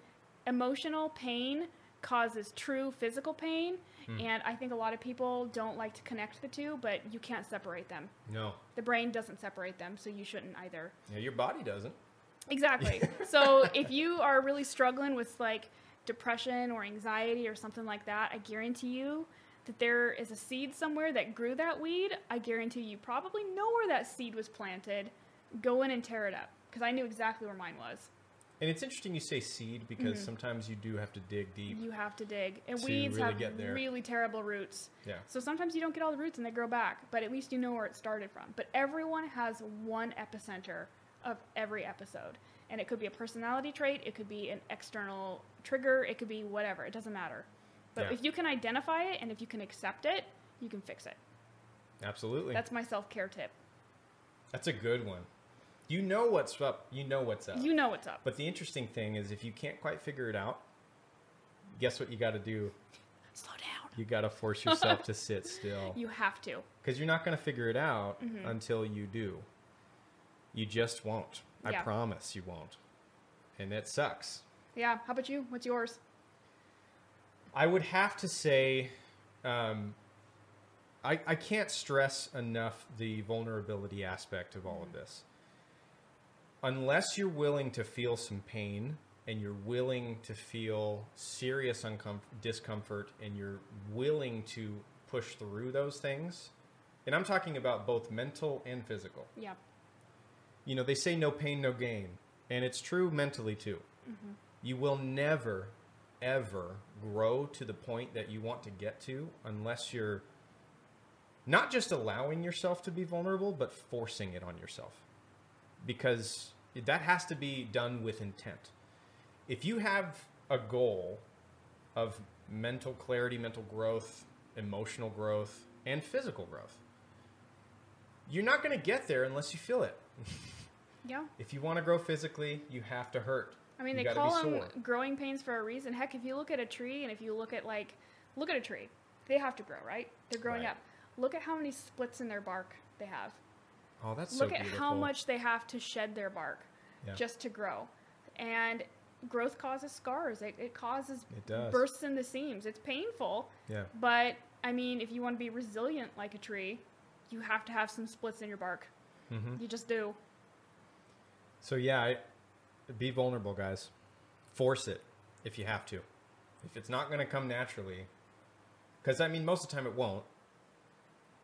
emotional pain causes true physical pain. Hmm. And I think a lot of people don't like to connect the two, but you can't separate them. No. The brain doesn't separate them, so you shouldn't either. Yeah, your body doesn't. Exactly. so if you are really struggling with like depression or anxiety or something like that, I guarantee you that there is a seed somewhere that grew that weed. I guarantee you probably know where that seed was planted. Go in and tear it up because I knew exactly where mine was. And it's interesting you say seed because sometimes you do have to dig deep. Mm-hmm. You have to dig. And To weeds really have really terrible roots. Yeah. So sometimes you don't get all the roots and they grow back, but at least you know where it started from. But everyone has one epicenter of every episode. And it could be a personality trait, it could be an external trigger, it could be whatever. It doesn't matter. But Yeah. if you can identify it and if you can accept it, you can fix it. Absolutely. That's my self care tip. That's a good one. You know what's up. You know what's up. You know what's up. But the interesting thing is, if you can't quite figure it out, guess what you got to do? Slow down. You got to force yourself to sit still You have to. because you're not going to figure it out until you do. You just won't. I promise you won't. And it sucks. Yeah. How about you? What's yours? I would have to say, um, I, I can't stress enough the vulnerability aspect of all of this. Unless you're willing to feel some pain and you're willing to feel serious uncom- discomfort and you're willing to push through those things, and I'm talking about both mental and physical. Yeah. You know, they say no pain, no gain. And it's true mentally too. Mm-hmm. You will never, ever grow to the point that you want to get to unless you're not just allowing yourself to be vulnerable, but forcing it on yourself. Because that has to be done with intent. If you have a goal of mental clarity, mental growth, emotional growth, and physical growth, you're not going to get there unless you feel it. Yeah. If you want to grow physically, you have to hurt. I mean, You they call them growing pains for a reason. Heck, if you look at a tree and if you look at like, look at a tree, they have to grow, right? They're growing Right. up. Look at how many splits in their bark they have. Oh, that's look so at beautiful. how much they have to shed their bark Yeah. just to grow. And growth causes scars. It, it causes It bursts in the seams. It's painful, Yeah. but I mean, if you want to be resilient like a tree, you have to have some splits in your bark. hmm You just do. So yeah, I, be vulnerable, guys. Force it if you have to. If it's not going to come naturally, because I mean, most of the time it won't.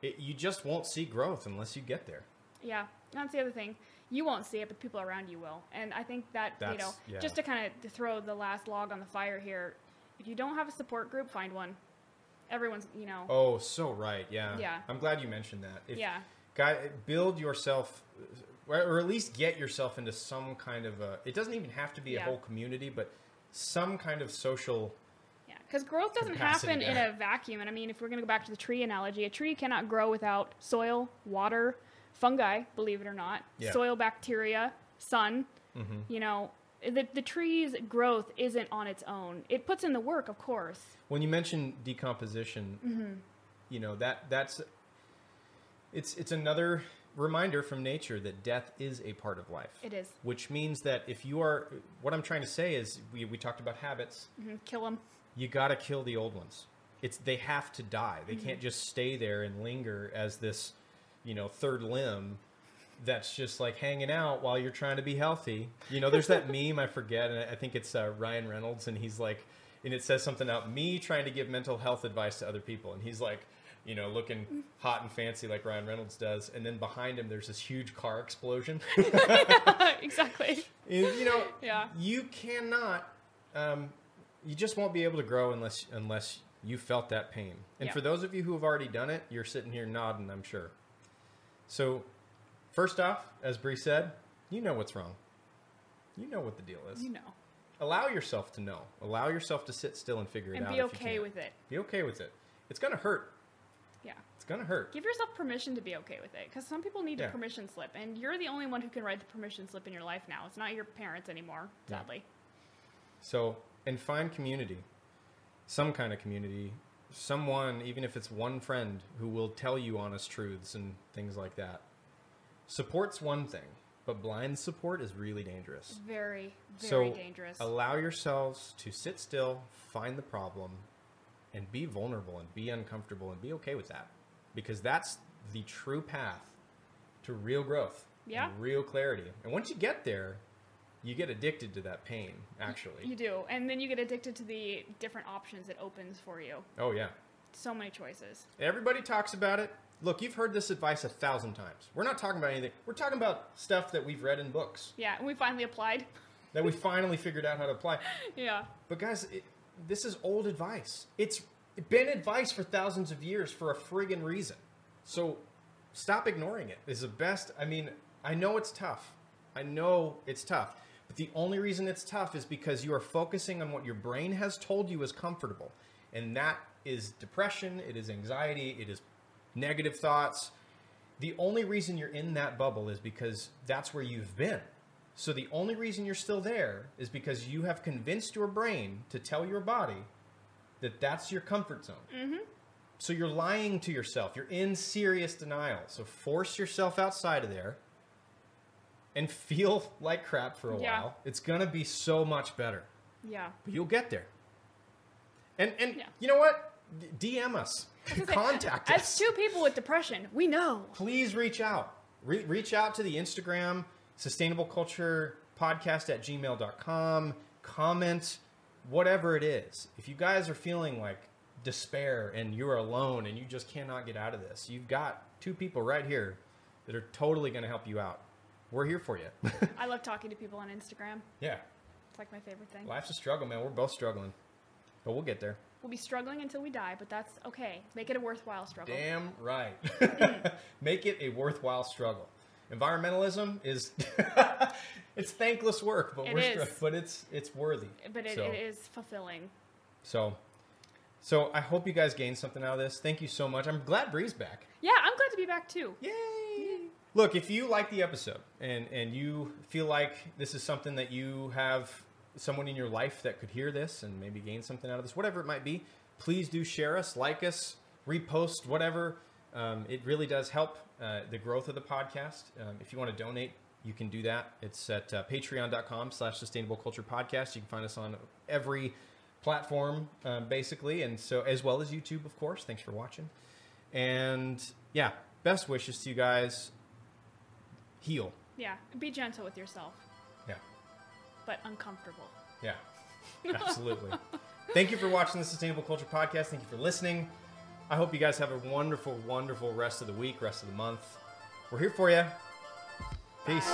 It, you just won't see growth unless you get there. Yeah, that's the other thing. You won't see it, but people around you will. And I think that you know, yeah. just to kind of throw the last log on the fire here, if you don't have a support group, find one. Everyone's, you know, Oh, so right. Yeah. Yeah. I'm glad you mentioned that. If, yeah, Guy, build yourself, or at least get yourself into some kind of a. It doesn't even have to be a whole community, but some kind of social. yeah. Because growth doesn't happen in a vacuum. And I mean, if we're going to go back to the tree analogy, a tree cannot grow without soil, water, fungi. Believe it or not, Yeah. soil, bacteria, sun. Mm-hmm. You know, the the tree's growth isn't on its own. It puts in the work, of course. When you mention decomposition, Mm-hmm. you know that that's it's it's another reminder from nature that death is a part of life. It is. Which means that if you are, what I'm trying to say is, we, we talked about habits. hmm Kill them. You got to kill the old ones. It's they have to die. They Mm-hmm. can't just stay there and linger as this, you know, third limb that's just like hanging out while you're trying to be healthy. You know, there's that meme I forget, and I think it's uh, Ryan Reynolds, and he's like, and it says something about me trying to give mental health advice to other people, and he's like. You know, looking hot and fancy like Ryan Reynolds does, and then behind him there's this huge car explosion. exactly. And, you know, Yeah. you cannot, um, you just won't be able to grow unless unless you felt that pain. And Yeah. for those of you who have already done it, you're sitting here nodding, I'm sure. So, first off, as Bree said, you know what's wrong. You know what the deal is. You know. Allow yourself to know. Allow yourself to sit still and figure it And out. be okay with it. Be okay with it. It's gonna hurt. Yeah. It's gonna hurt. Give yourself permission to be okay with it. Because some people need Yeah. a permission slip. And you're the only one who can write the permission slip in your life now. It's not your parents anymore, Yeah. sadly. So, and find community. some kind of community, someone, even if it's one friend, who will tell you honest truths and things like that. Support's one thing, but blind support is really dangerous. Very, very so dangerous. allow yourselves to sit still, find the problem, and be vulnerable and be uncomfortable and be okay with that, because that's the true path to real growth, Yeah. real clarity. And once you get there, you get addicted to that pain. Actually, You do. And then you get addicted to the different options it opens for you. oh yeah. So many choices. Everybody talks about it. Look, you've heard this advice a thousand times. We're not talking about anything. We're talking about stuff that we've read in books Yeah, and we finally applied. that we finally figured out how to apply. yeah. But guys, it, this is old advice. It's been advice for thousands of years for a friggin' reason. So stop ignoring it. Is the best. I mean, I know it's tough. I know it's tough. But the only reason it's tough is because you are focusing on what your brain has told you is comfortable. And that is depression, it is anxiety, it is negative thoughts. The only reason you're in that bubble is because that's where you've been. So the only reason you're still there is because you have convinced your brain to tell your body that that's your comfort zone. Mm-hmm. So you're lying to yourself. You're in serious denial. So force yourself outside of there and feel like crap for a Yeah. while. It's gonna be so much better. Yeah. But you'll get there. And and Yeah. you know what? D- DM us. Was say, Contact As us two people with depression, we know. please reach out. Re- reach out to the Instagram, sustainable culture podcast at gmail.com. Comment, whatever it is. If you guys are feeling like despair and you're alone and you just cannot get out of this, you've got two people right here that are totally going to help you out. We're here for you. I love talking to people on Instagram. yeah. It's like my favorite thing. Life's a struggle, man. We're both struggling, but we'll get there. We'll be struggling until we die, but that's okay. Make it a worthwhile struggle. Damn right. Make it a worthwhile struggle. Environmentalism is it's thankless work, but It we're is. str- but it's it's worthy. But it, so, it is fulfilling. so so I hope you guys gained something out of this. Thank you so much. I'm glad Bree's back. Yeah, I'm glad to be back too. Yay! Look, if you like the episode and and you feel like this is something that you have someone in your life that could hear this and maybe gain something out of this, whatever it might be, please do share us, like us, repost, whatever. Um, it really does help uh, the growth of the podcast. Um, if you want to donate, you can do that. It's at uh, patreon.com slash sustainable culture podcast. You can find us on every platform, um, basically, and so as well as YouTube, of course. Thanks for watching. And yeah, best wishes to you guys. Heal. Yeah, be gentle with yourself, Yeah. but uncomfortable. Yeah. Absolutely. Thank you for watching the Sustainable Culture Podcast. Thank you for listening. I hope you guys have a wonderful, wonderful rest of the week, rest of the month. We're here for you. Peace.